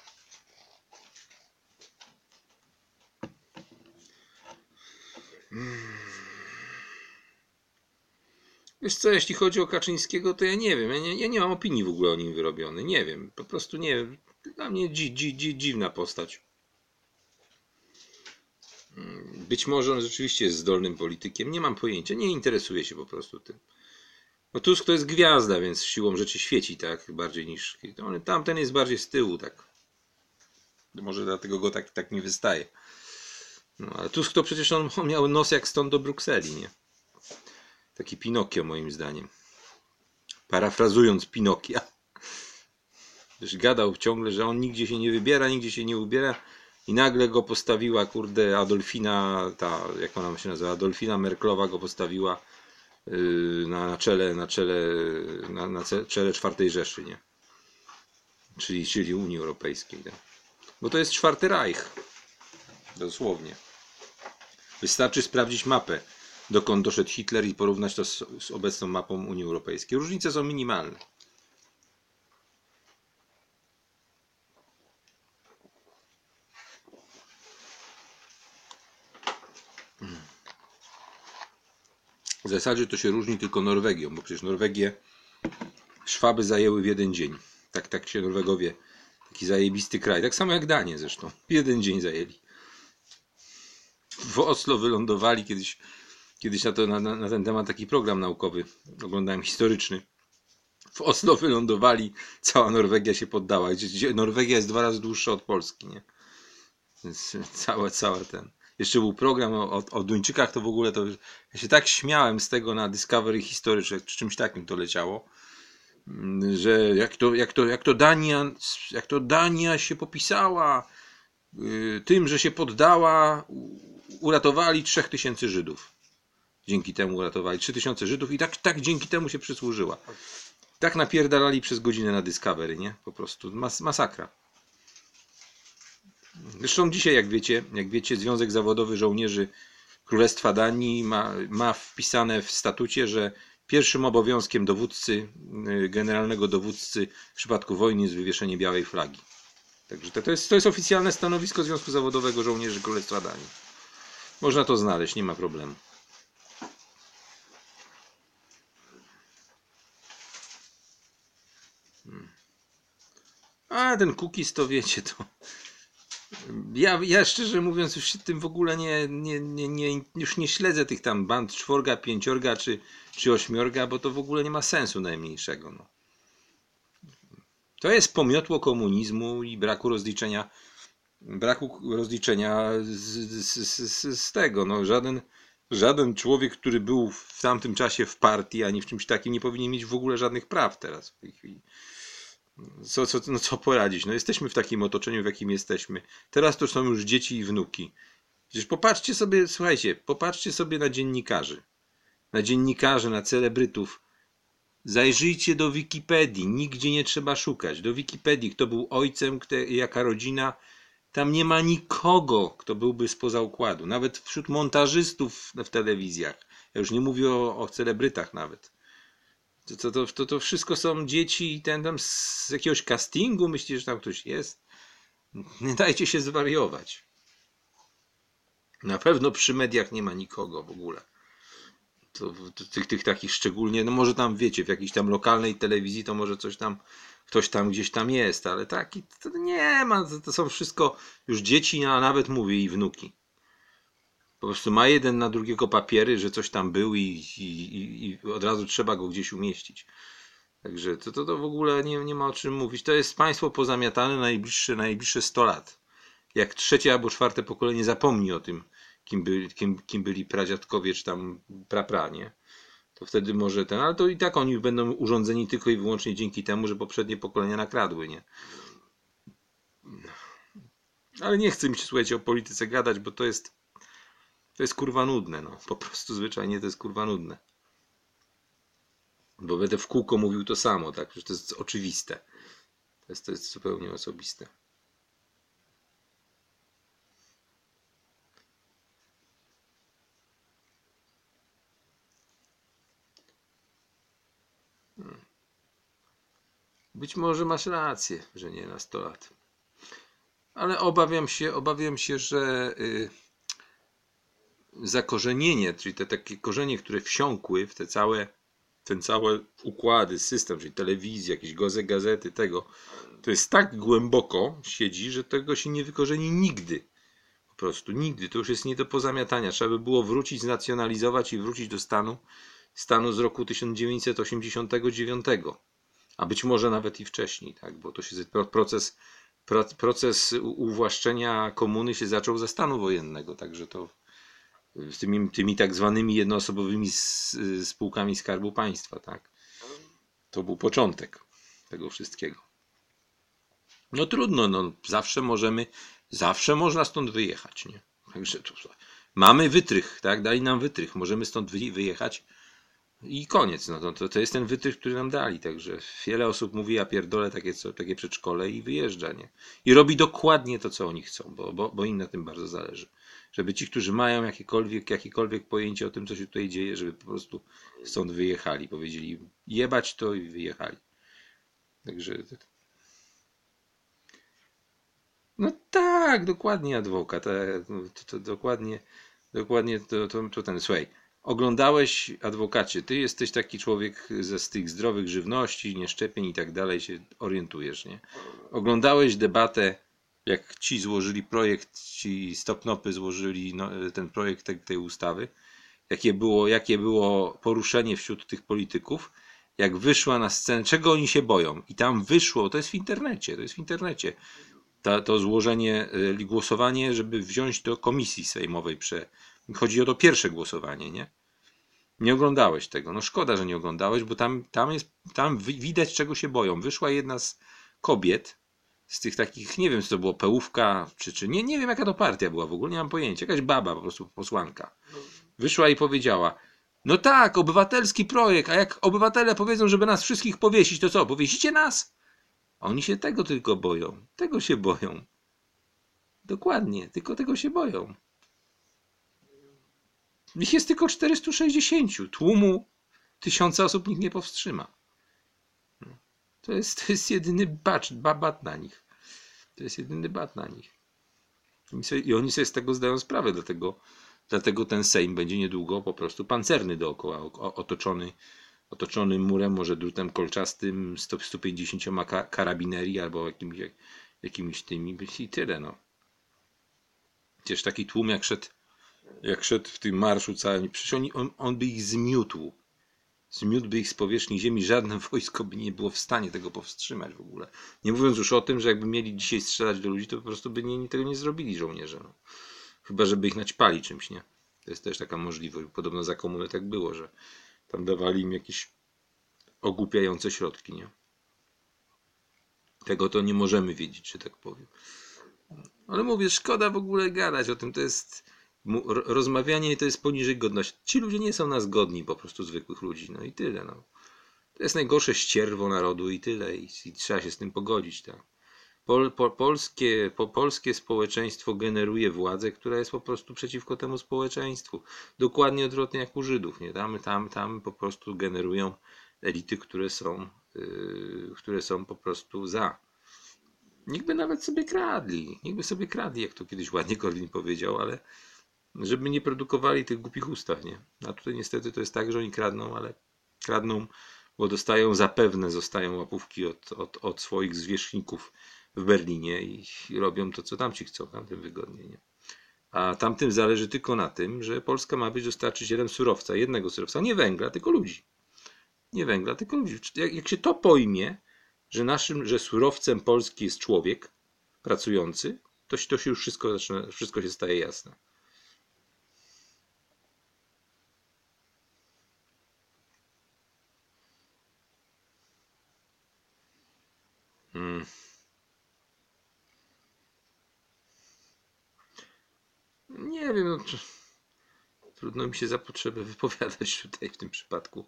Wiesz co, jeśli chodzi o Kaczyńskiego, to ja nie wiem. Ja nie, ja nie mam opinii w ogóle o nim wyrobionej. Nie wiem. Po prostu nie wiem. Dla mnie dzi, dzi, dzi, dziwna postać. Być może on rzeczywiście jest zdolnym politykiem. Nie mam pojęcia. Nie interesuję się po prostu tym. No Tusk to jest gwiazda, więc siłą rzeczy świeci, tak? Bardziej niż. On, tamten jest bardziej z tyłu, tak. Może dlatego go tak, tak nie wystaje. No, ale Tusk to przecież on, miał nos jak stąd do Brukseli, nie? Taki Pinokio moim zdaniem. Parafrazując Pinokia. Wiesz, gadał ciągle, że on nigdzie się nie wybiera, nigdzie się nie ubiera i nagle go postawiła, kurde, Adolfina, ta, jak ona się nazywa, Adolfina Merklowa go postawiła na, na czele, na czele, na, na czele czwartej Rzeszy, nie? Czyli, czyli Unii Europejskiej, tak? Bo to jest czwarty Reich. Dosłownie. Wystarczy sprawdzić mapę dokąd doszedł Hitler i porównać to z, z obecną mapą Unii Europejskiej. Różnice są minimalne. W zasadzie to się różni tylko Norwegią, bo przecież Norwegię Szwaby zajęły w jeden dzień. Tak, tak się Norwegowie, taki zajebisty kraj. Tak samo jak Danie zresztą. W jeden dzień zajęli. W Oslo wylądowali kiedyś, kiedyś na, to, na, na ten temat taki program naukowy oglądałem historyczny. W Oslo wylądowali, cała Norwegia się poddała. Norwegia jest dwa razy dłuższa od Polski, nie? Więc cała, cała ten. Jeszcze był program o, o, Duńczykach, to w ogóle to. Ja się tak śmiałem z tego na Discovery History, czy czymś takim to leciało, mm, że jak to, jak to, jak to, Dania, jak to Dania się popisała y, tym, że się poddała, uratowali 3000 Żydów. Dzięki temu uratowali 3000 Żydów i tak, tak dzięki temu się przysłużyła. Tak napierdalali przez godzinę na Discovery, nie? Po prostu mas masakra. Zresztą dzisiaj, jak wiecie, jak wiecie, Związek Zawodowy Żołnierzy Królestwa Danii ma, ma wpisane w statucie, że pierwszym obowiązkiem dowódcy, y, generalnego dowódcy w przypadku wojny jest wywieszenie białej flagi. Także to, to, jest, to jest oficjalne stanowisko Związku Zawodowego Żołnierzy Królestwa Danii. Można to znaleźć, nie ma problemu. Hmm. A ten cookies to wiecie, to. Ja, ja szczerze mówiąc już się tym w ogóle nie, nie, nie, nie, już nie śledzę tych tam band czworga, pięciorga czy, czy ośmiorga, bo to w ogóle nie ma sensu najmniejszego. No. To jest pomiotło komunizmu i braku rozliczenia braku rozliczenia z, z, z, z tego. No, żaden, żaden człowiek, który był w tamtym czasie w partii ani w czymś takim, nie powinien mieć w ogóle żadnych praw teraz w tej chwili. Co, co, no co poradzić? No jesteśmy w takim otoczeniu, w jakim jesteśmy. Teraz to są już dzieci i wnuki. Przecież popatrzcie sobie, słuchajcie, popatrzcie sobie na dziennikarzy. Na dziennikarzy, na celebrytów. Zajrzyjcie do Wikipedii. Nigdzie nie trzeba szukać. Do Wikipedii, kto był ojcem, kto, jaka rodzina. Tam nie ma nikogo, kto byłby spoza układu. Nawet wśród montażystów w telewizjach. Ja już nie mówię o, o celebrytach nawet. To, to, to, to, wszystko są dzieci ten tam z jakiegoś castingu myślicie, że tam ktoś jest. Nie dajcie się zwariować. Na pewno przy mediach nie ma nikogo w ogóle. To, tych, tych takich szczególnie, no może tam wiecie, w jakiejś tam lokalnej telewizji to może coś tam, ktoś tam gdzieś tam jest, ale taki to nie ma, to, to są wszystko już dzieci, a nawet mówię i wnuki. Po prostu ma jeden na drugiego papiery, że coś tam był i, i, i, od razu trzeba go gdzieś umieścić. Także to, to, to w ogóle nie, nie ma o czym mówić. To jest państwo pozamiatane najbliższe, najbliższe 100 lat. Jak trzecie albo czwarte pokolenie zapomni o tym, kim, by, kim, kim byli pradziadkowie czy tam prapra, nie? To wtedy może ten, ale to i tak oni będą urządzeni tylko i wyłącznie dzięki temu, że poprzednie pokolenia nakradły, nie? Ale nie chcę mi się, słuchajcie, o polityce gadać, bo to jest to jest kurwa nudne, no. Po prostu zwyczajnie to jest kurwa nudne. Bo będę w kółko mówił to samo, tak? Że to jest oczywiste. To jest, to jest zupełnie osobiste. Hmm. Być może masz rację, że nie na 100 lat. Ale obawiam się, obawiam się, że. Yy, zakorzenienie, czyli te takie korzenie, które wsiąkły w te całe, ten całe układy, system, czyli telewizja, jakieś gazety, tego, to jest tak głęboko siedzi, że tego się nie wykorzeni nigdy. Po prostu nigdy. To już jest nie do pozamiatania. Trzeba by było wrócić, znacjonalizować i wrócić do stanu, stanu z roku 1989. A być może nawet i wcześniej, tak? bo to się proces, proces uwłaszczenia komuny się zaczął ze stanu wojennego, także to tymi, tymi tak zwanymi jednoosobowymi spółkami Skarbu Państwa, tak? To był początek tego wszystkiego. No trudno, no zawsze możemy, zawsze można stąd wyjechać, nie? Także to, mamy wytrych, tak? Dali nam wytrych, możemy stąd wyjechać i koniec. No to, to jest ten wytrych, który nam dali, także wiele osób mówi, ja pierdolę takie, co, takie przedszkole i wyjeżdża, nie? I robi dokładnie to, co oni chcą, bo, bo, bo im na tym bardzo zależy żeby ci, którzy mają jakiekolwiek, jakiekolwiek pojęcie o tym, co się tutaj dzieje, żeby po prostu stąd wyjechali. Powiedzieli jebać to i wyjechali. Także. No tak, dokładnie adwokat. To, to dokładnie, dokładnie to, to, to ten, słuchaj. Oglądałeś, adwokacie, ty jesteś taki człowiek ze z tych zdrowych żywności, nieszczepień i tak dalej, się orientujesz, nie? Oglądałeś debatę, jak ci złożyli projekt, ci stopnopy złożyli no, ten projekt tej, tej ustawy, jakie było, jakie było poruszenie wśród tych polityków, jak wyszła na scenę, czego oni się boją. I tam wyszło, to jest w internecie, to jest w internecie, ta, to złożenie, y, głosowanie, żeby wziąć do komisji sejmowej. Prze... Chodzi o to pierwsze głosowanie, nie? Nie oglądałeś tego. No szkoda, że nie oglądałeś, bo tam, tam jest, tam wi- widać czego się boją. Wyszła jedna z kobiet, z tych takich, nie wiem, co to było, pełówka, czy, czy nie, nie wiem jaka to partia była w ogóle, nie mam pojęcia. Jakaś baba, po prostu posłanka. Wyszła i powiedziała, no tak, obywatelski projekt, a jak obywatele powiedzą, żeby nas wszystkich powiesić, to co, powiesicie nas? Oni się tego tylko boją. Tego się boją. Dokładnie, tylko tego się boją. Ich jest tylko 460. Tłumu tysiąca osób nikt nie powstrzyma. To jest, to jest jedyny bacz, babat na nich. To jest jedyny bat na nich. I, oni sobie z tego zdają sprawę, dlatego, dlatego ten Sejm będzie niedługo po prostu pancerny dookoła, otoczony, otoczony murem, może drutem kolczastym, 100, 150 ka, karabinerii albo jakimiś, jakimiś tymi i tyle. No. Przecież taki tłum jak szedł, jak szedł w tym marszu całym, przecież on, on by ich zmiótł. Zmiótłby ich z powierzchni ziemi, żadne wojsko by nie było w stanie tego powstrzymać w ogóle. Nie mówiąc już o tym, że jakby mieli dzisiaj strzelać do ludzi, to po prostu by nie, tego nie zrobili żołnierze. No. Chyba, żeby ich naćpali czymś, nie? To jest też taka możliwość. Podobno za komuny tak było, że tam dawali im jakieś ogłupiające środki, nie? Tego to nie możemy wiedzieć, że tak powiem. Ale mówię, szkoda w ogóle gadać o tym. To jest. Rozmawianie to jest poniżej godności. Ci ludzie nie są nas godni po prostu zwykłych ludzi. No i tyle. No. To jest najgorsze ścierwo narodu i tyle. I, i trzeba się z tym pogodzić. Tak. Pol, po, polskie, po, polskie społeczeństwo generuje władzę, która jest po prostu przeciwko temu społeczeństwu. Dokładnie odwrotnie jak u Żydów. Nie? Tam, tam, tam po prostu generują elity, które są, yy, które są po prostu za. Niech by nawet sobie kradli. Niech by sobie kradli, jak to kiedyś ładnie Korwin powiedział, ale żeby nie produkowali tych głupich ustaw, nie? A tutaj niestety to jest tak, że oni kradną, ale kradną, bo dostają zapewne, zostają łapówki od, od, od swoich zwierzchników w Berlinie i robią to, co tamci chcą, tamtym wygodnie, nie? A tamtym zależy tylko na tym, że Polska ma być dostarczycielem surowca, jednego surowca, nie węgla, tylko ludzi. Nie węgla, tylko ludzi. Jak, jak się to pojmie, że naszym, że surowcem Polski jest człowiek pracujący, to, to się już wszystko, zaczyna, wszystko się staje jasne. Hmm. Nie wiem, no, trudno mi się za potrzebę wypowiadać tutaj w tym przypadku,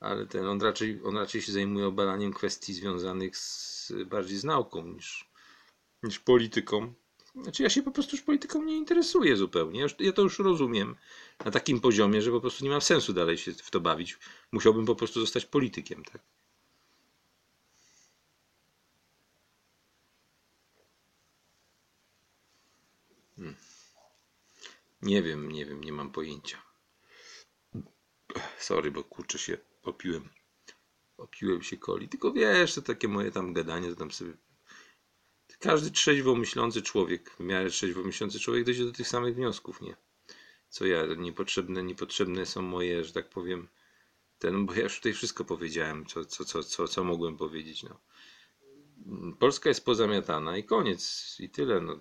ale ten, on, raczej, on raczej się zajmuje obalaniem kwestii związanych z, bardziej z nauką niż, niż polityką. Znaczy ja się po prostu już polityką nie interesuję zupełnie. Ja, to już rozumiem na takim poziomie, że po prostu nie ma sensu dalej się w to bawić. Musiałbym po prostu zostać politykiem, tak? Nie wiem, nie wiem, nie mam pojęcia. Sorry, bo kurczę się opiłem. Opiłem się coli. Tylko wiesz, to takie moje tam gadanie, to tam sobie. Każdy trzeźwo myślący człowiek, w miarę trzeźwo myślący człowiek dojdzie do tych samych wniosków, nie? Co ja, niepotrzebne, niepotrzebne są moje, że tak powiem, ten, bo ja już tutaj wszystko powiedziałem, co, co, co, co, co mogłem powiedzieć, no. Polska jest pozamiatana i koniec, i tyle, no.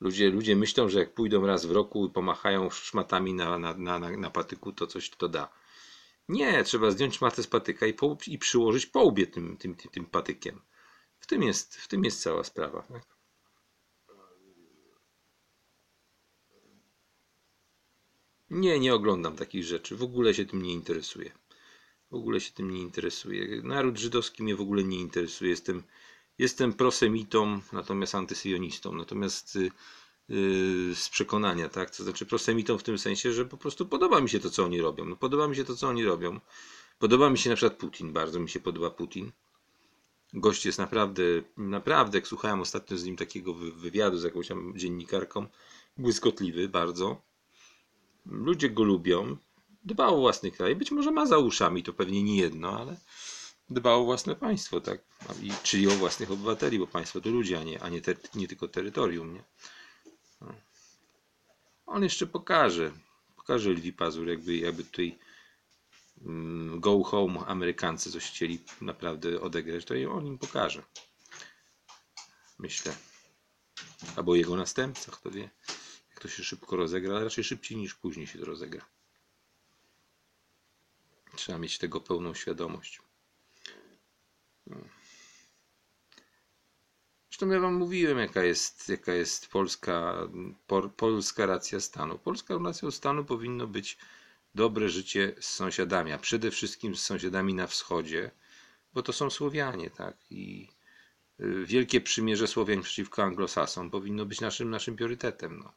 Ludzie, ludzie myślą, że jak pójdą raz w roku i pomachają szmatami na, na, na, na, patyku, to coś to da. Nie, trzeba zdjąć szmatę z patyka i, po, i przyłożyć po łbie tym, tym, tym, tym patykiem. W tym, jest, w tym jest cała sprawa. Tak? Nie, nie oglądam takich rzeczy. W ogóle się tym nie interesuję. W ogóle się tym nie interesuję. Naród żydowski mnie w ogóle nie interesuje. Jestem, jestem prosemitą, natomiast antysyjonistą. Natomiast y, y, z przekonania, tak? To znaczy prosemitą w tym sensie, że po prostu podoba mi się to, co oni robią. No, podoba mi się to, co oni robią. Podoba mi się na przykład Putin. Bardzo mi się podoba Putin. Gość jest naprawdę, naprawdę, jak słuchałem ostatnio z nim takiego wy- wywiadu z jakąś tam dziennikarką, błyskotliwy bardzo. Ludzie go lubią. Dba o własny kraj. Być może ma za uszami, to pewnie nie jedno, ale dba o własne państwo, tak? I, czyli o własnych obywateli, bo państwo to ludzie, a nie, a nie, ter, nie tylko terytorium, nie? No. On jeszcze pokaże, pokaże Lwi Pazur, jakby, jakby tutaj mm, go home Amerykance coś chcieli naprawdę odegrać, to on im pokaże. Myślę. Albo jego następca, kto wie, jak to się szybko rozegra, ale raczej szybciej niż później się to rozegra. Trzeba mieć tego pełną świadomość. Zresztą ja wam mówiłem, jaka jest, jaka jest polska, por, polska racja stanu. Polska racja stanu powinno być dobre życie z sąsiadami, a przede wszystkim z sąsiadami na wschodzie, bo to są Słowianie, tak? I y, wielkie przymierze Słowian przeciwko Anglosasom powinno być naszym, naszym priorytetem. No.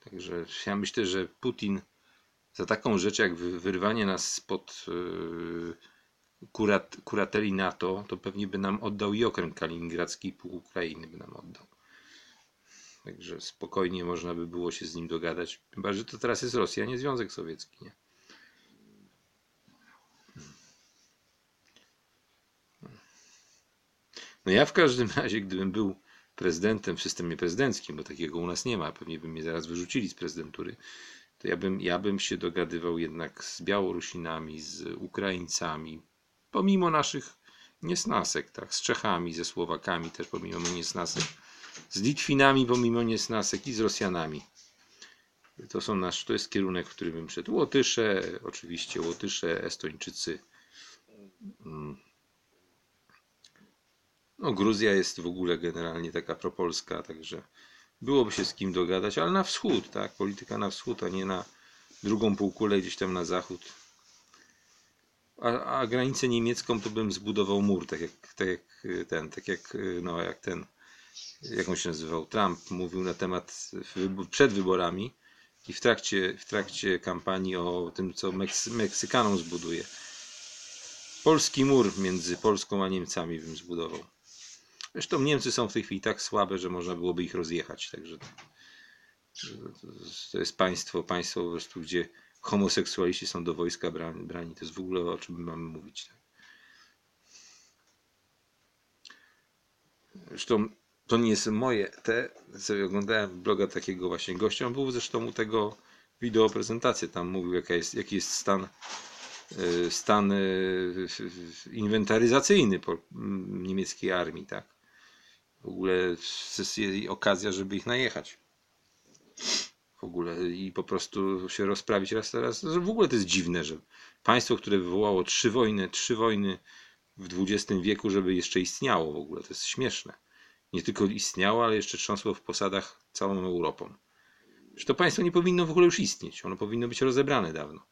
Także ja myślę, że Putin za taką rzecz jak wy- wyrwanie nas spod yy, kurat, kurateli NATO, to pewnie by nam oddał i okręg kaliningradzki i pół Ukrainy by nam oddał. Także spokojnie można by było się z nim dogadać. Chyba, że to teraz jest Rosja, nie Związek Sowiecki. Nie? No ja w każdym razie, gdybym był prezydentem w systemie prezydenckim, bo takiego u nas nie ma, pewnie by mnie zaraz wyrzucili z prezydentury, to ja bym, ja bym się dogadywał jednak z Białorusinami, z Ukraińcami, pomimo naszych niesnasek, tak, z Czechami, ze Słowakami też pomimo niesnasek, z Litwinami pomimo niesnasek i z Rosjanami. To, są nasz, to jest kierunek, w który bym szedł. Łotysze, oczywiście Łotysze, Estończycy. Mm. No, Gruzja jest w ogóle generalnie taka propolska, także byłoby się z kim dogadać, ale na wschód, tak? Polityka na wschód, a nie na drugą półkulę gdzieś tam na zachód. A, a granicę niemiecką to bym zbudował mur, tak jak, tak jak ten, tak jak, no, jak ten, jak on się nazywał, Trump mówił na temat przed wyborami i w trakcie, w trakcie kampanii o tym, co Meksy, Meksykanom zbuduje. Polski mur między Polską a Niemcami bym zbudował. Zresztą Niemcy są w tej chwili tak słabe, że można byłoby ich rozjechać. Także to, to jest państwo, państwo po prostu, gdzie homoseksualiści są do wojska brani. brani. To jest w ogóle o czym mamy mówić. Tak? Zresztą to nie jest moje. Te, sobie oglądałem bloga takiego właśnie gościa. On był zresztą u tego wideo prezentację. Tam mówił, jaka jest, jaki jest stan y, stan y, inwentaryzacyjny mm, niemieckiej armii, tak? W ogóle jest okazja, żeby ich najechać. W ogóle i po prostu się rozprawić raz teraz. W ogóle to jest dziwne, że państwo, które wywołało trzy wojny, trzy wojny w XX wieku, żeby jeszcze istniało w ogóle. To jest śmieszne. Nie tylko istniało, ale jeszcze trząsło w posadach całą Europą. Że to państwo nie powinno w ogóle już istnieć. Ono powinno być rozebrane dawno.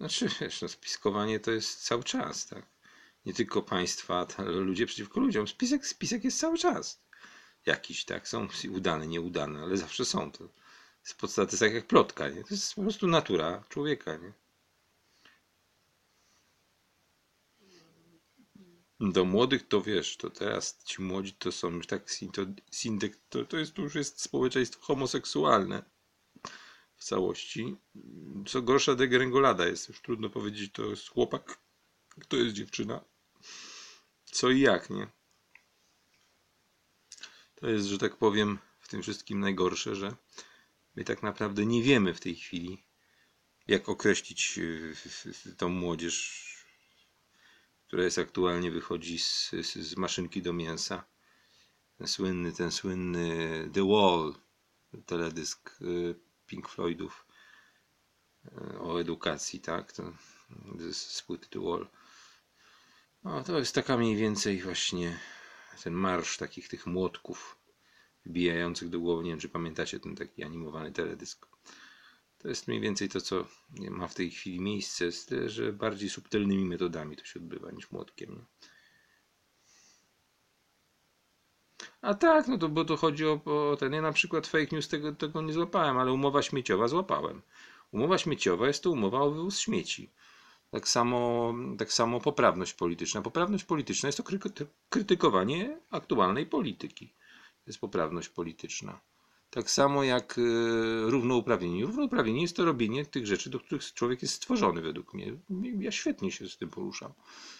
Znaczy, wiesz, no, spiskowanie to jest cały czas, tak? Nie tylko państwa, ale ludzie przeciwko ludziom. Spisek, spisek jest cały czas. Jakiś, tak? Są udane, nieudane, ale zawsze są. To to jest tak jak plotka, nie? To jest po prostu natura człowieka, nie? Do młodych to wiesz, to teraz ci młodzi to są już tak, to, to, to, jest, to już jest społeczeństwo homoseksualne w całości. Co gorsza degrengolada jest, już trudno powiedzieć, to jest chłopak, to jest dziewczyna. Co i jak, nie? To jest, że tak powiem, w tym wszystkim najgorsze, że my tak naprawdę nie wiemy w tej chwili, jak określić tą młodzież, która jest aktualnie wychodzi z, z, z maszynki do mięsa. Ten słynny, ten słynny The Wall, teledysk Pink Floydów o edukacji, tak? To z The Wall. No, to jest taka mniej więcej właśnie ten marsz takich tych młotków wbijających do głowy. Nie wiem, czy pamiętacie ten taki animowany teledysk. To jest mniej więcej to, co ma w tej chwili miejsce, że bardziej subtelnymi metodami to się odbywa niż młotkiem. Nie? A tak, no to bo to chodzi o, o ten. Ja na przykład fake news tego, tego nie złapałem, ale umowa śmieciowa złapałem. Umowa śmieciowa jest to umowa o wywóz śmieci. Tak samo, tak samo poprawność polityczna. Poprawność polityczna jest to kryty- krytykowanie aktualnej polityki. To jest poprawność polityczna. Tak samo jak równouprawnienie. Równouprawnienie jest to robienie tych rzeczy, do których człowiek jest stworzony według mnie. Ja świetnie się z tym poruszam.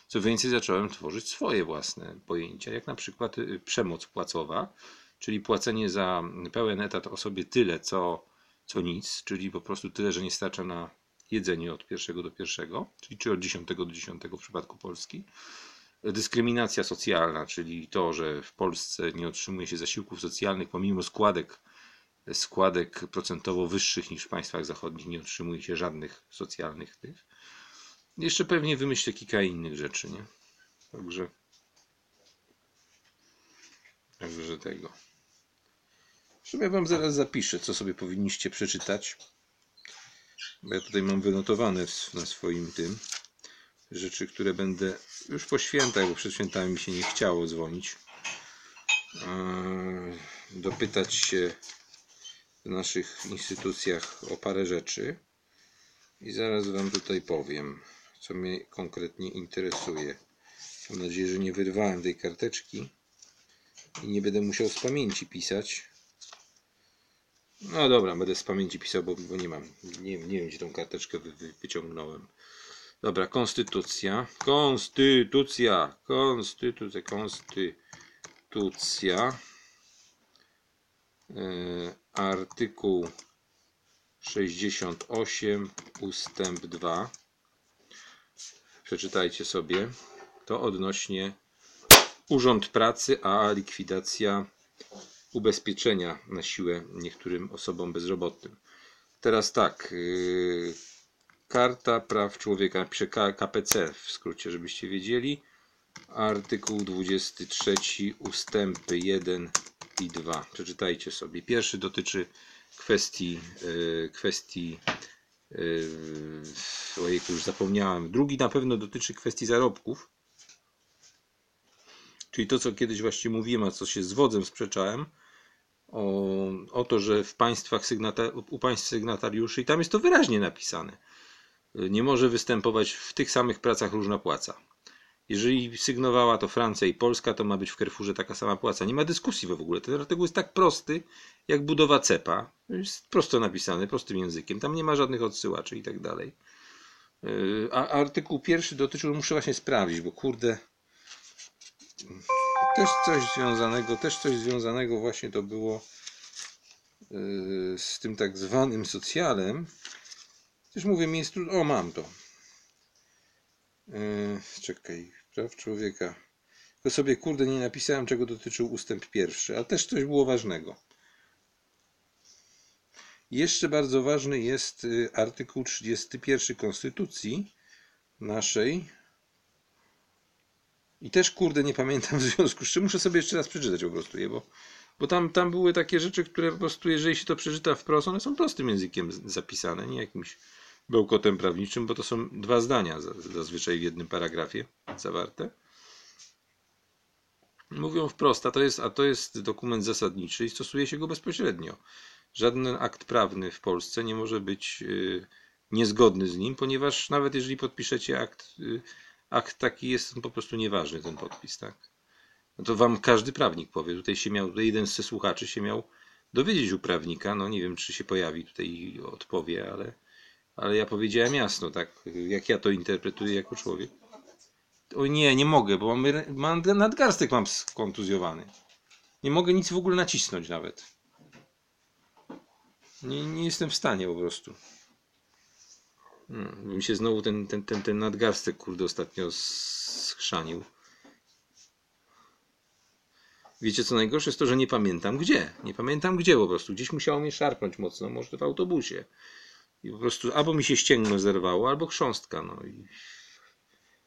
Co więcej, zacząłem tworzyć swoje własne pojęcia, jak na przykład y, przemoc płacowa, czyli płacenie za pełen etat osobie tyle, co, co nic, czyli po prostu tyle, że nie starcza na jedzenie od pierwszego do pierwszego, czyli czy od dziesiątego do dziesiątego w przypadku Polski. Dyskryminacja socjalna, czyli to, że w Polsce nie otrzymuje się zasiłków socjalnych pomimo składek, składek procentowo wyższych niż w państwach zachodnich, nie otrzymuje się żadnych socjalnych tych. Jeszcze pewnie wymyślę kilka innych rzeczy, nie? Także. Także tego. Zresztą ja wam zaraz zapiszę, co sobie powinniście przeczytać. Bo ja tutaj mam wynotowane na swoim tym rzeczy, które będę już po świętach, bo przed świętami mi się nie chciało dzwonić. Dopytać się w naszych instytucjach o parę rzeczy. I zaraz wam tutaj powiem, co mnie konkretnie interesuje. Mam nadzieję, że nie wyrwałem tej karteczki i nie będę musiał z pamięci pisać. No dobra, będę z pamięci pisał, bo, bo nie mam. Nie, nie wiem, gdzie tą karteczkę wy, wy, wyciągnąłem. Dobra, konstytucja. Konstytucja. Konstytucja. Konstytucja. Yy, artykuł 68 ustęp 2. Przeczytajcie sobie. To odnośnie Urząd Pracy, a likwidacja ubezpieczenia na siłę niektórym osobom bezrobotnym. Teraz tak. Yy, Karta Praw Człowieka, KPC w skrócie, żebyście wiedzieli. Artykuł 23 ustępy 1 i 2. Przeczytajcie sobie. Pierwszy dotyczy kwestii, yy, kwestii yy, ojejku, już zapomniałem. Drugi na pewno dotyczy kwestii zarobków. Czyli to, co kiedyś właśnie mówiłem, a co się z wodzem sprzeczałem, o, o to, że w państwach sygnata, u państw sygnatariuszy, i tam jest to wyraźnie napisane, nie może występować w tych samych pracach różna płaca. Jeżeli sygnowała to Francja i Polska, to ma być w Carrefourze taka sama płaca. Nie ma dyskusji w ogóle. Ten artykuł jest tak prosty, jak budowa cepa. Jest prosto napisany, prostym językiem. Tam nie ma żadnych odsyłaczy i tak dalej. Yy, A artykuł pierwszy dotyczył, muszę właśnie sprawdzić, bo kurde, też coś związanego, też coś związanego właśnie to było yy, z tym tak zwanym socjalem. Też mówię, jest o mam to. Yy, czekaj, praw człowieka. Tylko sobie kurde nie napisałem, czego dotyczył ustęp pierwszy, a też coś było ważnego. Jeszcze bardzo ważny jest y, artykuł 31 Konstytucji naszej. I też kurde nie pamiętam w związku z czym muszę sobie jeszcze raz przeczytać po prostu je, bo, bo tam, tam były takie rzeczy, które po prostu, jeżeli się to przeczyta wprost, one są prostym językiem zapisane, nie jakimś bełkotem prawniczym, bo to są dwa zdania za- zazwyczaj w jednym paragrafie zawarte. Mówią wprost, a to jest, a to jest dokument zasadniczy i stosuje się go bezpośrednio. Żaden akt prawny w Polsce nie może być y, niezgodny z nim, ponieważ nawet jeżeli podpiszecie akt, y, akt taki jest on po prostu nieważny, ten podpis, tak? No to wam każdy prawnik powie. Tutaj się miał, tutaj jeden ze słuchaczy się miał dowiedzieć u prawnika, no nie wiem, czy się pojawi tutaj i odpowie, ale, ale ja powiedziałem jasno, tak, jak ja to interpretuję jako człowiek. O nie, nie mogę, bo mam, mam nadgarstek mam skontuzjowany. Nie mogę nic w ogóle nacisnąć nawet. Nie, nie jestem w stanie po prostu. Hmm, mi się znowu ten, ten, ten, ten nadgarstek, kurde, ostatnio schrzanił. Wiecie co najgorsze jest to, że nie pamiętam gdzie. Nie pamiętam gdzie po prostu. Gdzieś musiało mnie szarpnąć mocno, może w autobusie. I po prostu albo mi się ścięgno zerwało, albo chrząstka. No i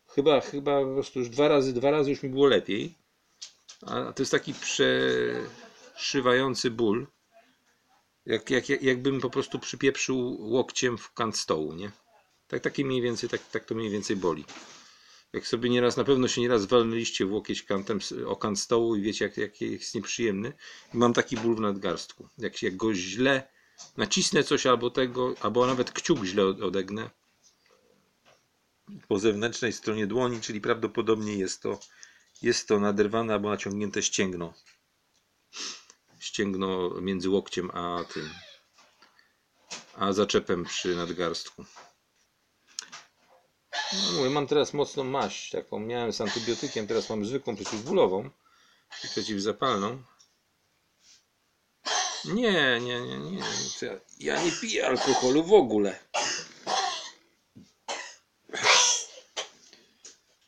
chyba, chyba po prostu już dwa razy, dwa razy już mi było lepiej. A to jest taki przeszywający ból. Jak, jak, jak, jakbym po prostu przypieprzył łokciem w kant stołu, nie? Tak, takie mniej więcej, tak, tak to mniej więcej boli. Jak sobie nieraz, na pewno się nieraz walnęliście w łokieć kantem, o kant stołu i wiecie, jak, jak jest nieprzyjemny. I mam taki ból w nadgarstku. Jak, jak go źle nacisnę coś albo tego, albo nawet kciuk źle od- odegnę po zewnętrznej stronie dłoni, czyli prawdopodobnie jest to, jest to naderwane albo naciągnięte ścięgno. Ścięgno między łokciem a tym, a zaczepem przy nadgarstku. No, mówię, mam teraz mocną maść, taką miałem z antybiotykiem, teraz mam zwykłą przeciwbólową i przeciwzapalną. Nie, nie, nie, nie. Ja, nie piję alkoholu w ogóle.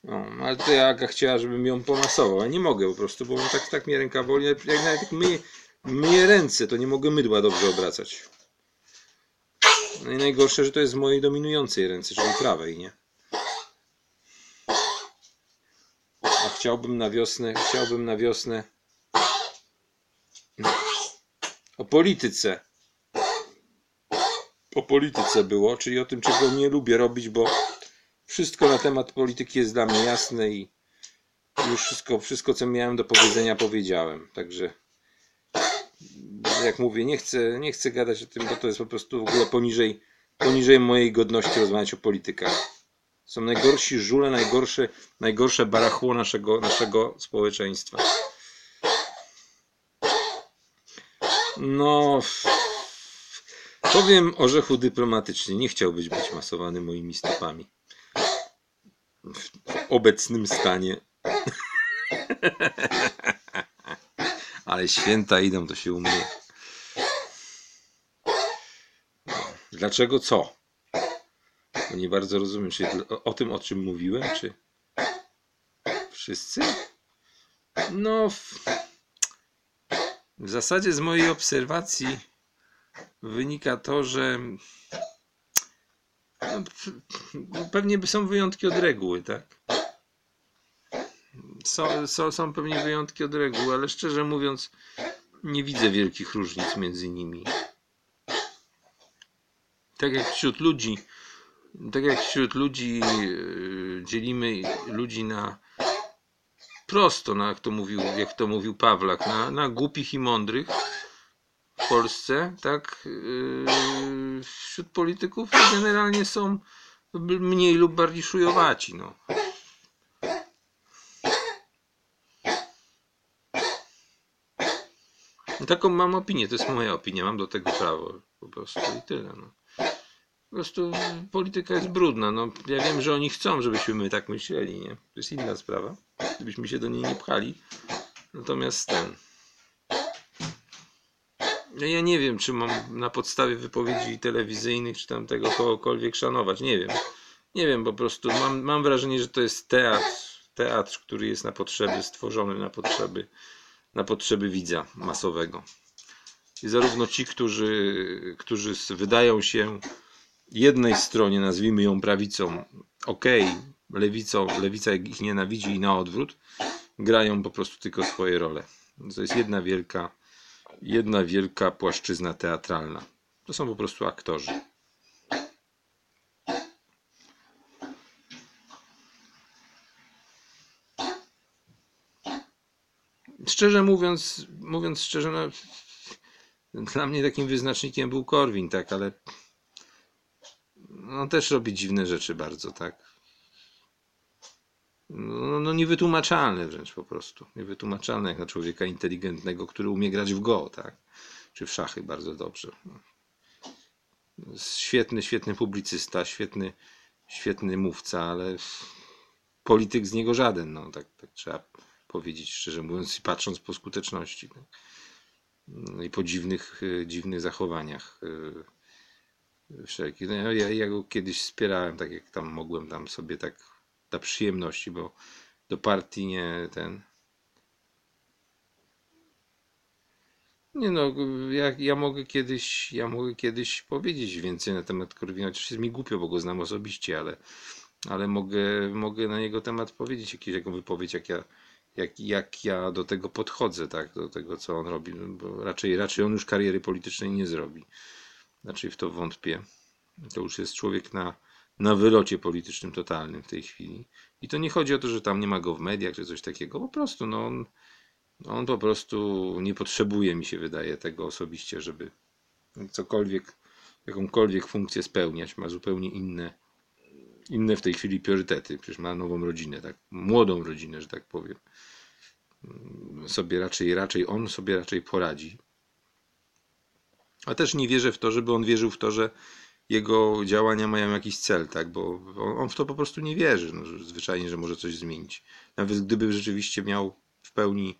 No, ale to ja Aga chciała, żebym ją pomasował, a nie mogę po prostu, bo tak, tak mnie ręka boli. Jak nawet myję, myję ręce, to nie mogę mydła dobrze obracać. No i najgorsze, że to jest w mojej dominującej ręce, czyli prawej, nie? A chciałbym na wiosnę, chciałbym na wiosnę o polityce. O polityce było, czyli o tym, czego nie lubię robić, bo wszystko na temat polityki jest dla mnie jasne i już wszystko, wszystko co miałem do powiedzenia, powiedziałem. Także jak mówię, nie chcę, nie chcę gadać o tym, bo to jest po prostu w ogóle poniżej, poniżej mojej godności rozmawiać o politykach. Są najgorsi żule, najgorsze, najgorsze barachło naszego, naszego społeczeństwa. No, powiem orzechu dyplomatycznie, nie chciałbyś być masowany moimi stopami. W obecnym stanie. Ale święta idą, to się umyje. Dlaczego co? Bo nie bardzo rozumiem, czy o, o tym, o czym mówiłem, czy wszyscy? No, w, w zasadzie z mojej obserwacji wynika to, że no, p- pewnie są wyjątki od reguły, tak? Są, są, są pewnie wyjątki od reguły, ale szczerze mówiąc, nie widzę wielkich różnic między nimi. Tak jak wśród ludzi, tak jak wśród ludzi yy, dzielimy ludzi na prosto, na, jak, to mówił, jak to mówił Pawlak, na, na głupich i mądrych w Polsce, tak yy, wśród polityków generalnie są mniej lub bardziej szujowaci. No. Taką mam opinię, to jest moja opinia, mam do tego prawo po prostu i tyle. No. Po prostu polityka jest brudna. No, ja wiem, że oni chcą, żebyśmy my tak myśleli, nie? To jest inna sprawa, żebyśmy się do niej nie pchali. Natomiast ten. Ja, nie wiem, czy mam na podstawie wypowiedzi telewizyjnych, czy tam tego kogokolwiek szanować. Nie wiem. Nie wiem, po prostu mam, mam wrażenie, że to jest teatr, teatr, który jest na potrzeby, stworzony na potrzeby, na potrzeby widza masowego. I zarówno ci, którzy, którzy wydają się jednej stronie, nazwijmy ją prawicą, okej, lewicą, lewica ich nienawidzi i na odwrót, grają po prostu tylko swoje role. To jest jedna wielka, jedna wielka płaszczyzna teatralna. To są po prostu aktorzy. Szczerze mówiąc, mówiąc szczerze, no, dla mnie takim wyznacznikiem był Korwin, tak, ale on też robi dziwne rzeczy bardzo, tak. No, no niewytłumaczalne wręcz po prostu. Niewytłumaczalne jak na człowieka inteligentnego, który umie grać w go, tak. Czy w szachy bardzo dobrze. No. Świetny, świetny publicysta, świetny, świetny mówca, ale polityk z niego żaden, no tak, tak trzeba powiedzieć szczerze mówiąc i patrząc po skuteczności. Tak. No i po dziwnych, y, dziwnych zachowaniach y, wszelkich. No, ja, ja go kiedyś wspierałem, tak jak tam mogłem tam sobie tak dla przyjemności, bo do partii nie ten. Nie no, ja, ja mogę kiedyś, ja mogę kiedyś powiedzieć więcej na temat Korwina, chociaż jest mi głupio, bo go znam osobiście, ale, ale mogę, mogę na jego temat powiedzieć jakąś jaką wypowiedź, jak ja, jak, jak ja do tego podchodzę, tak, do tego, co on robi, bo raczej, raczej on już kariery politycznej nie zrobi. Raczej w to wątpię. To już jest człowiek na, na wylocie politycznym totalnym w tej chwili. I to nie chodzi o to, że tam nie ma go w mediach czy coś takiego. Po prostu, no on, on po prostu nie potrzebuje, mi się wydaje, tego osobiście, żeby, cokolwiek, jakąkolwiek funkcję spełniać, ma zupełnie inne, inne w tej chwili priorytety. Przecież ma nową rodzinę, tak, młodą rodzinę, że tak powiem. Sobie raczej, raczej on sobie raczej poradzi. A też nie wierzę w to, żeby on wierzył w to, że jego działania mają jakiś cel, tak? Bo on, on w to po prostu nie wierzy, no, zwyczajnie, że może coś zmienić. Nawet gdyby rzeczywiście miał w pełni,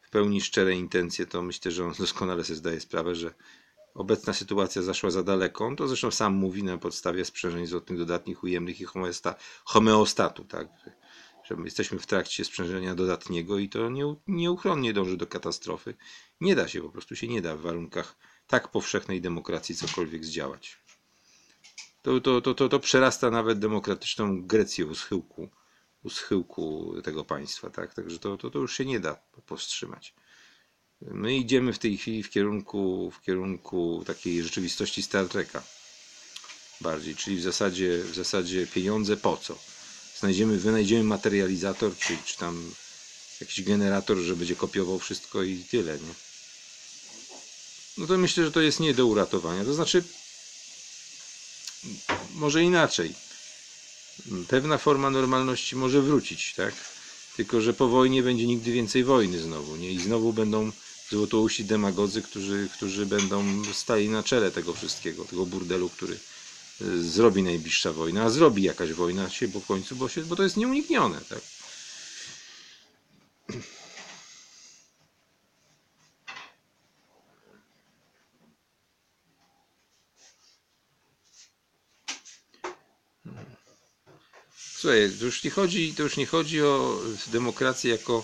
w pełni szczere intencje, to myślę, że on doskonale sobie zdaje sprawę, że obecna sytuacja zaszła za daleko. On to zresztą sam mówi na podstawie sprzężeń zwrotnych dodatnich, ujemnych i homeosta- homeostatu, tak? Że my jesteśmy w trakcie sprzężenia dodatniego i to nie, nieuchronnie dąży do katastrofy. Nie da się, po prostu się nie da w warunkach tak powszechnej demokracji cokolwiek zdziałać. To, to, to, to, to przerasta nawet demokratyczną Grecję u schyłku, u schyłku tego państwa, tak? Także to, to, to już się nie da powstrzymać. My idziemy w tej chwili w kierunku, w kierunku takiej rzeczywistości Star Treka bardziej, czyli w zasadzie, w zasadzie pieniądze po co? Znajdziemy, wynajdziemy materializator, czy, czy tam jakiś generator, że będzie kopiował wszystko i tyle, nie? No to myślę, że to jest nie do uratowania. To znaczy, może inaczej. Pewna forma normalności może wrócić, tak? Tylko, że po wojnie będzie nigdy więcej wojny znowu, nie? I znowu będą złotouści demagodzy, którzy, którzy będą stali na czele tego wszystkiego, tego burdelu, który y, zrobi najbliższa wojna, a zrobi jakaś wojna się po końcu, bo, się, bo to jest nieuniknione, tak? Słuchaj, to już nie chodzi, to już nie chodzi o demokrację jako,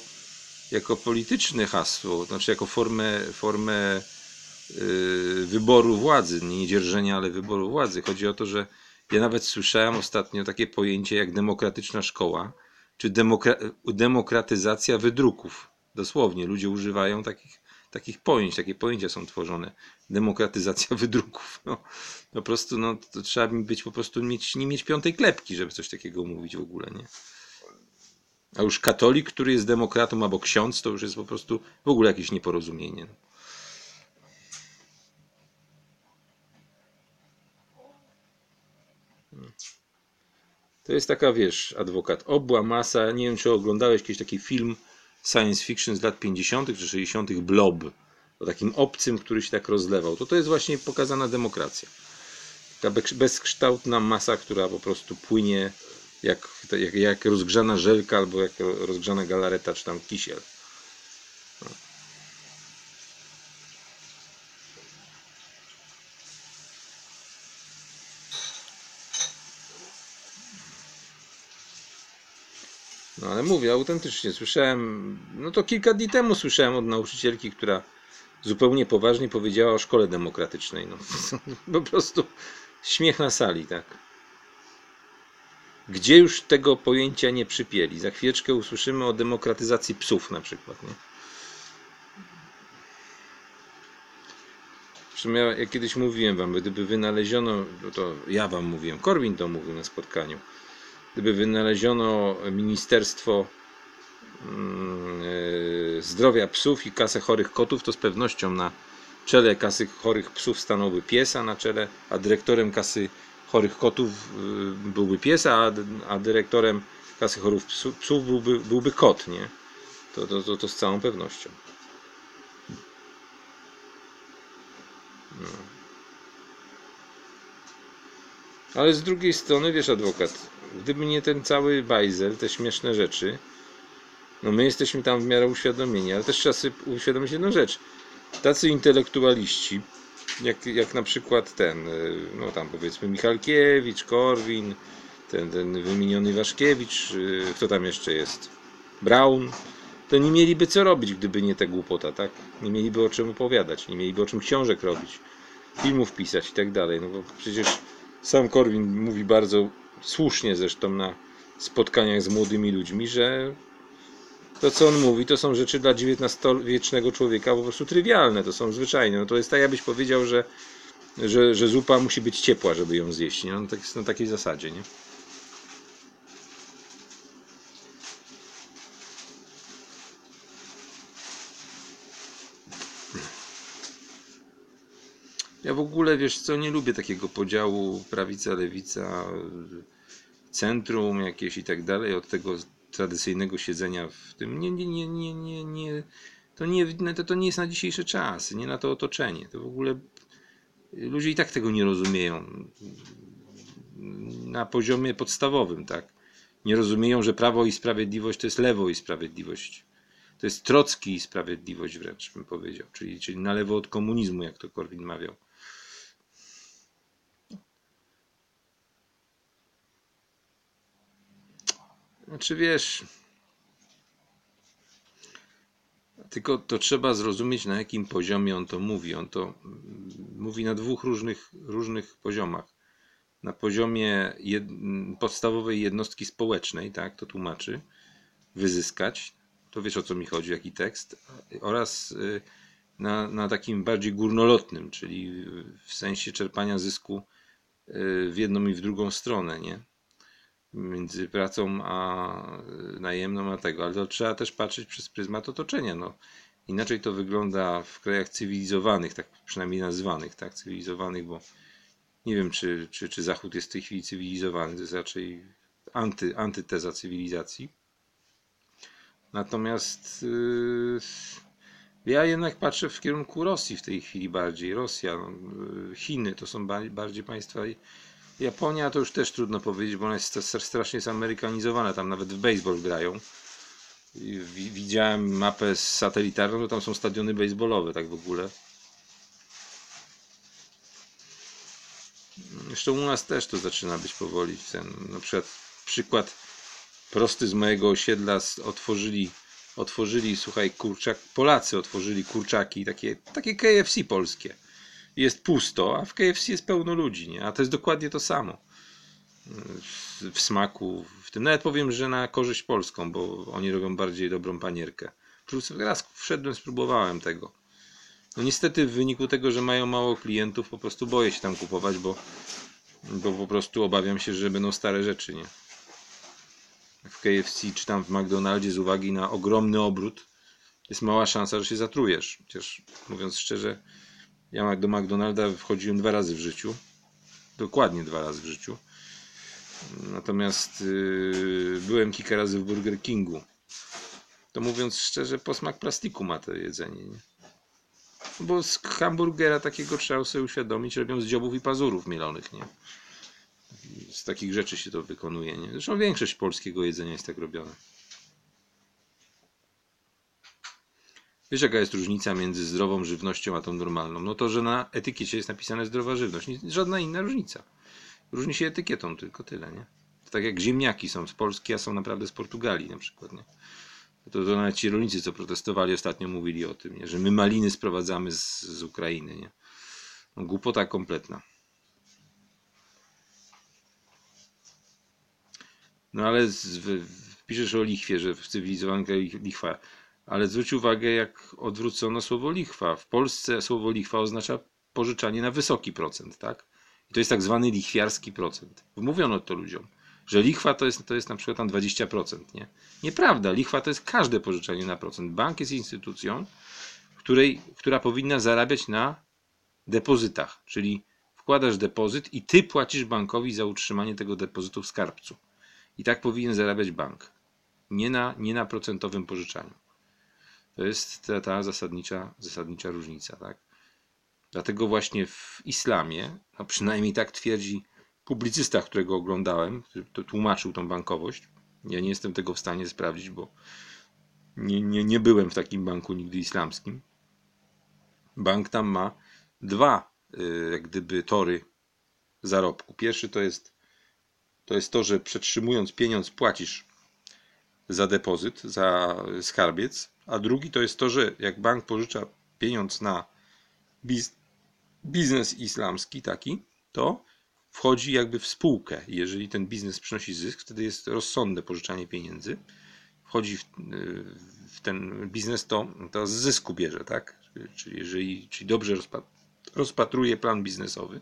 jako polityczne hasło, znaczy jako formę, formę yy, wyboru władzy, nie dzierżenia, ale wyboru władzy. Chodzi o to, że ja nawet słyszałem ostatnio takie pojęcie jak demokratyczna szkoła, czy demokra demokratyzacja wydruków. Dosłownie, ludzie używają takich, takich pojęć, takie pojęcia są tworzone. Demokratyzacja wydruków. No, po prostu, no, to trzeba być po prostu mieć, nie mieć piątej klepki, żeby coś takiego mówić w ogóle, nie? A już katolik, który jest demokratą, albo ksiądz, to już jest po prostu w ogóle jakieś nieporozumienie. To jest taka, wiesz, adwokat obła, masa. Nie wiem, czy oglądałeś jakiś taki film science fiction z lat 50. czy 60. Blob. O takim obcym, który się tak rozlewał. To to jest właśnie pokazana demokracja. Taka bezkształtna masa, która po prostu płynie jak, jak, jak rozgrzana żelka albo jak rozgrzana galareta czy tam kisiel. Mówię, autentycznie słyszałem, no to kilka dni temu słyszałem od nauczycielki, która zupełnie poważnie powiedziała o szkole demokratycznej. No, po prostu śmiech na sali, tak. Gdzie już tego pojęcia nie przypieli? Za chwileczkę usłyszymy o demokratyzacji psów na przykład, nie? Zresztą ja, ja kiedyś mówiłem wam, gdyby wynaleziono, no to ja wam mówiłem, Korwin to mówił na spotkaniu, gdyby wynaleziono Ministerstwo Zdrowia Psów i Kasę Chorych Kotów, to z pewnością na czele kasy chorych psów stanąłby pies, a na czele, a dyrektorem kasy chorych kotów byłby pies, a, a dyrektorem kasy chorych psów, psów byłby, byłby kot, nie? To, to, to, to z całą pewnością. No. Ale z drugiej strony, wiesz, adwokat, gdyby nie ten cały bajzel, te śmieszne rzeczy, no my jesteśmy tam w miarę uświadomieni, ale też trzeba sobie uświadomić jedną rzecz. Tacy intelektualiści, jak, jak na przykład ten, no tam powiedzmy Michalkiewicz, Korwin, ten, ten wymieniony Waszkiewicz, kto tam jeszcze jest? Braun, to nie mieliby co robić, gdyby nie ta głupota, tak? Nie mieliby o czym opowiadać, nie mieliby o czym książek robić, filmów pisać i tak dalej. No bo przecież sam Korwin mówi bardzo słusznie zresztą na spotkaniach z młodymi ludźmi, że to, co on mówi, to są rzeczy dla XIX-wiecznego człowieka po prostu trywialne, to są zwyczajne. No to jest tak, jakbyś powiedział, że, że, że zupa musi być ciepła, żeby ją zjeść. Nie? Tak, na takiej zasadzie, nie? Ja w ogóle, wiesz co, nie lubię takiego podziału prawica, lewica, centrum jakieś i tak dalej, od tego tradycyjnego siedzenia w tym. Nie, nie, nie, nie, nie, nie. To, nie, to, to nie jest na dzisiejsze czasy, nie na to otoczenie. To w ogóle ludzie i tak tego nie rozumieją na poziomie podstawowym, tak? Nie rozumieją, że prawo i sprawiedliwość to jest lewo i sprawiedliwość. To jest Trocki i sprawiedliwość wręcz, bym powiedział. Czyli, czyli na lewo od komunizmu, jak to Korwin mawiał. Znaczy wiesz, tylko to trzeba zrozumieć, na jakim poziomie on to mówi. On to mówi na dwóch różnych, różnych poziomach. Na poziomie jed, podstawowej jednostki społecznej, tak, to tłumaczy, wyzyskać, to wiesz o co mi chodzi, jaki tekst, oraz y, na, na takim bardziej górnolotnym, czyli w sensie czerpania zysku y, w jedną i w drugą stronę, nie? Między pracą a najemną, a tego, ale to trzeba też patrzeć przez pryzmat otoczenia. No. Inaczej to wygląda w krajach cywilizowanych, tak przynajmniej nazwanych, tak, cywilizowanych, bo nie wiem, czy, czy, czy Zachód jest w tej chwili cywilizowany, to jest raczej anty, antyteza cywilizacji. Natomiast yy, ja jednak patrzę w kierunku Rosji w tej chwili bardziej. Rosja, no, yy, Chiny to są bardziej państwa. Japonia to już też trudno powiedzieć, bo ona jest strasznie zamerykanizowana. Tam nawet w baseball grają. Widziałem mapę satelitarną, to tam są stadiony baseballowe, tak w ogóle. Zresztą u nas też to zaczyna być powoli. Ten, na przykład przykład prosty z mojego osiedla otworzyli, otworzyli słuchaj, kurczak, Polacy otworzyli kurczaki, takie, takie KFC polskie. Jest pusto, a w KFC jest pełno ludzi, nie? A to jest dokładnie to samo. W, smaku, w tym nawet powiem, że na korzyść polską, bo oni robią bardziej dobrą panierkę. Plus raz wszedłem, spróbowałem tego. No niestety w wyniku tego, że mają mało klientów, po prostu boję się tam kupować, bo, bo po prostu obawiam się, że będą stare rzeczy, nie? w KFC czy tam w McDonaldzie z uwagi na ogromny obrót jest mała szansa, że się zatrujesz. Chociaż mówiąc szczerze, ja do McDonalda wchodziłem dwa razy w życiu. Dokładnie dwa razy w życiu. Natomiast yy, byłem kilka razy w Burger Kingu. To mówiąc szczerze, posmak plastiku ma to jedzenie. Nie? Bo z hamburgera takiego trzeba sobie uświadomić, robią z dziobów i pazurów mielonych, nie? z takich rzeczy się to wykonuje. Nie? Zresztą większość polskiego jedzenia jest tak robione. Wiesz, jaka jest różnica między zdrową żywnością a tą normalną? No to, że na etykiecie jest napisane zdrowa żywność. Żadna inna różnica. Różni się etykietą, tylko tyle, nie? To tak jak ziemniaki są z Polski, a są naprawdę z Portugalii na przykład, nie? To, to nawet ci rolnicy, co protestowali ostatnio, mówili o tym, nie? że my maliny sprowadzamy z, z Ukrainy, nie? No, głupota kompletna. No ale z, w, piszesz o lichwie, że w cywilizowanym kraju lichwa. Ale zwróć uwagę, jak odwrócono słowo lichwa. W Polsce słowo lichwa oznacza pożyczanie na wysoki procent, tak? I to jest tak zwany lichwiarski procent. Wmówiono to ludziom, że lichwa to jest, to jest na przykład tam 20%, nie? Nieprawda, lichwa to jest każde pożyczanie na procent. Bank jest instytucją, której, która powinna zarabiać na depozytach, czyli wkładasz depozyt i ty płacisz bankowi za utrzymanie tego depozytu w skarbcu. I tak powinien zarabiać bank. Nie na, nie na procentowym pożyczaniu. To jest ta, ta zasadnicza, zasadnicza różnica. Tak? Dlatego właśnie w islamie, a przynajmniej tak twierdzi publicysta, którego oglądałem, który tłumaczył tą bankowość. Ja nie jestem tego w stanie sprawdzić, bo nie, nie, nie byłem w takim banku nigdy islamskim. Bank tam ma dwa, y, jak gdyby, tory zarobku. Pierwszy to jest to jest to, że przetrzymując pieniądz płacisz za depozyt, za skarbiec, a drugi to jest to, że jak bank pożycza pieniądz na biz biznes islamski taki, to wchodzi jakby w spółkę. Jeżeli ten biznes przynosi zysk, wtedy jest rozsądne pożyczanie pieniędzy. Wchodzi w, w ten biznes, to, to z zysku bierze, tak? Czyli jeżeli czyli dobrze rozpatruje plan biznesowy,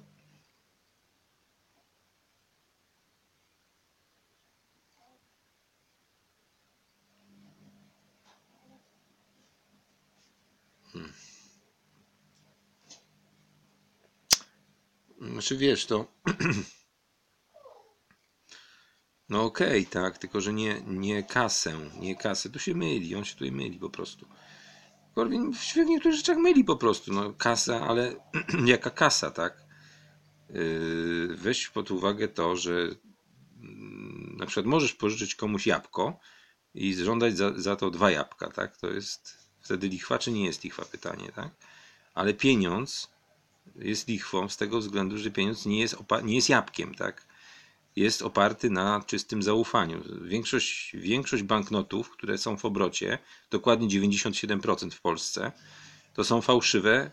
Znaczy wiesz, to. No okej, tak, tylko że nie, nie kasę, nie kasę. Tu się myli, on się tutaj myli po prostu. Korwin się w niektórych rzeczach myli po prostu. No kasa, ale jaka kasa, tak? Yy, weź pod uwagę to, że mm, na przykład możesz pożyczyć komuś jabłko i żądać za, za to dwa jabłka, tak? To jest wtedy lichwa, czy nie jest lichwa pytanie, tak? Ale pieniądz jest lichwą z tego względu, że pieniądz nie jest, nie jest jabłkiem, tak? Jest oparty na czystym zaufaniu. Większość, większość banknotów, które są w obrocie, dokładnie 97% w Polsce, to są fałszywe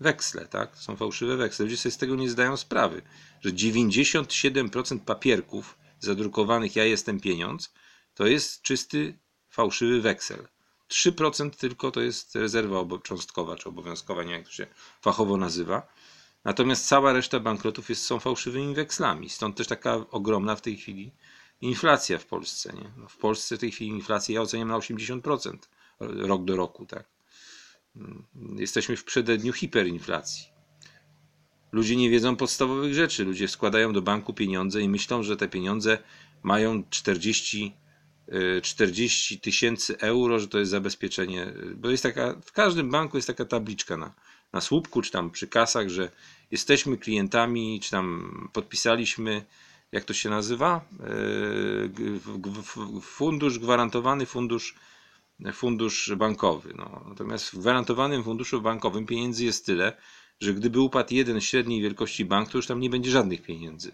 weksle, tak? To są fałszywe weksle. Ludzie sobie z tego nie zdają sprawy, że 97% papierków zadrukowanych ja jestem pieniądz, to jest czysty fałszywy weksel. 3% tylko to jest rezerwa cząstkowa czy obowiązkowa, nie wiem jak to się fachowo nazywa. Natomiast cała reszta bankrotów jest, są fałszywymi wekslami. Stąd też taka ogromna w tej chwili inflacja w Polsce. Nie? No w Polsce w tej chwili inflację ja oceniam na 80% rok do roku. Tak? Jesteśmy w przededniu hiperinflacji. Ludzie nie wiedzą podstawowych rzeczy. Ludzie składają do banku pieniądze i myślą, że te pieniądze mają 40 y, 40 tysięcy euro, że to jest zabezpieczenie. y, Bo jest taka, w każdym banku jest taka tabliczka na, na słupku, czy tam przy kasach, że jesteśmy klientami, czy tam podpisaliśmy, jak to się nazywa? F- Fundusz gwarantowany, fundusz, fundusz bankowy. No. Natomiast w gwarantowanym funduszu bankowym pieniędzy jest tyle, że gdyby upadł jeden średniej wielkości bank, to już tam nie będzie żadnych pieniędzy.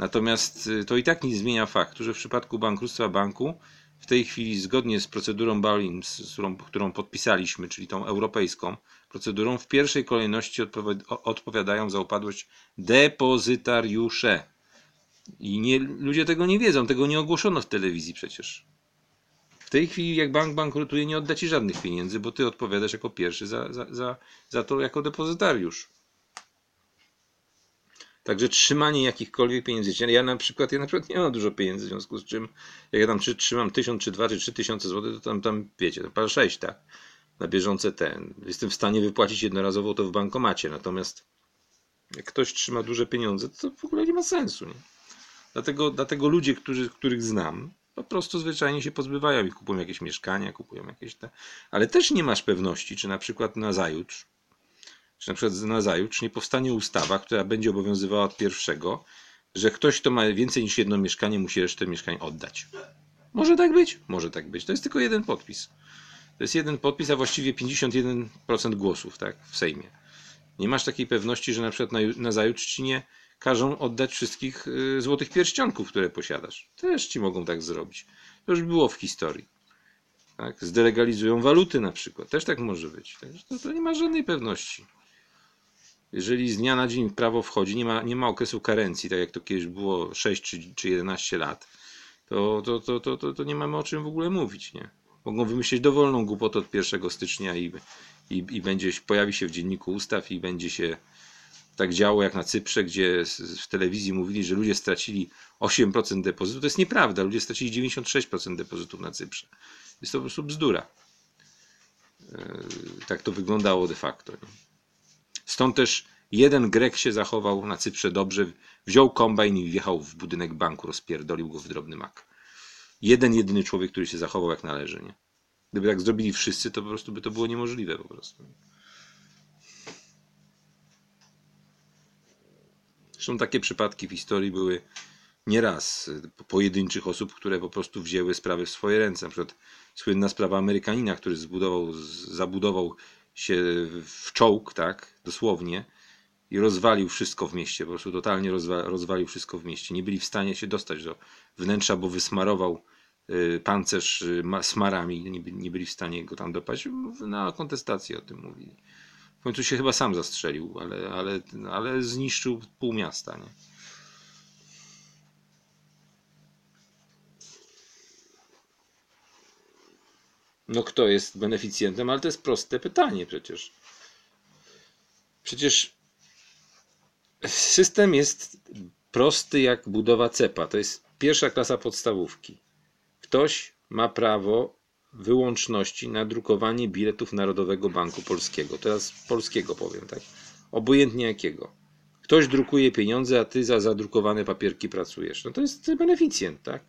Natomiast y, to i tak nie zmienia faktu, że w przypadku bankructwa banku w tej chwili zgodnie z procedurą z którą, którą podpisaliśmy, czyli tą europejską procedurą, w pierwszej kolejności odpowiadają za upadłość depozytariusze. I nie, ludzie tego nie wiedzą, tego nie ogłoszono w telewizji przecież. W tej chwili, jak bank bankrutuje, nie odda ci żadnych pieniędzy, bo ty odpowiadasz jako pierwszy za, za, za, za to jako depozytariusz. Także trzymanie jakichkolwiek pieniędzy. Ja na przykład, ja na przykład nie mam dużo pieniędzy, w związku z czym, jak ja tam czy, trzymam tysiąc, czy dwa, czy trzy tysiące złotych, to tam, tam wiecie, to parę sześć, tak? Na bieżące ten. Jestem w stanie wypłacić jednorazowo to w bankomacie, natomiast jak ktoś trzyma duże pieniądze, to w ogóle nie ma sensu, nie? Dlatego, dlatego ludzie, którzy, których znam, po prostu zwyczajnie się pozbywają i kupują jakieś mieszkania, kupują jakieś te. Ale też nie masz pewności, czy na przykład na zajutrz, czy na przykład na zajutrz nie powstanie ustawa, która będzie obowiązywała od pierwszego, że ktoś, kto ma więcej niż jedno mieszkanie, musi resztę mieszkań oddać. Może tak być? Może tak być. To jest tylko jeden podpis. To jest jeden podpis, a właściwie 51% głosów, tak, w Sejmie. Nie masz takiej pewności, że na przykład na, na zajutrz ci nie każą oddać wszystkich y, złotych pierścionków, które posiadasz. Też ci mogą tak zrobić. To już było w historii. Tak? Zdelegalizują waluty na przykład. Też tak może być. Także to, to nie ma żadnej pewności. Jeżeli z dnia na dzień prawo wchodzi, nie ma, nie ma okresu karencji, tak jak to kiedyś było 6 czy, czy 11 lat, to, to, to, to, to, to nie mamy o czym w ogóle mówić. Nie? Mogą wymyślić dowolną głupotę od 1 stycznia i, i, i będzie, pojawi się w dzienniku ustaw i będzie się tak działo jak na Cyprze, gdzie w telewizji mówili, że ludzie stracili 8% depozytu. To jest nieprawda. Ludzie stracili 96% depozytów na Cyprze. Jest to po prostu bzdura. Yy, Tak to wyglądało de facto. Nie? Stąd też jeden Grek się zachował na Cyprze dobrze, wziął kombajn i wjechał w budynek banku, rozpierdolił go w drobny mak. Jeden, jedyny człowiek, który się zachował jak należy. Nie? Gdyby tak zrobili wszyscy, to po prostu by to było niemożliwe po prostu. Zresztą takie przypadki w historii były nieraz pojedynczych osób, które po prostu wzięły sprawy w swoje ręce. Na przykład słynna sprawa Amerykanina, który zbudował, zabudował się w czołg, tak, dosłownie, i rozwalił wszystko w mieście, po prostu totalnie rozwa rozwalił wszystko w mieście. Nie byli w stanie się dostać do wnętrza, bo wysmarował y, pancerz y, ma- smarami, nie, by- nie byli w stanie go tam dopaść. Na kontestacji o tym mówili. W końcu się chyba sam zastrzelił, ale, ale, ale zniszczył pół miasta, nie? No kto jest beneficjentem? Ale to jest proste pytanie przecież. Przecież system jest prosty jak budowa cepa. To jest pierwsza klasa podstawówki. Ktoś ma prawo wyłączności na drukowanie biletów Narodowego Banku Polskiego. Teraz polskiego powiem, tak? Obojętnie jakiego. Ktoś drukuje pieniądze, a ty za zadrukowane papierki pracujesz. No to jest beneficjent, tak?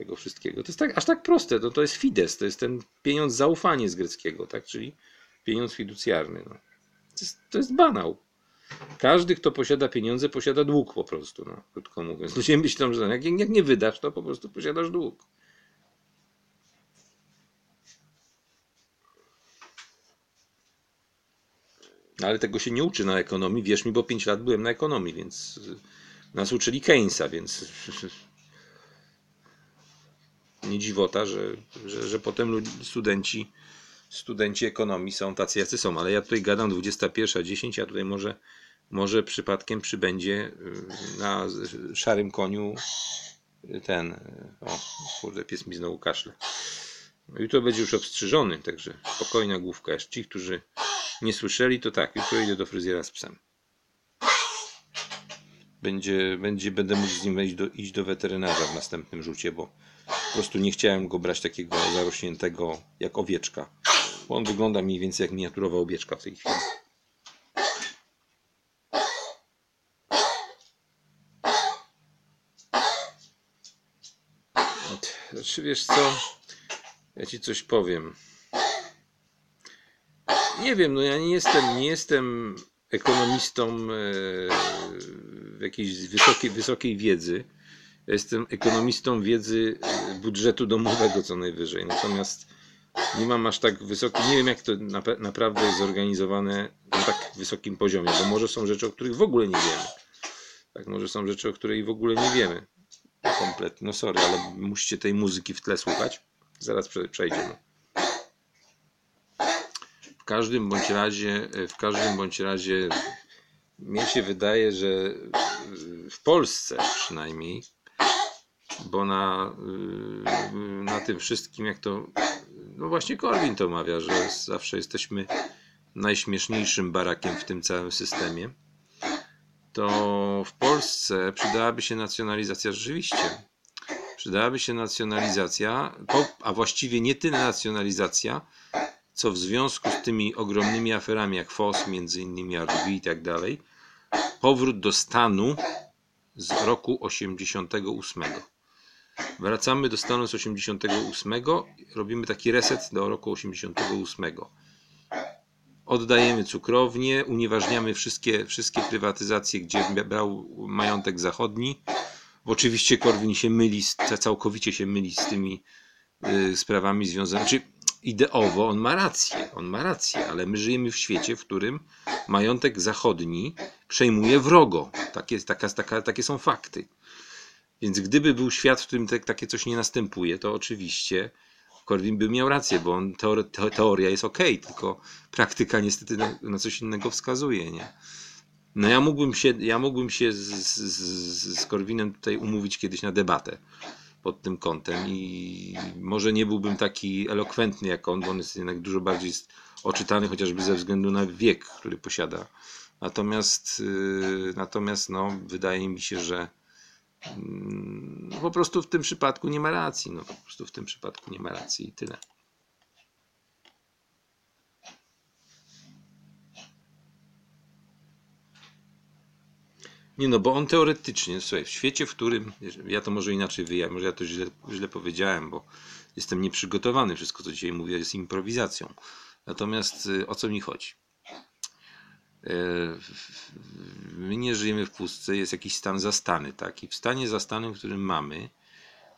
Tego wszystkiego. To jest tak, aż tak proste. To, to jest fides, to jest ten pieniądz zaufanie z greckiego, tak? Czyli pieniądz fiducjarny. No. To, jest, to jest banał. Każdy, kto posiada pieniądze, posiada dług po prostu, no, krótko mówiąc. Ludzie myślą, że jak, jak nie wydasz, to po prostu posiadasz dług. No, ale tego się nie uczy na ekonomii. Wierz mi, bo 5 lat byłem na ekonomii, więc nas uczyli Keynesa, więc nie dziwota, że, że, że potem studenci, studenci ekonomii są tacy, jacy są. Ale ja tutaj gadam 21.10, a tutaj może, może przypadkiem przybędzie y, na szarym koniu ten, o kurde, pies mi znowu kaszle. No jutro będzie już obstrzyżony, także spokojna główka. Jeszcze ci, którzy nie słyszeli, to tak, jutro idę do fryzjera z psem. Będzie, będzie, będę mógł z nim do, iść do weterynarza w następnym rzucie, bo po prostu nie chciałem go brać takiego zarośniętego jak owieczka. Bo on wygląda mniej więcej jak miniaturowa owieczka w tej chwili. Znaczy wiesz co, ja ci coś powiem. Nie wiem, no ja nie jestem, nie jestem ekonomistą e, jakiejś wysokiej, wysokiej wiedzy. Ja jestem ekonomistą wiedzy e, budżetu domowego co najwyżej. Natomiast nie mam aż tak wysoki, nie wiem jak to naprawdę jest zorganizowane na tak wysokim poziomie, bo może są rzeczy, o których w ogóle nie wiemy. Tak, może są rzeczy, o których w ogóle nie wiemy. Kompletnie. No sorry, ale musicie tej muzyki w tle słuchać. Zaraz przejdziemy każdym bądź razie, w każdym bądź razie mnie się wydaje, że w Polsce przynajmniej, bo na, na tym wszystkim, jak to, no właśnie Korwin to mawia, że zawsze jesteśmy najśmieszniejszym barakiem w tym całym systemie, to w Polsce przydałaby się nacjonalizacja rzeczywiście. Przydałaby się nacjonalizacja, a właściwie nie tyle nacjonalizacja, co w związku z tymi ogromnymi aferami jak FOS, między innymi RB i tak dalej, powrót do stanu z roku 88. Wracamy do stanu z 88, robimy taki reset do roku 88. Oddajemy cukrownię, unieważniamy wszystkie, wszystkie prywatyzacje, gdzie brał majątek zachodni. Oczywiście Korwin się myli, całkowicie się myli z tymi y, sprawami związanymi. Znaczy, ideowo on ma rację, on ma rację, ale my żyjemy w świecie, w którym majątek zachodni przejmuje wrogo. Takie, taka, taka, takie są fakty. Więc gdyby był świat, w którym te, takie coś nie następuje, to oczywiście Korwin by miał rację, bo on, teoria jest ok, tylko praktyka niestety na, na, coś innego wskazuje. Nie? No ja mógłbym się, ja mógłbym się z, z, Korwinem tutaj umówić kiedyś na debatę pod tym kątem i może nie byłbym taki elokwentny jak on, bo on jest jednak dużo bardziej oczytany chociażby ze względu na wiek, który posiada. Natomiast, yy, natomiast no, wydaje mi się, że po prostu w tym przypadku nie ma racji. No, po prostu w tym przypadku nie ma racji i tyle. Nie no, bo on teoretycznie, słuchaj, w świecie, w którym, ja to może inaczej wyjadę, może ja to źle, źle powiedziałem, bo jestem nieprzygotowany, wszystko co dzisiaj mówię jest improwizacją. Natomiast y, o co mi chodzi? E, my nie żyjemy w pustce, jest jakiś stan zastany, tak? I w stanie zastanym, którym mamy,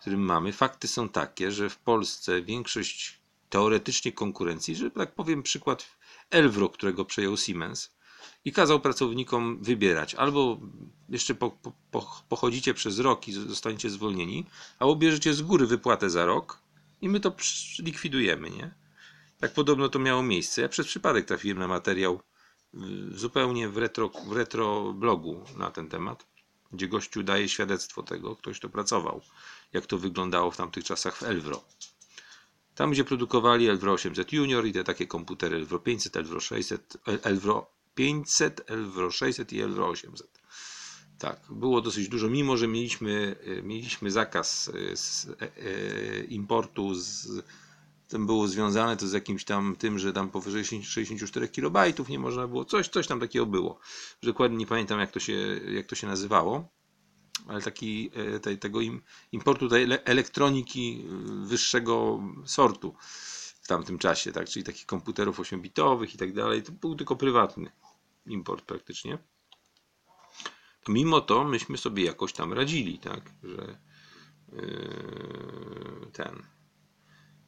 którym mamy, fakty są takie, że w Polsce większość teoretycznie konkurencji, że tak powiem przykład Elwro, którego przejął Siemens, i kazał pracownikom wybierać albo jeszcze po, po, pochodzicie przez rok i zostaniecie zwolnieni, albo bierzecie z góry wypłatę za rok i my to likwidujemy, nie? Tak podobno to miało miejsce. Ja przez przypadek trafiłem na materiał zupełnie w retro, w retro blogu na ten temat, gdzie gościu daje świadectwo tego, ktoś to pracował, jak to wyglądało w tamtych czasach w Elwro. Tam, gdzie produkowali Elwro 800 Junior i te takie komputery Elwro 500, Elwro 600, Elwro 500, Elvro 600 i Elvro 800. Tak, było dosyć dużo, mimo że mieliśmy, e, mieliśmy zakaz e, z, e, importu z Tam było związane to z jakimś tam tym, że tam powyżej 64 kilobajtów nie można było, coś, coś tam takiego było. Dokładnie nie pamiętam jak to się, jak to się nazywało, ale taki e, tej, tego im, importu tej ele- elektroniki y, wyższego sortu w tamtym czasie, tak, czyli takich komputerów 8-bitowych i tak dalej, to był tylko prywatny import praktycznie. To mimo to myśmy sobie jakoś tam radzili, tak, że yy, ten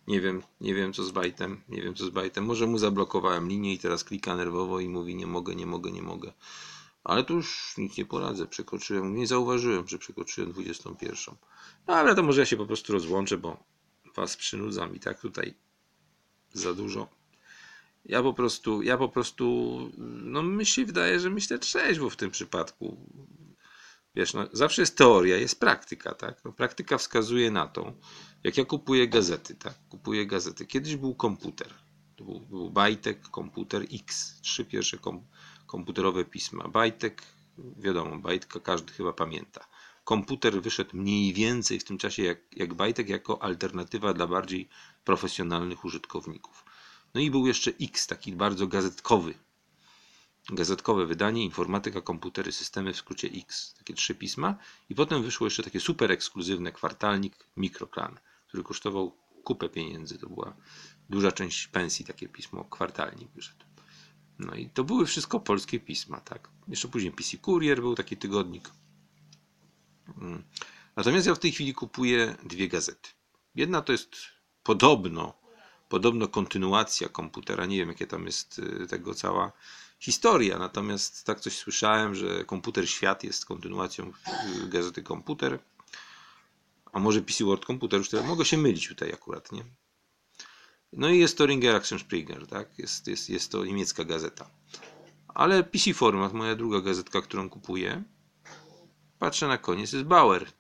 nie wiem, nie wiem co z bajtem, nie wiem co z bajtem. Może mu zablokowałem linię i teraz klika nerwowo i mówi nie mogę, nie mogę, nie mogę. Ale tu już nic nie poradzę, przekroczyłem, nie zauważyłem, że przekroczyłem 21. No ale to może ja się po prostu rozłączę, bo was przynudzam i tak tutaj za dużo. Ja po prostu, ja po prostu, no mi się wydaje, że myślę trzeźwo w tym przypadku. Wiesz, no, zawsze jest teoria, jest praktyka, tak? No, praktyka wskazuje na to, jak ja kupuję gazety, tak? Kupuję gazety. Kiedyś był komputer. To był, był Bajtek, komputer X. Trzy pierwsze kom, komputerowe pisma. Bajtek, wiadomo, Bajtka każdy chyba pamięta. Komputer wyszedł mniej więcej w tym czasie jak, jak Bajtek jako alternatywa dla bardziej profesjonalnych użytkowników. No i był jeszcze X, taki bardzo gazetkowy. Gazetkowe wydanie, informatyka, komputery, systemy, w skrócie X. Takie trzy pisma. I potem wyszło jeszcze takie super ekskluzywne kwartalnik Mikroklan, który kosztował kupę pieniędzy. To była duża część pensji, takie pismo, kwartalnik wyszedł. No i to były wszystko polskie pisma, tak. Jeszcze później PC Courier był taki tygodnik. Mm. Natomiast ja w tej chwili kupuję dwie gazety. Jedna to jest podobno, podobno kontynuacja komputera. Nie wiem, jakie tam jest y, tego cała historia. Natomiast tak coś słyszałem, że komputer Świat jest kontynuacją y, gazety Komputer. A może PC World Computer już teraz mogę się mylić tutaj akurat, nie? No i jest to Ringer Action Springer, tak? Jest, jest, jest to niemiecka gazeta. Ale PC Format, moja druga gazetka, którą kupuję, patrzę na koniec, jest Bauer.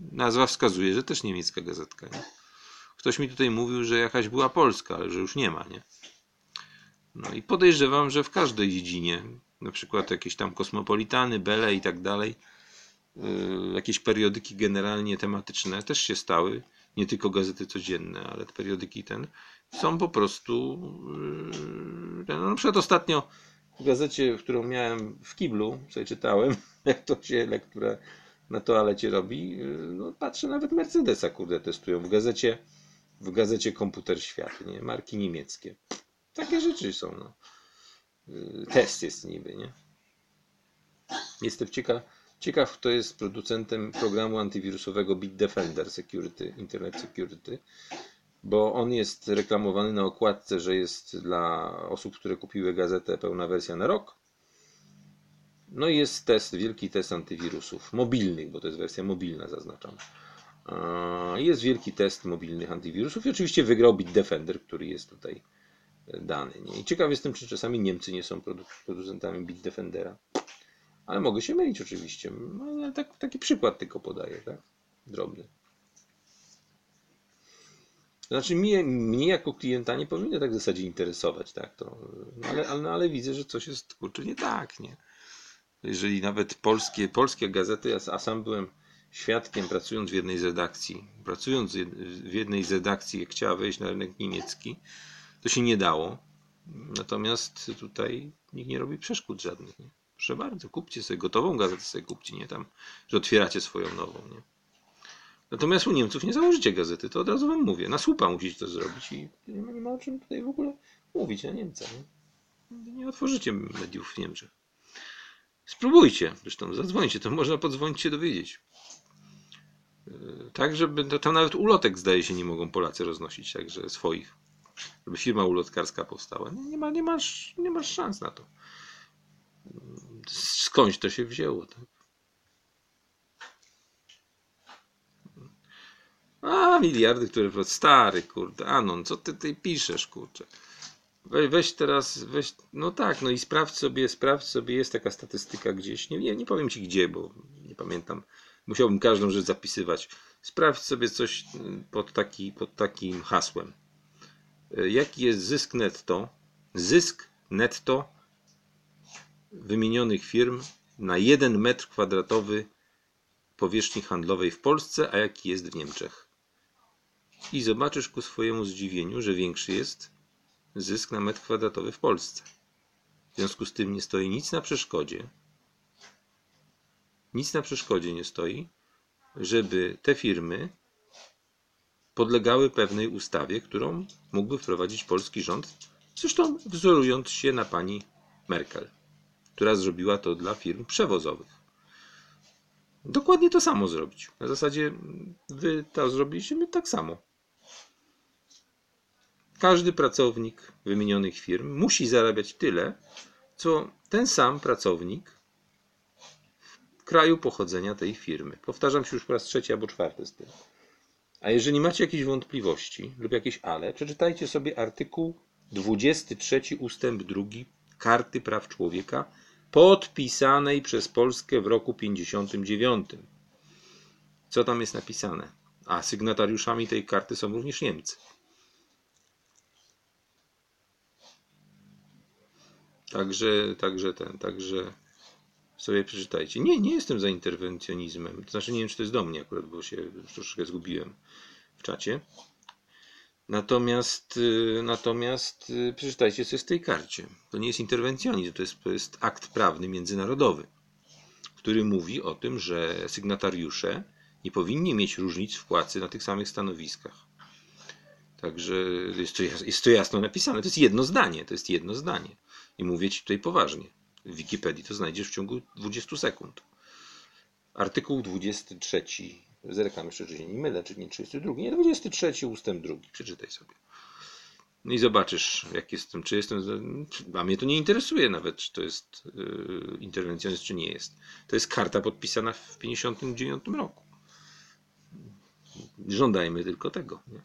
Nazwa wskazuje, że też niemiecka gazetka, nie? Ktoś mi tutaj mówił, że jakaś była polska, ale że już nie ma, nie? No i podejrzewam, że w każdej dziedzinie, na przykład jakieś tam kosmopolitany, Bele i tak dalej, yy, jakieś periodyki generalnie tematyczne też się stały, nie tylko gazety codzienne, ale te periodyki ten, są po prostu, yy, no na przykład ostatnio w gazecie, którą miałem w kiblu, sobie czytałem, jak to się lektura na toalecie robi, yy, no patrzę, nawet Mercedesa, kurde, testują w gazecie, w gazecie Komputer Świat, nie, marki niemieckie. Takie rzeczy są, no. Yy, Test jest niby, nie? Jestem ciekaw, ciekaw, kto jest producentem programu antywirusowego Bitdefender Security, Internet Security, bo on jest reklamowany na okładce, że jest dla osób, które kupiły gazetę pełna wersja na rok. No i jest test, wielki test antywirusów, mobilnych, bo to jest wersja mobilna, zaznaczam. Jest wielki test mobilnych antywirusów i oczywiście wygrał Bitdefender, który jest tutaj dany. Nie? I ciekaw jestem, czy czasami Niemcy nie są produ- producentami Bitdefendera. Ale mogę się mylić oczywiście. No, tak, taki przykład tylko podaję, tak? Drobny. Znaczy mnie, mnie jako klienta nie powinno tak w zasadzie interesować, tak? To, no ale, ale, no, ale widzę, że coś jest kurczę nie tak, nie? Jeżeli nawet polskie, polskie gazety, a, sam byłem świadkiem pracując w jednej z redakcji, pracując w jednej z redakcji, jak chciała wejść na rynek niemiecki, to się nie dało. Natomiast tutaj nikt nie robi przeszkód żadnych. Nie? Proszę bardzo, kupcie sobie gotową gazetę, sobie kupcie, nie tam, że otwieracie swoją nową. Nie? Natomiast u Niemców nie założycie gazety, to od razu wam mówię. Na słupa musicie to zrobić i nie ma, nie ma o czym tutaj w ogóle mówić na Niemca. Nie, nie otworzycie mediów w Niemczech. Spróbujcie, zresztą zadzwońcie, to można podzwonić się dowiedzieć. Yy, Tak, żeby tam nawet ulotek zdaje się nie mogą Polacy roznosić, także swoich żeby firma ulotkarska powstała. Nie, nie, ma, nie, masz, nie masz szans na to. Skądś to się wzięło, tak? A, miliardy, które... Stary, kurde, Anon, co ty tutaj piszesz, kurczę? We, weź teraz, weź, no tak, no i sprawdź sobie, sprawdź sobie, jest taka statystyka gdzieś, nie, nie, nie powiem ci gdzie, bo nie pamiętam, musiałbym każdą rzecz zapisywać. Sprawdź sobie coś pod, taki, pod takim hasłem jaki jest zysk netto, zysk netto wymienionych firm na 1 metr kwadratowy powierzchni handlowej w Polsce, a jaki jest w Niemczech. i zobaczysz ku swojemu zdziwieniu, że większy jest zysk na metr kwadratowy w Polsce. W związku z tym nie stoi nic na przeszkodzie, nic na przeszkodzie nie stoi, żeby te firmy podlegały pewnej ustawie, którą mógłby wprowadzić polski rząd, zresztą wzorując się na pani Merkel, która zrobiła to dla firm przewozowych. Dokładnie to samo zrobić. Na zasadzie wy to zrobiliście, my tak samo. Każdy pracownik wymienionych firm musi zarabiać tyle, co ten sam pracownik w kraju pochodzenia tej firmy. Powtarzam się już po raz trzeci albo czwarty z tym. A jeżeli macie jakieś wątpliwości lub jakieś ale, przeczytajcie sobie artykuł 23 ustęp 2 Karty Praw Człowieka podpisanej przez Polskę w roku 59. Co tam jest napisane? A sygnatariuszami tej karty są również Niemcy. Także, także ten, także sobie przeczytajcie. Nie, nie jestem za interwencjonizmem. To znaczy nie wiem, czy to jest do mnie akurat, bo się troszeczkę zgubiłem w czacie. Natomiast, y, natomiast y, przeczytajcie coś z tej karcie. To nie jest interwencjonizm, to jest, to jest akt prawny międzynarodowy, który mówi o tym, że sygnatariusze nie powinni mieć różnic w płacy na tych samych stanowiskach. Także jest to, jest to jasno napisane. To jest jedno zdanie. To jest jedno zdanie. I mówię ci tutaj poważnie. W Wikipedii to znajdziesz w ciągu 20 sekund. Artykuł 23 Zerkam jeszcze, czy się nie mylę, czy nie 32, nie 23 ustęp drugi. Przeczytaj sobie. No i zobaczysz, jak jestem, czy jestem, a mnie to nie interesuje nawet, czy to jest yy, czy nie jest. To jest karta podpisana w 59 roku. Żądajmy tylko tego. Nie?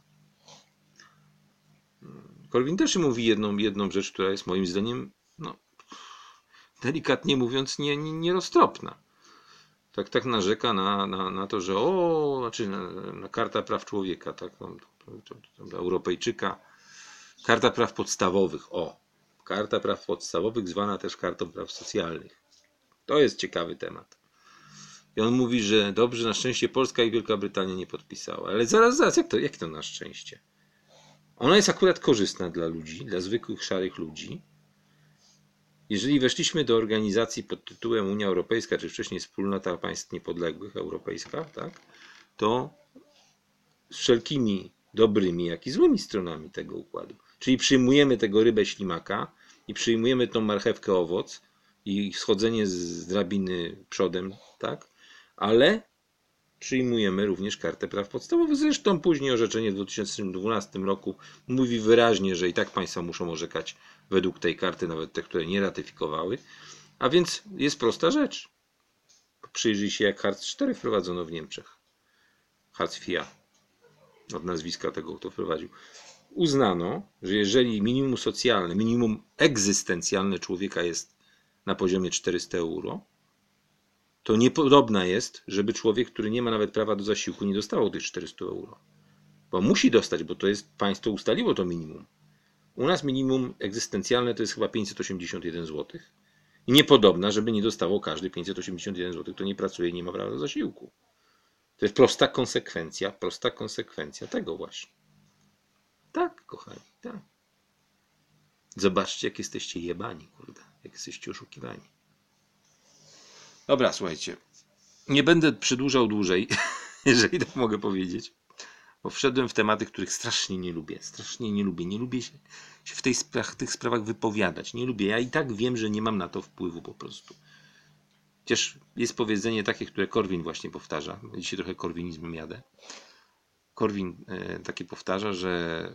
Korwin też mówi jedną, jedną rzecz, która jest moim zdaniem, delikatnie mówiąc, nie, nie, nieroztropna tak, tak narzeka na, na, na to, że o, znaczy na, na karta praw człowieka, tak, to, Europejczyka, karta praw podstawowych, o, karta praw podstawowych zwana też kartą praw socjalnych. To jest ciekawy temat. I on mówi, że dobrze, na szczęście Polska i Wielka Brytania nie podpisały. Ale zaraz, zaraz, jak to, jak to na szczęście? Ona jest akurat korzystna dla ludzi, dla zwykłych szarych ludzi, jeżeli weszliśmy do organizacji pod tytułem Unia Europejska, czy wcześniej Wspólnota Państw Niepodległych Europejska, tak, to z wszelkimi dobrymi, jak i złymi stronami tego układu. Czyli przyjmujemy tego rybę ślimaka i przyjmujemy tą marchewkę owoc i schodzenie z drabiny przodem, tak? Ale przyjmujemy również kartę praw podstawowych. Zresztą później orzeczenie w 2012 roku mówi wyraźnie, że i tak państwa muszą orzekać według tej karty, nawet te, które nie ratyfikowały. A więc jest prosta rzecz. Przyjrzyj się, jak Hartz 4 wprowadzono w Niemczech. Hartz IV, od nazwiska tego, kto wprowadził. Uznano, że jeżeli minimum socjalne, minimum egzystencjalne człowieka jest na poziomie 400 euro, to niepodobna jest, żeby człowiek, który nie ma nawet prawa do zasiłku, nie dostawał tych 400 euro. Bo musi dostać, bo to jest państwo ustaliło to minimum. U nas minimum egzystencjalne to jest chyba 581 zł. I niepodobna, żeby nie dostało każdy 581 zł, kto nie pracuje i nie ma prawa do zasiłku. To jest prosta konsekwencja, prosta konsekwencja tego właśnie. Tak, kochani, tak. Zobaczcie, jak jesteście jebani, kurde, jak jesteście oszukiwani. Dobra, słuchajcie. Nie będę przedłużał dłużej, jeżeli tak mogę powiedzieć. Bo wszedłem w tematy, których strasznie nie lubię. Strasznie nie lubię. Nie lubię się, się w tej spra tych sprawach wypowiadać. Nie lubię. Ja i tak wiem, że nie mam na to wpływu po prostu. Chociaż jest powiedzenie takie, które Korwin właśnie powtarza. Dzisiaj trochę korwinizmem jadę. Korwin e, takie powtarza, że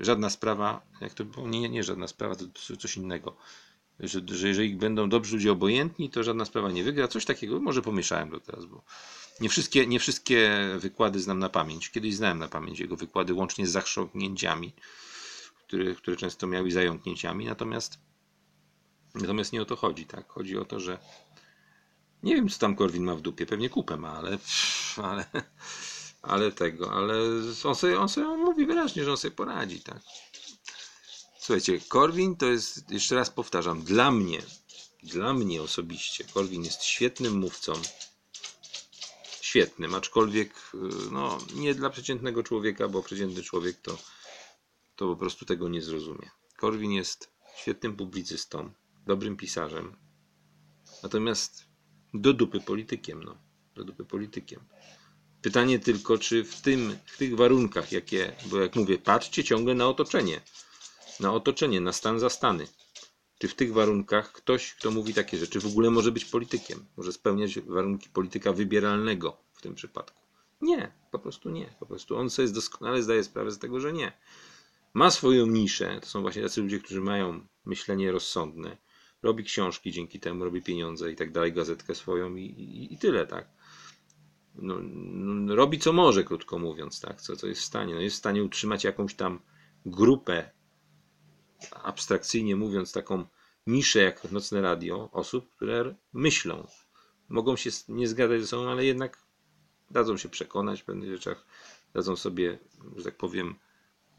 żadna sprawa, jak to nie, nie żadna sprawa, to coś innego że, że jeżeli będą dobrzy ludzie obojętni, to żadna sprawa nie wygra. Coś takiego, może pomieszałem to teraz, bo nie wszystkie, nie wszystkie wykłady znam na pamięć. Kiedyś znałem na pamięć jego wykłady, łącznie z zachrząknięciami, które, które często miały zająknięciami, natomiast natomiast nie o to chodzi, tak? Chodzi o to, że nie wiem, co tam Korwin ma w dupie, pewnie kupę ma, ale ale, ale tego, ale on sobie, on sobie on mówi wyraźnie, że on sobie poradzi, tak? Słuchajcie, Korwin to jest, jeszcze raz powtarzam, dla mnie, dla mnie osobiście, Korwin jest świetnym mówcą, świetnym, aczkolwiek y, no, nie dla przeciętnego człowieka, bo przeciętny człowiek to, to po prostu tego nie zrozumie. Korwin jest świetnym publicystą, dobrym pisarzem, natomiast do dupy politykiem, no, do dupy politykiem. Pytanie tylko, czy w, tym, w tych warunkach, jakie, bo jak mówię, patrzcie ciągle na otoczenie, na otoczenie, na stan za stany. Czy w tych warunkach ktoś, kto mówi takie rzeczy, w ogóle może być politykiem? Może spełniać warunki polityka wybieralnego w tym przypadku? Nie, po prostu nie. Po prostu on sobie doskonale zdaje sprawę z tego, że nie. Ma swoją niszę, to są właśnie tacy ludzie, którzy mają myślenie rozsądne. Robi książki dzięki temu, robi pieniądze i tak dalej, gazetkę swoją i, i, i tyle, tak. No, no, robi co może, krótko mówiąc, tak, co, co jest w stanie. No, jest w stanie utrzymać jakąś tam grupę abstrakcyjnie mówiąc, taką niszę jak nocne radio osób, które myślą. Mogą się nie zgadzać ze sobą, ale jednak dadzą się przekonać w pewnych rzeczach, dadzą sobie, że tak powiem,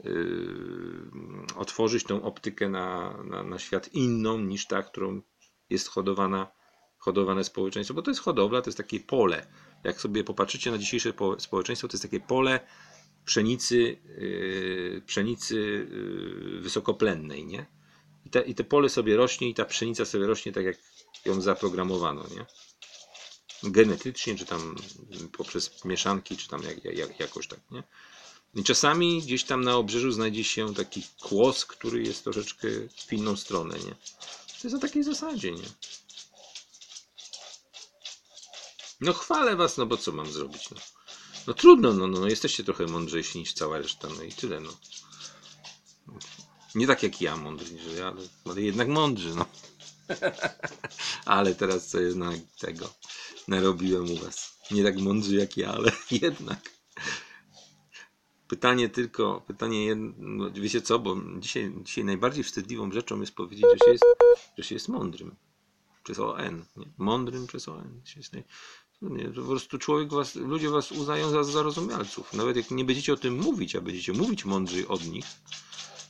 yy, otworzyć tą optykę na, na, na świat inną niż ta, którą jest hodowana, hodowane społeczeństwo, bo to jest hodowla, to jest takie pole. Jak sobie popatrzycie na dzisiejsze społeczeństwo, to jest takie pole pszenicy, yy, pszenicy yy, wysokoplennej, nie? I I te pole sobie rośnie i ta pszenica sobie rośnie tak, jak ją zaprogramowano, nie? Genetycznie, czy tam poprzez mieszanki, czy tam jak, jak, jakoś tak, nie? I czasami gdzieś tam na obrzeżu znajdzie się taki kłos, który jest troszeczkę w inną stronę, nie? To jest na takiej zasadzie, nie? No chwalę was, no bo co mam zrobić, no. No trudno, no, no, no jesteście trochę mądrzejsi niż cała reszta, no i tyle, no. Nie tak jak ja mądry, że ja, ale, jednak mądrzy, no. ale teraz co jest na tego, narobiłem u was. Nie tak mądrzy jak ja, ale jednak. Pytanie tylko, pytanie jedno, no, wiecie co, bo dzisiaj, dzisiaj najbardziej wstydliwą rzeczą jest powiedzieć, że się jest, że się jest mądrym. Przez ON, nie? Mądrym przez ON. Nie, po prostu człowiek was, ludzie was uznają za zarozumialców. Nawet jak nie będziecie o tym mówić, a będziecie mówić mądrzej od nich,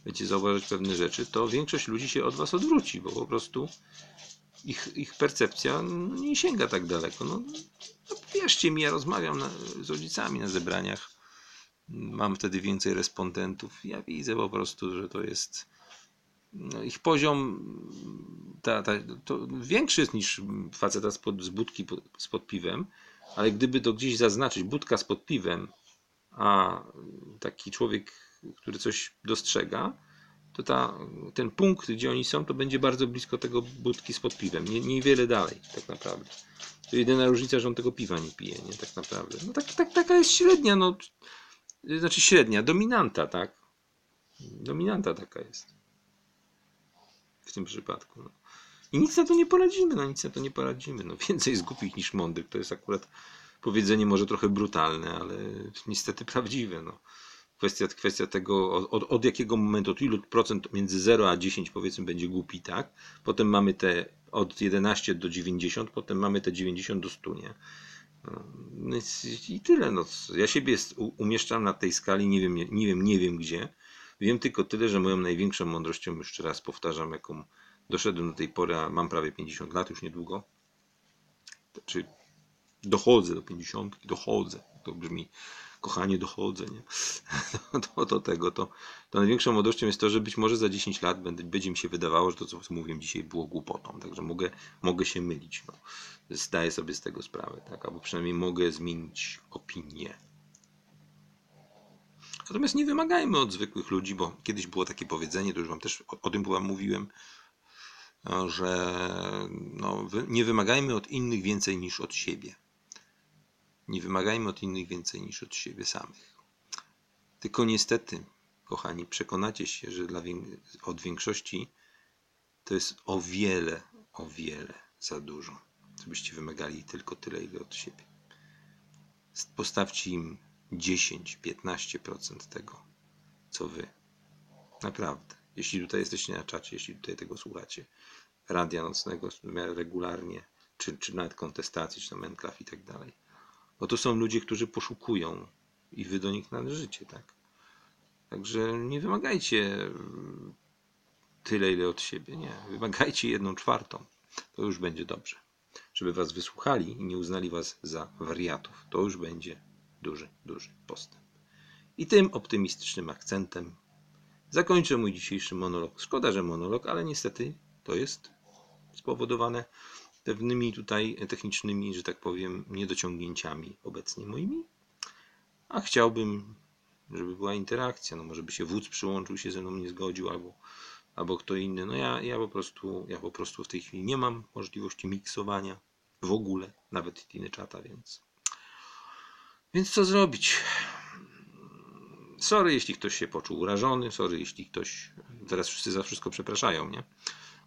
będziecie zauważyć pewne rzeczy, to większość ludzi się od was odwróci, bo po prostu ich, ich percepcja nie sięga tak daleko. No, no wierzcie mi, ja rozmawiam na, z rodzicami na zebraniach, mam wtedy więcej respondentów. Ja widzę po prostu, że to jest no, ich poziom ta, ta, to większy jest niż faceta spod, z budki spod piwem, ale gdyby to gdzieś zaznaczyć, budka spod piwem, a taki człowiek, który coś dostrzega, to ta, ten punkt, gdzie oni są, to będzie bardzo blisko tego budki spod piwem, nie, niewiele dalej, tak naprawdę. To jedyna różnica, że on tego piwa nie pije, nie, tak naprawdę. No tak, tak, taka jest średnia, no, znaczy średnia, dominanta, tak? Dominanta taka jest w tym przypadku. No. I nic na to nie poradzimy, no nic na to nie poradzimy. No, więcej jest głupich niż mądrych. To jest akurat powiedzenie może trochę brutalne, ale niestety prawdziwe. No. Kwestia, kwestia tego, od, od jakiego momentu, od ilu procent między 0 a 10 powiedzmy będzie głupi, tak? Potem mamy te od 11 do 90, potem mamy te 90 do 100, nie? No, I tyle. No. Ja siebie umieszczam na tej skali, nie wiem, nie wiem, nie wiem gdzie. Wiem tylko tyle, że moją największą mądrością, jeszcze raz powtarzam, jaką doszedłem do tej pory, a mam prawie 50 lat już niedługo. Czy dochodzę do 50, dochodzę. To brzmi, kochanie, dochodzę, nie? Do, do tego, to, to największą mądrością jest to, że być może za 10 lat będzie, będzie mi się wydawało, że to, co mówiłem dzisiaj, było głupotą. Także mogę, mogę się mylić. No. Zdaję sobie z tego sprawę, tak? Albo przynajmniej mogę zmienić opinię. Natomiast nie wymagajmy od zwykłych ludzi, bo kiedyś było takie powiedzenie, to już Wam też o, o tym chyba mówiłem, że no, nie wymagajmy od innych więcej niż od siebie. Nie wymagajmy od innych więcej niż od siebie samych. Tylko niestety, kochani, przekonacie się, że dla, od większości to jest o wiele, o wiele za dużo, żebyście wymagali tylko tyle, ile od siebie. Postawcie im 10-15% tego, co wy. Naprawdę. Jeśli tutaj jesteście na czacie, jeśli tutaj tego słuchacie, radia nocnego regularnie, czy, czy nawet kontestacji, czy tam enklaw i tak dalej. Bo to są ludzie, którzy poszukują i wy do nich należycie, tak? Także nie wymagajcie tyle, ile od siebie, nie. Wymagajcie jedną czwartą. To już będzie dobrze. żeby was wysłuchali i nie uznali was za wariatów. To już będzie duży, duży postęp. I tym optymistycznym akcentem zakończę mój dzisiejszy monolog. Szkoda, że monolog, ale niestety to jest spowodowane pewnymi tutaj technicznymi, że tak powiem, niedociągnięciami obecnie moimi. A chciałbym, żeby była interakcja. No może by się wódz przyłączył, się ze mną nie zgodził, albo, albo kto inny. No ja, ja, po prostu, ja po prostu w tej chwili nie mam możliwości miksowania w ogóle, nawet Tiny Czata, więc. Więc co zrobić? Sorry, jeśli ktoś się poczuł urażony, sorry, jeśli ktoś. Teraz wszyscy za wszystko przepraszają, nie?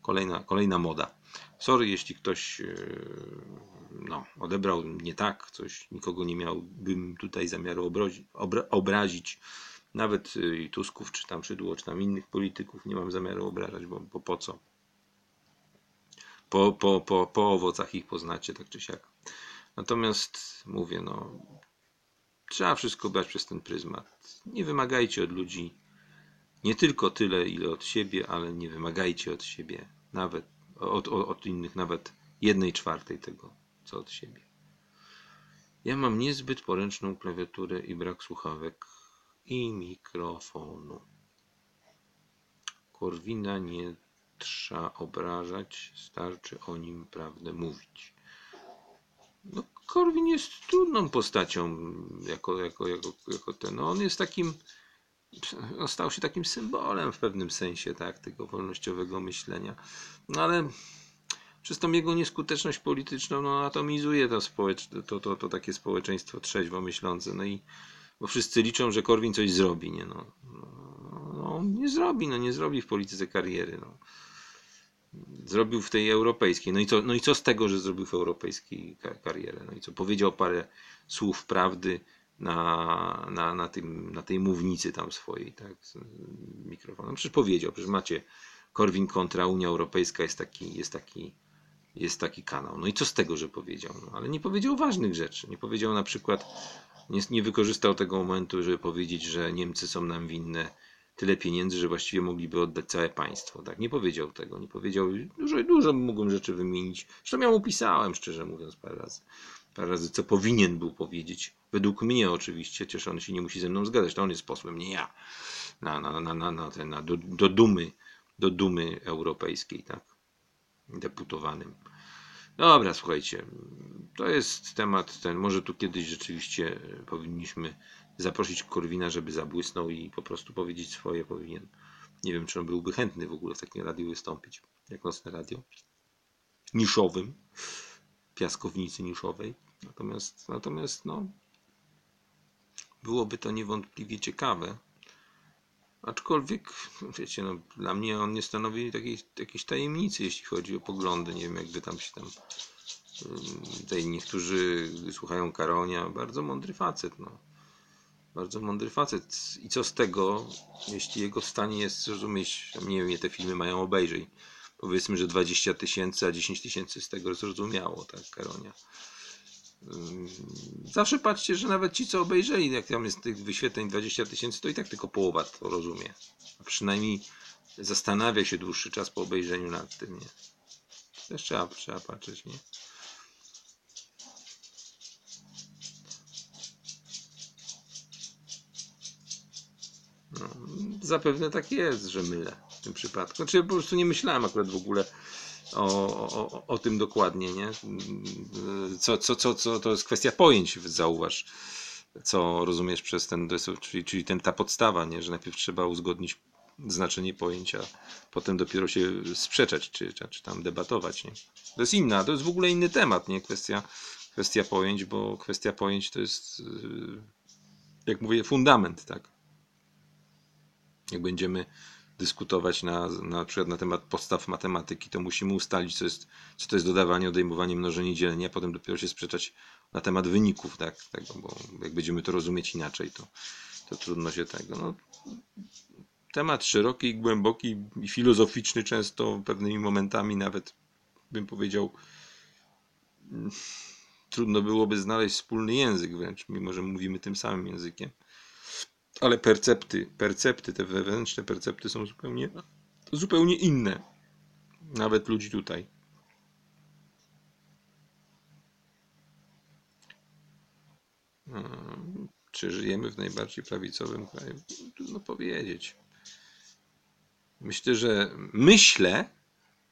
Kolejna, kolejna moda. Sorry, jeśli ktoś e, no, odebrał nie tak, coś, nikogo nie miałbym tutaj zamiaru obrozi, obra, obrazić. Nawet e, i Tusków, czy tam Szydło, czy tam innych polityków nie mam zamiaru obrażać, bo, bo po co? Po, po, po, po owocach ich poznacie, tak czy siak. Natomiast mówię, no, trzeba wszystko brać przez ten pryzmat. Nie wymagajcie od ludzi nie tylko tyle, ile od siebie, ale nie wymagajcie od siebie nawet, od, od, innych nawet jednej czwartej tego, co od siebie. Ja mam niezbyt poręczną klawiaturę i brak słuchawek i mikrofonu. Korwina nie trzeba obrażać, starczy o nim prawdę mówić. No, Korwin jest trudną postacią jako, jako, jako, jako ten. No, on jest takim stał się takim symbolem w pewnym sensie, tak, tego wolnościowego myślenia. No ale przez tą jego nieskuteczność polityczną no, atomizuje to, społecz- to, to, to takie społeczeństwo trzeźwo myślące. No i bo wszyscy liczą, że Korwin coś zrobi, nie no. No, no nie zrobi, no nie zrobi w polityce kariery, no. Zrobił w tej europejskiej. No i, co, no i co z tego, że zrobił w europejskiej karierę? No i co? Powiedział parę słów prawdy, na, na, na, tym, na tej mównicy tam swojej, tak, z mikrofonem. Przecież powiedział, przecież macie Korwin kontra Unia Europejska jest taki, jest taki, jest taki kanał. No i co z tego, że powiedział? No, ale nie powiedział ważnych rzeczy. Nie powiedział na przykład, nie, nie wykorzystał tego momentu, żeby powiedzieć, że Niemcy są nam winne tyle pieniędzy, że właściwie mogliby oddać całe państwo. Tak, nie powiedział tego. Nie powiedział, dużo, dużo mógłbym rzeczy wymienić. Zresztą ja mu pisałem, szczerze mówiąc, parę razy parę razy, co powinien był powiedzieć. Według mnie oczywiście, chociaż on się nie musi ze mną zgadzać, to on jest posłem, nie ja. Na, na, na, na, na, ten, na do, do, dumy, do dumy europejskiej, tak? Deputowanym. Dobra, słuchajcie, to jest temat ten, może tu kiedyś rzeczywiście powinniśmy zaprosić Korwina, żeby zabłysnął i po prostu powiedzieć swoje powinien. Nie wiem, czy on byłby chętny w ogóle w takim radiu wystąpić, jak nocne radio. Niszowym piaskownicy niszowej. Natomiast, natomiast no, byłoby to niewątpliwie ciekawe. Aczkolwiek, wiecie, no, dla mnie on nie stanowi takiej, jakiejś tajemnicy, jeśli chodzi o poglądy. Nie wiem, jakby tam się tam. Tutaj niektórzy słuchają Karonia. Bardzo mądry facet, no. Bardzo mądry facet. I co z tego, jeśli jego w stanie jest zrozumieć, nie wiem, te filmy mają obejrzeć powiedzmy, że 20 tysięcy, a 10 tysięcy z tego zrozumiało, tak, Karonia. Zawsze patrzcie, że nawet ci, co obejrzeli, jak tam jest tych wyświetleń 20 tysięcy, to i tak tylko połowa to rozumie. A przynajmniej zastanawia się dłuższy czas po obejrzeniu nad tym, nie? Też trzeba, trzeba patrzeć, nie? No, zapewne tak jest, że mylę w tym przypadku. Znaczy po prostu nie myślałem akurat w ogóle o, o, o tym dokładnie, nie? Co, co, co, co to jest kwestia pojęć, zauważ, co rozumiesz przez ten, czyli, czyli ten, ta podstawa, nie? Że najpierw trzeba uzgodnić znaczenie pojęcia, potem dopiero się sprzeczać, czy, czy, czy tam debatować, nie? To jest inna, to jest w ogóle inny temat, nie? Kwestia, kwestia pojęć, bo kwestia pojęć to jest, yy, jak mówię, fundament, tak? Jak będziemy dyskutować na, na przykład na temat podstaw matematyki, to musimy ustalić, co, jest, co to jest dodawanie, odejmowanie, mnożenie, dzielenie, a potem dopiero się sprzeczać na temat wyników, tak, tego, bo jak będziemy to rozumieć inaczej, to, to trudno się tego. No, temat szeroki, głęboki i filozoficzny, często pewnymi momentami nawet bym powiedział, trudno byłoby znaleźć wspólny język wręcz, mimo że mówimy tym samym językiem ale percepty, percepty, te wewnętrzne percepty są zupełnie, zupełnie inne. Nawet ludzi tutaj. Hmm, czy żyjemy w najbardziej prawicowym kraju? Trudno powiedzieć. Myślę, że myślę,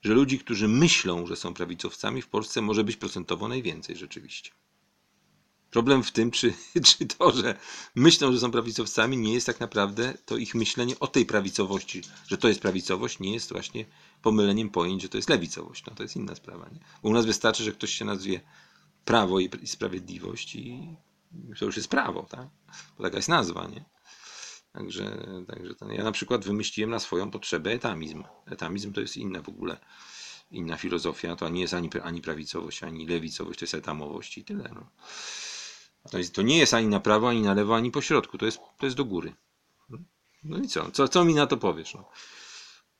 że ludzi, którzy myślą, że są prawicowcami w Polsce może być procentowo najwięcej rzeczywiście. Problem w tym, czy, czy to, że myślą, że są prawicowcami, nie jest tak naprawdę to ich myślenie o tej prawicowości, że to jest prawicowość, nie jest właśnie pomyleniem pojęć, że to jest lewicowość. No to jest inna sprawa. Nie? Bo u nas wystarczy, że ktoś się nazwie prawo i, sprawiedliwość i to już jest prawo, tak? Bo taka jest nazwa, nie? Także, także ten, ja na przykład wymyśliłem na swoją potrzebę etamizm. Etamizm to jest inna w ogóle, inna filozofia. To nie jest ani, ani prawicowość, ani lewicowość, to jest etamowość i tyle. No. To, jest, to nie jest ani na prawo, ani na lewo, ani po środku. To jest, to jest do góry. No i co? Co, co mi na to powiesz? No?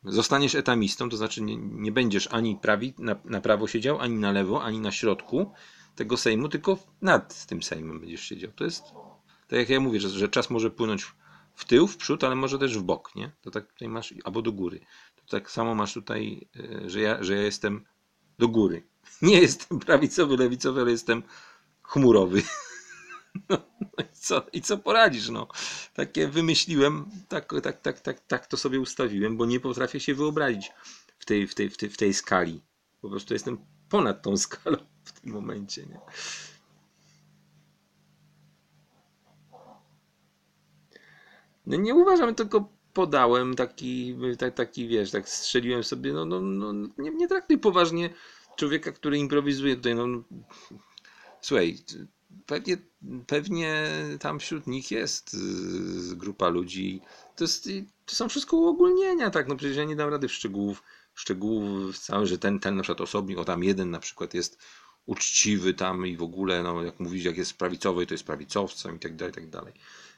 Zostaniesz etamistą, to znaczy nie, nie będziesz ani prawi, na, na prawo siedział, ani na lewo, ani na środku tego Sejmu, tylko nad tym Sejmem będziesz siedział. To jest, tak jak ja mówię, że, że czas może płynąć w tył, w przód, ale może też w bok, nie? To tak tutaj masz, albo do góry. To tak samo masz tutaj, e, że ja, że ja jestem do góry. Nie jestem prawicowy, lewicowy, ale jestem chmurowy. No, no i, co, I co poradzisz? No, takie wymyśliłem, tak, tak, tak, tak, tak to sobie ustawiłem, bo nie potrafię się wyobrazić w tej, w tej, w tej, w tej skali. Po prostu jestem ponad tą skalą w tym momencie. Nie? No nie uważam, tylko podałem taki, tak, taki wiesz, tak strzeliłem sobie, no, no, no nie, nie traktuj poważnie człowieka, który improwizuje tutaj, no, no słuchaj, pewnie, pewnie tam wśród nich jest y, grupa ludzi, to, jest, to są wszystko uogólnienia, tak, no przecież ja nie dam rady w szczegółów, szczegółów całe, że ten, ten na przykład osobnik, o tam jeden na przykład jest uczciwy tam i w ogóle, no jak mówić, jak jest prawicowy, to jest prawicowcem i tak dalej, i tak dalej.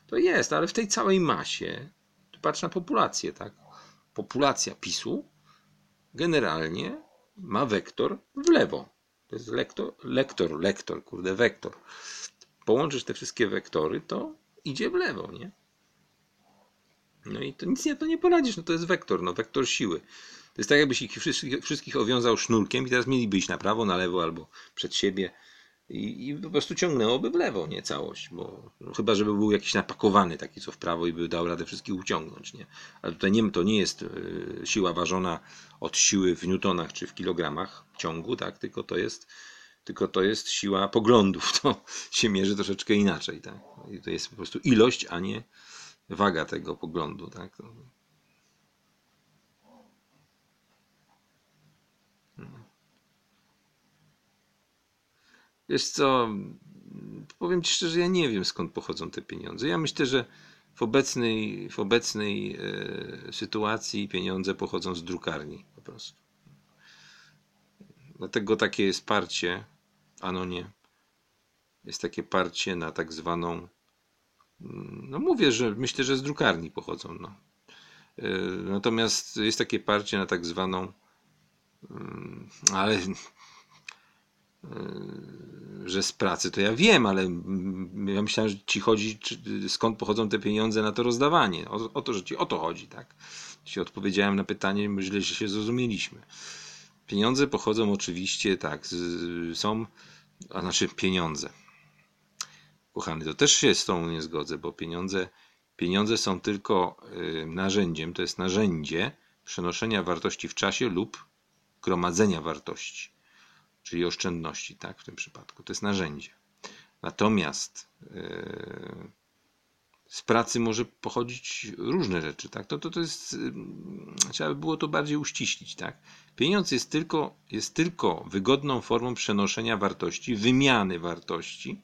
To jest, ale w tej całej masie, patrz na populację, tak? Populacja PiSu generalnie ma wektor w lewo. To jest lektor, lektor, lektor, kurde, wektor. Połączysz te wszystkie wektory, to idzie w lewo, nie? No i to nic nie, to nie poradzisz, no to jest wektor, no wektor siły. To jest tak, jakbyś ich wszystkich, wszystkich owiązał sznurkiem i teraz mieliby iść na prawo, na lewo albo przed siebie i, i po prostu ciągnęłoby w lewo, nie całość, bo no, chyba, żeby był jakiś napakowany taki, co w prawo i by dał radę wszystkich uciągnąć, nie? Ale tutaj nie, to nie jest y, siła ważona od siły w newtonach czy w kilogramach ciągu, tak? Tylko to jest tylko to jest siła poglądów, to się mierzy troszeczkę inaczej, tak? I to jest po prostu ilość, a nie waga tego poglądu, tak? Wiesz co, powiem Ci szczerze, ja nie wiem skąd pochodzą te pieniądze. Ja myślę, że w obecnej, w obecnej e, sytuacji pieniądze pochodzą z drukarni po prostu. Dlatego takie jest parcie, ano nie, jest takie parcie na tak zwaną, no mówię, że myślę, że z drukarni pochodzą. No. E, natomiast jest takie parcie na tak zwaną, mm, ale że z pracy to ja wiem, ale ja myślałem, że ci chodzi, skąd pochodzą te pieniądze na to rozdawanie. O, o, to, że ci o to chodzi, tak? Jeśli odpowiedziałem na pytanie, źle że się zrozumieliśmy. Pieniądze pochodzą oczywiście, tak, z, są, a znaczy pieniądze. Kochany, to też się z tą nie zgodzę, bo pieniądze, pieniądze są tylko y, narzędziem, to jest narzędzie przenoszenia wartości w czasie lub gromadzenia wartości czyli oszczędności, tak, w tym przypadku. To jest narzędzie. Natomiast yy, z pracy może pochodzić różne rzeczy, tak? To, to, to jest, yy, trzeba by było to bardziej uściślić, tak? Pieniądz jest tylko, jest tylko wygodną formą przenoszenia wartości, wymiany wartości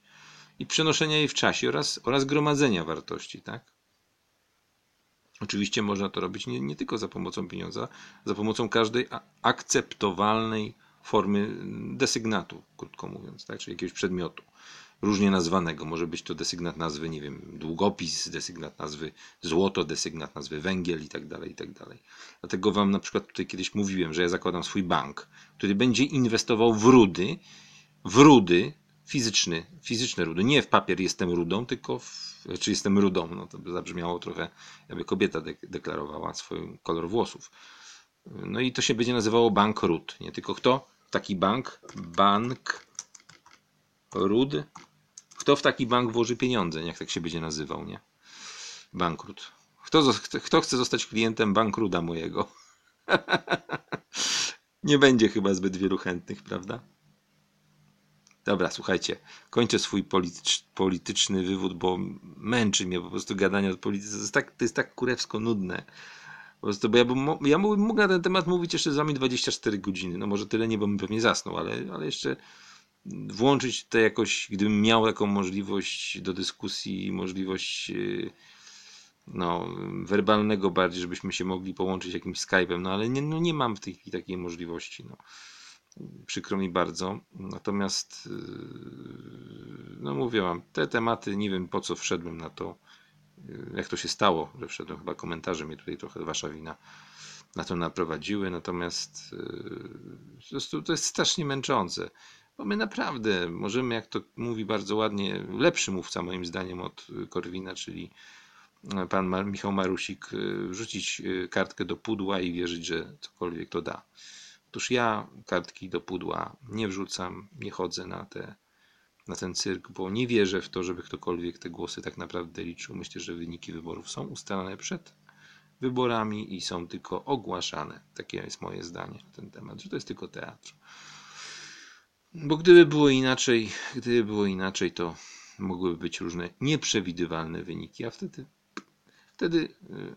i przenoszenia jej w czasie oraz, oraz gromadzenia wartości, tak? Oczywiście można to robić nie, nie tylko za pomocą pieniądza, za pomocą każdej akceptowalnej formy desygnatu, krótko mówiąc, tak? czyli jakiegoś przedmiotu różnie nazwanego. Może być to desygnat nazwy, nie wiem, długopis, desygnat nazwy złoto, desygnat nazwy węgiel i tak dalej, i tak dalej. Dlatego wam na przykład tutaj kiedyś mówiłem, że ja zakładam swój bank, który będzie inwestował w rudy, w rudy, fizyczny, fizyczne rudy. Nie w papier jestem rudą, tylko w, czy jestem rudą. No to by zabrzmiało trochę, jakby kobieta deklarowała swój kolor włosów. No i to się będzie nazywało bank ród. Nie tylko kto? Taki bank, bank ród. kto w taki bank włoży pieniądze, jak tak się będzie nazywał, nie? Bankrut. Kto, kto chce zostać klientem bankruda mojego? Nie będzie chyba zbyt wielu chętnych, prawda? Dobra, słuchajcie, kończę swój politycz, polityczny wywód, bo męczy mnie po prostu gadanie o polityce. To jest tak, to jest tak kurewsko nudne. Po prostu, bo ja, bym, ja mógł, mógł na ten temat mówić jeszcze z wami 24 godziny. No może tyle nie, bo bym pewnie zasnął, ale, ale jeszcze włączyć to jakoś, gdybym miał taką możliwość do dyskusji, możliwość yy, no, werbalnego bardziej, żebyśmy się mogli połączyć jakimś Skype'em, no ale nie, no, nie mam w tej chwili takiej możliwości. No. Przykro mi bardzo. Natomiast, yy, no mówię wam, te tematy, nie wiem po co wszedłem na to, jak to się stało, że wszedłem, chyba komentarze mnie tutaj trochę, wasza wina, na to naprowadziły, natomiast prostu to jest strasznie męczące. Bo my naprawdę możemy, jak to mówi bardzo ładnie, lepszy mówca moim zdaniem od Korwina, czyli pan Mar- Michał Marusik, y, wrzucić kartkę do pudła i wierzyć, że cokolwiek to da. Otóż ja kartki do pudła nie wrzucam, nie chodzę na, te, na ten cyrk, bo nie wierzę w to, żeby ktokolwiek te głosy tak naprawdę liczył. Myślę, że wyniki wyborów są ustalane przed wyborami i są tylko ogłaszane. Takie jest moje zdanie na ten temat, że to jest tylko teatr. Bo gdyby było inaczej, gdyby było inaczej, to mogłyby być różne nieprzewidywalne wyniki, a wtedy, wtedy yy,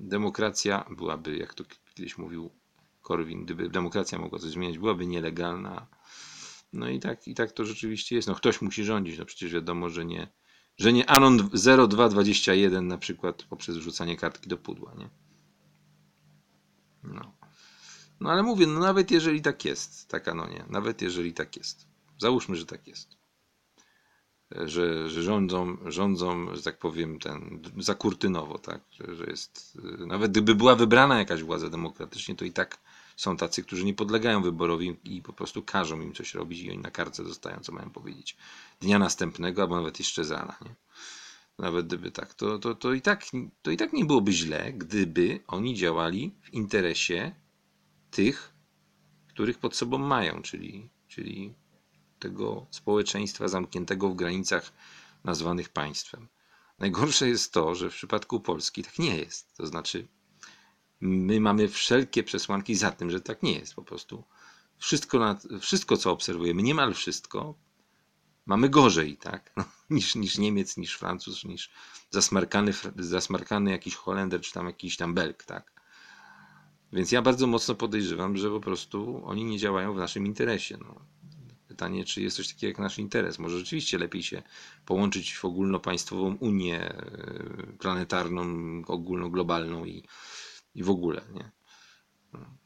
demokracja byłaby, jak to kiedyś mówił Korwin, gdyby demokracja mogła coś zmieniać, byłaby nielegalna. No i tak, i tak to rzeczywiście jest. No ktoś musi rządzić, no przecież wiadomo, że nie, że nie Anon 0221 na przykład poprzez wrzucanie kartki do pudła, nie? No. No ale mówię, no nawet jeżeli tak jest, tak Anonie, nawet jeżeli tak jest, załóżmy, że tak jest, że, że rządzą, rządzą, że tak powiem, ten, zakurtynowo, tak, że, że jest, nawet gdyby była wybrana jakaś władza demokratycznie, to i tak są tacy, którzy nie podlegają wyborowi i po prostu każą im coś robić i oni na kartce dostają, co mają powiedzieć. Dnia następnego, albo nawet jeszcze z rana, nie? Nawet gdyby tak, to, to, to, i tak, to i tak nie byłoby źle, gdyby oni działali w interesie tych, których pod sobą mają, czyli, czyli tego społeczeństwa zamkniętego w granicach nazwanych państwem. Najgorsze jest to, że w przypadku Polski tak nie jest. To znaczy, my mamy wszelkie przesłanki za tym, że tak nie jest po prostu. Wszystko, wszystko co obserwujemy, niemal wszystko, mamy gorzej, tak? No, niż, niż Niemiec, niż Francuz, niż zasmarkany, zasmarkany jakiś Holender, czy tam jakiś tam Belg, tak? Więc ja bardzo mocno podejrzewam, że po prostu oni nie działają w naszym interesie. No. Pytanie, czy jest coś takiego jak nasz interes? Może rzeczywiście lepiej się połączyć w ogólnopaństwową Unię e, planetarną, ogólnoglobalną i, i w ogóle, nie? No.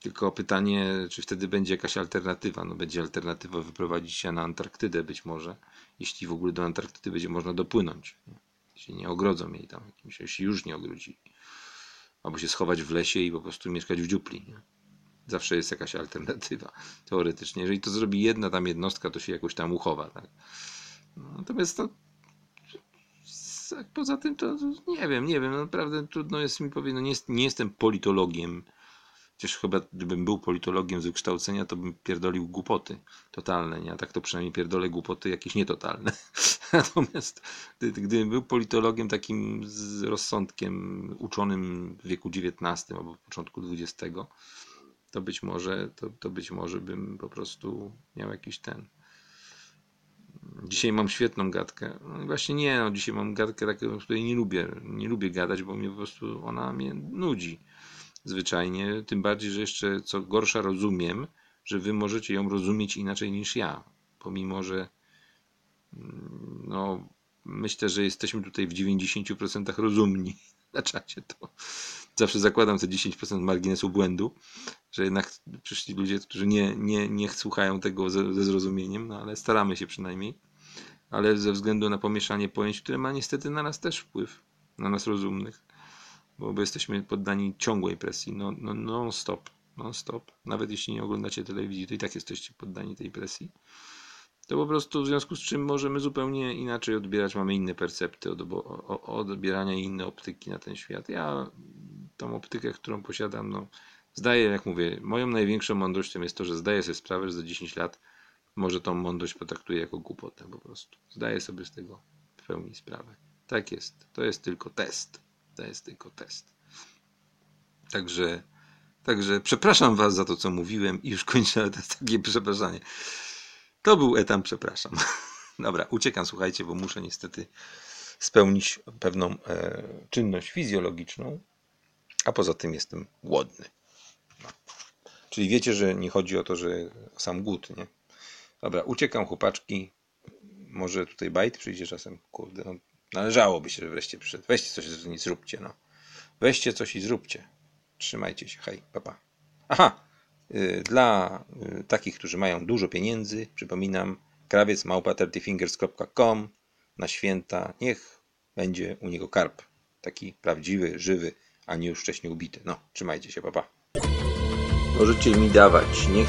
Tylko pytanie, czy wtedy będzie jakaś alternatywa? No będzie alternatywa wyprowadzić się na Antarktydę być może, jeśli w ogóle do Antarktydy będzie można dopłynąć. Nie? Jeśli nie ogrodzą jej tam jakimś, jeśli już nie ogrodzili. Albo się schować w lesie i po prostu mieszkać w dziupli. Nie? Zawsze jest jakaś alternatywa, teoretycznie. Jeżeli to zrobi jedna tam jednostka, to się jakoś tam uchowa. Tak? No, Natomiast to, tak poza tym to nie wiem, nie wiem. Naprawdę trudno jest mi powiedzieć. No, nie, nie jestem politologiem. Chociaż chyba gdybym był politologiem z wykształcenia, to bym pierdolił głupoty totalne, nie? A tak to przynajmniej pierdolę głupoty jakieś nietotalne. Natomiast gdy, gdybym był politologiem takim z rozsądkiem, uczonym w wieku XIX albo początku XX, to być może, to, to być może bym po prostu miał jakiś ten. Dzisiaj mam świetną gadkę. No właśnie nie, no dzisiaj mam gadkę taką, której nie lubię, nie lubię gadać, bo mnie po prostu ona mnie nudzi zwyczajnie. Tym bardziej, że jeszcze co gorsza rozumiem, że wy możecie ją rozumieć inaczej niż ja. Pomimo, że mm, no, myślę, że jesteśmy tutaj w 90% rozumni na czacie. To zawsze zakładam te 10% marginesu błędu, że jednak przyszli ludzie, którzy nie, nie, nie słuchają tego ze, ze zrozumieniem, no ale staramy się przynajmniej. Ale ze względu na pomieszanie pojęć, które ma niestety na nas też wpływ, na nas rozumnych, bo, jesteśmy poddani ciągłej presji, no, no, non stop, non stop. Nawet jeśli nie oglądacie telewizji, to i tak jesteście poddani tej presji. To po prostu w związku z czym możemy zupełnie inaczej odbierać, mamy inne percepty od, o, o, odbierania i inne optyki na ten świat. Ja tą optykę, którą posiadam, no, zdaję, jak mówię, moją największą mądrością jest to, że zdaję sobie sprawę, że za 10 lat może tą mądrość potraktuję jako głupotę po prostu. Zdaję sobie z tego w pełni sprawę. Tak jest. To jest tylko test. To jest tylko test. Także, także przepraszam Was za to, co mówiłem i już kończę, takie przepraszanie. To był etam, przepraszam. Dobra, uciekam, słuchajcie, bo muszę niestety spełnić pewną e, czynność fizjologiczną, a poza tym jestem głodny. Czyli wiecie, że nie chodzi o to, że sam głód, nie? Dobra, uciekam, chłopaczki. Może tutaj bajt przyjdzie czasem. Kurde, no, należałoby się, że wreszcie przyszedł. Weźcie coś i zróbcie, no. Weźcie coś i zróbcie. Trzymajcie się, hej, papa. Aha, y, dla y, takich, którzy mają dużo pieniędzy, przypominam, krawiec małpa 30fingers.com na święta. Niech będzie u niego karp. Taki prawdziwy, żywy, a nie już wcześniej ubity. No, trzymajcie się, papa. Możecie mi dawać, niech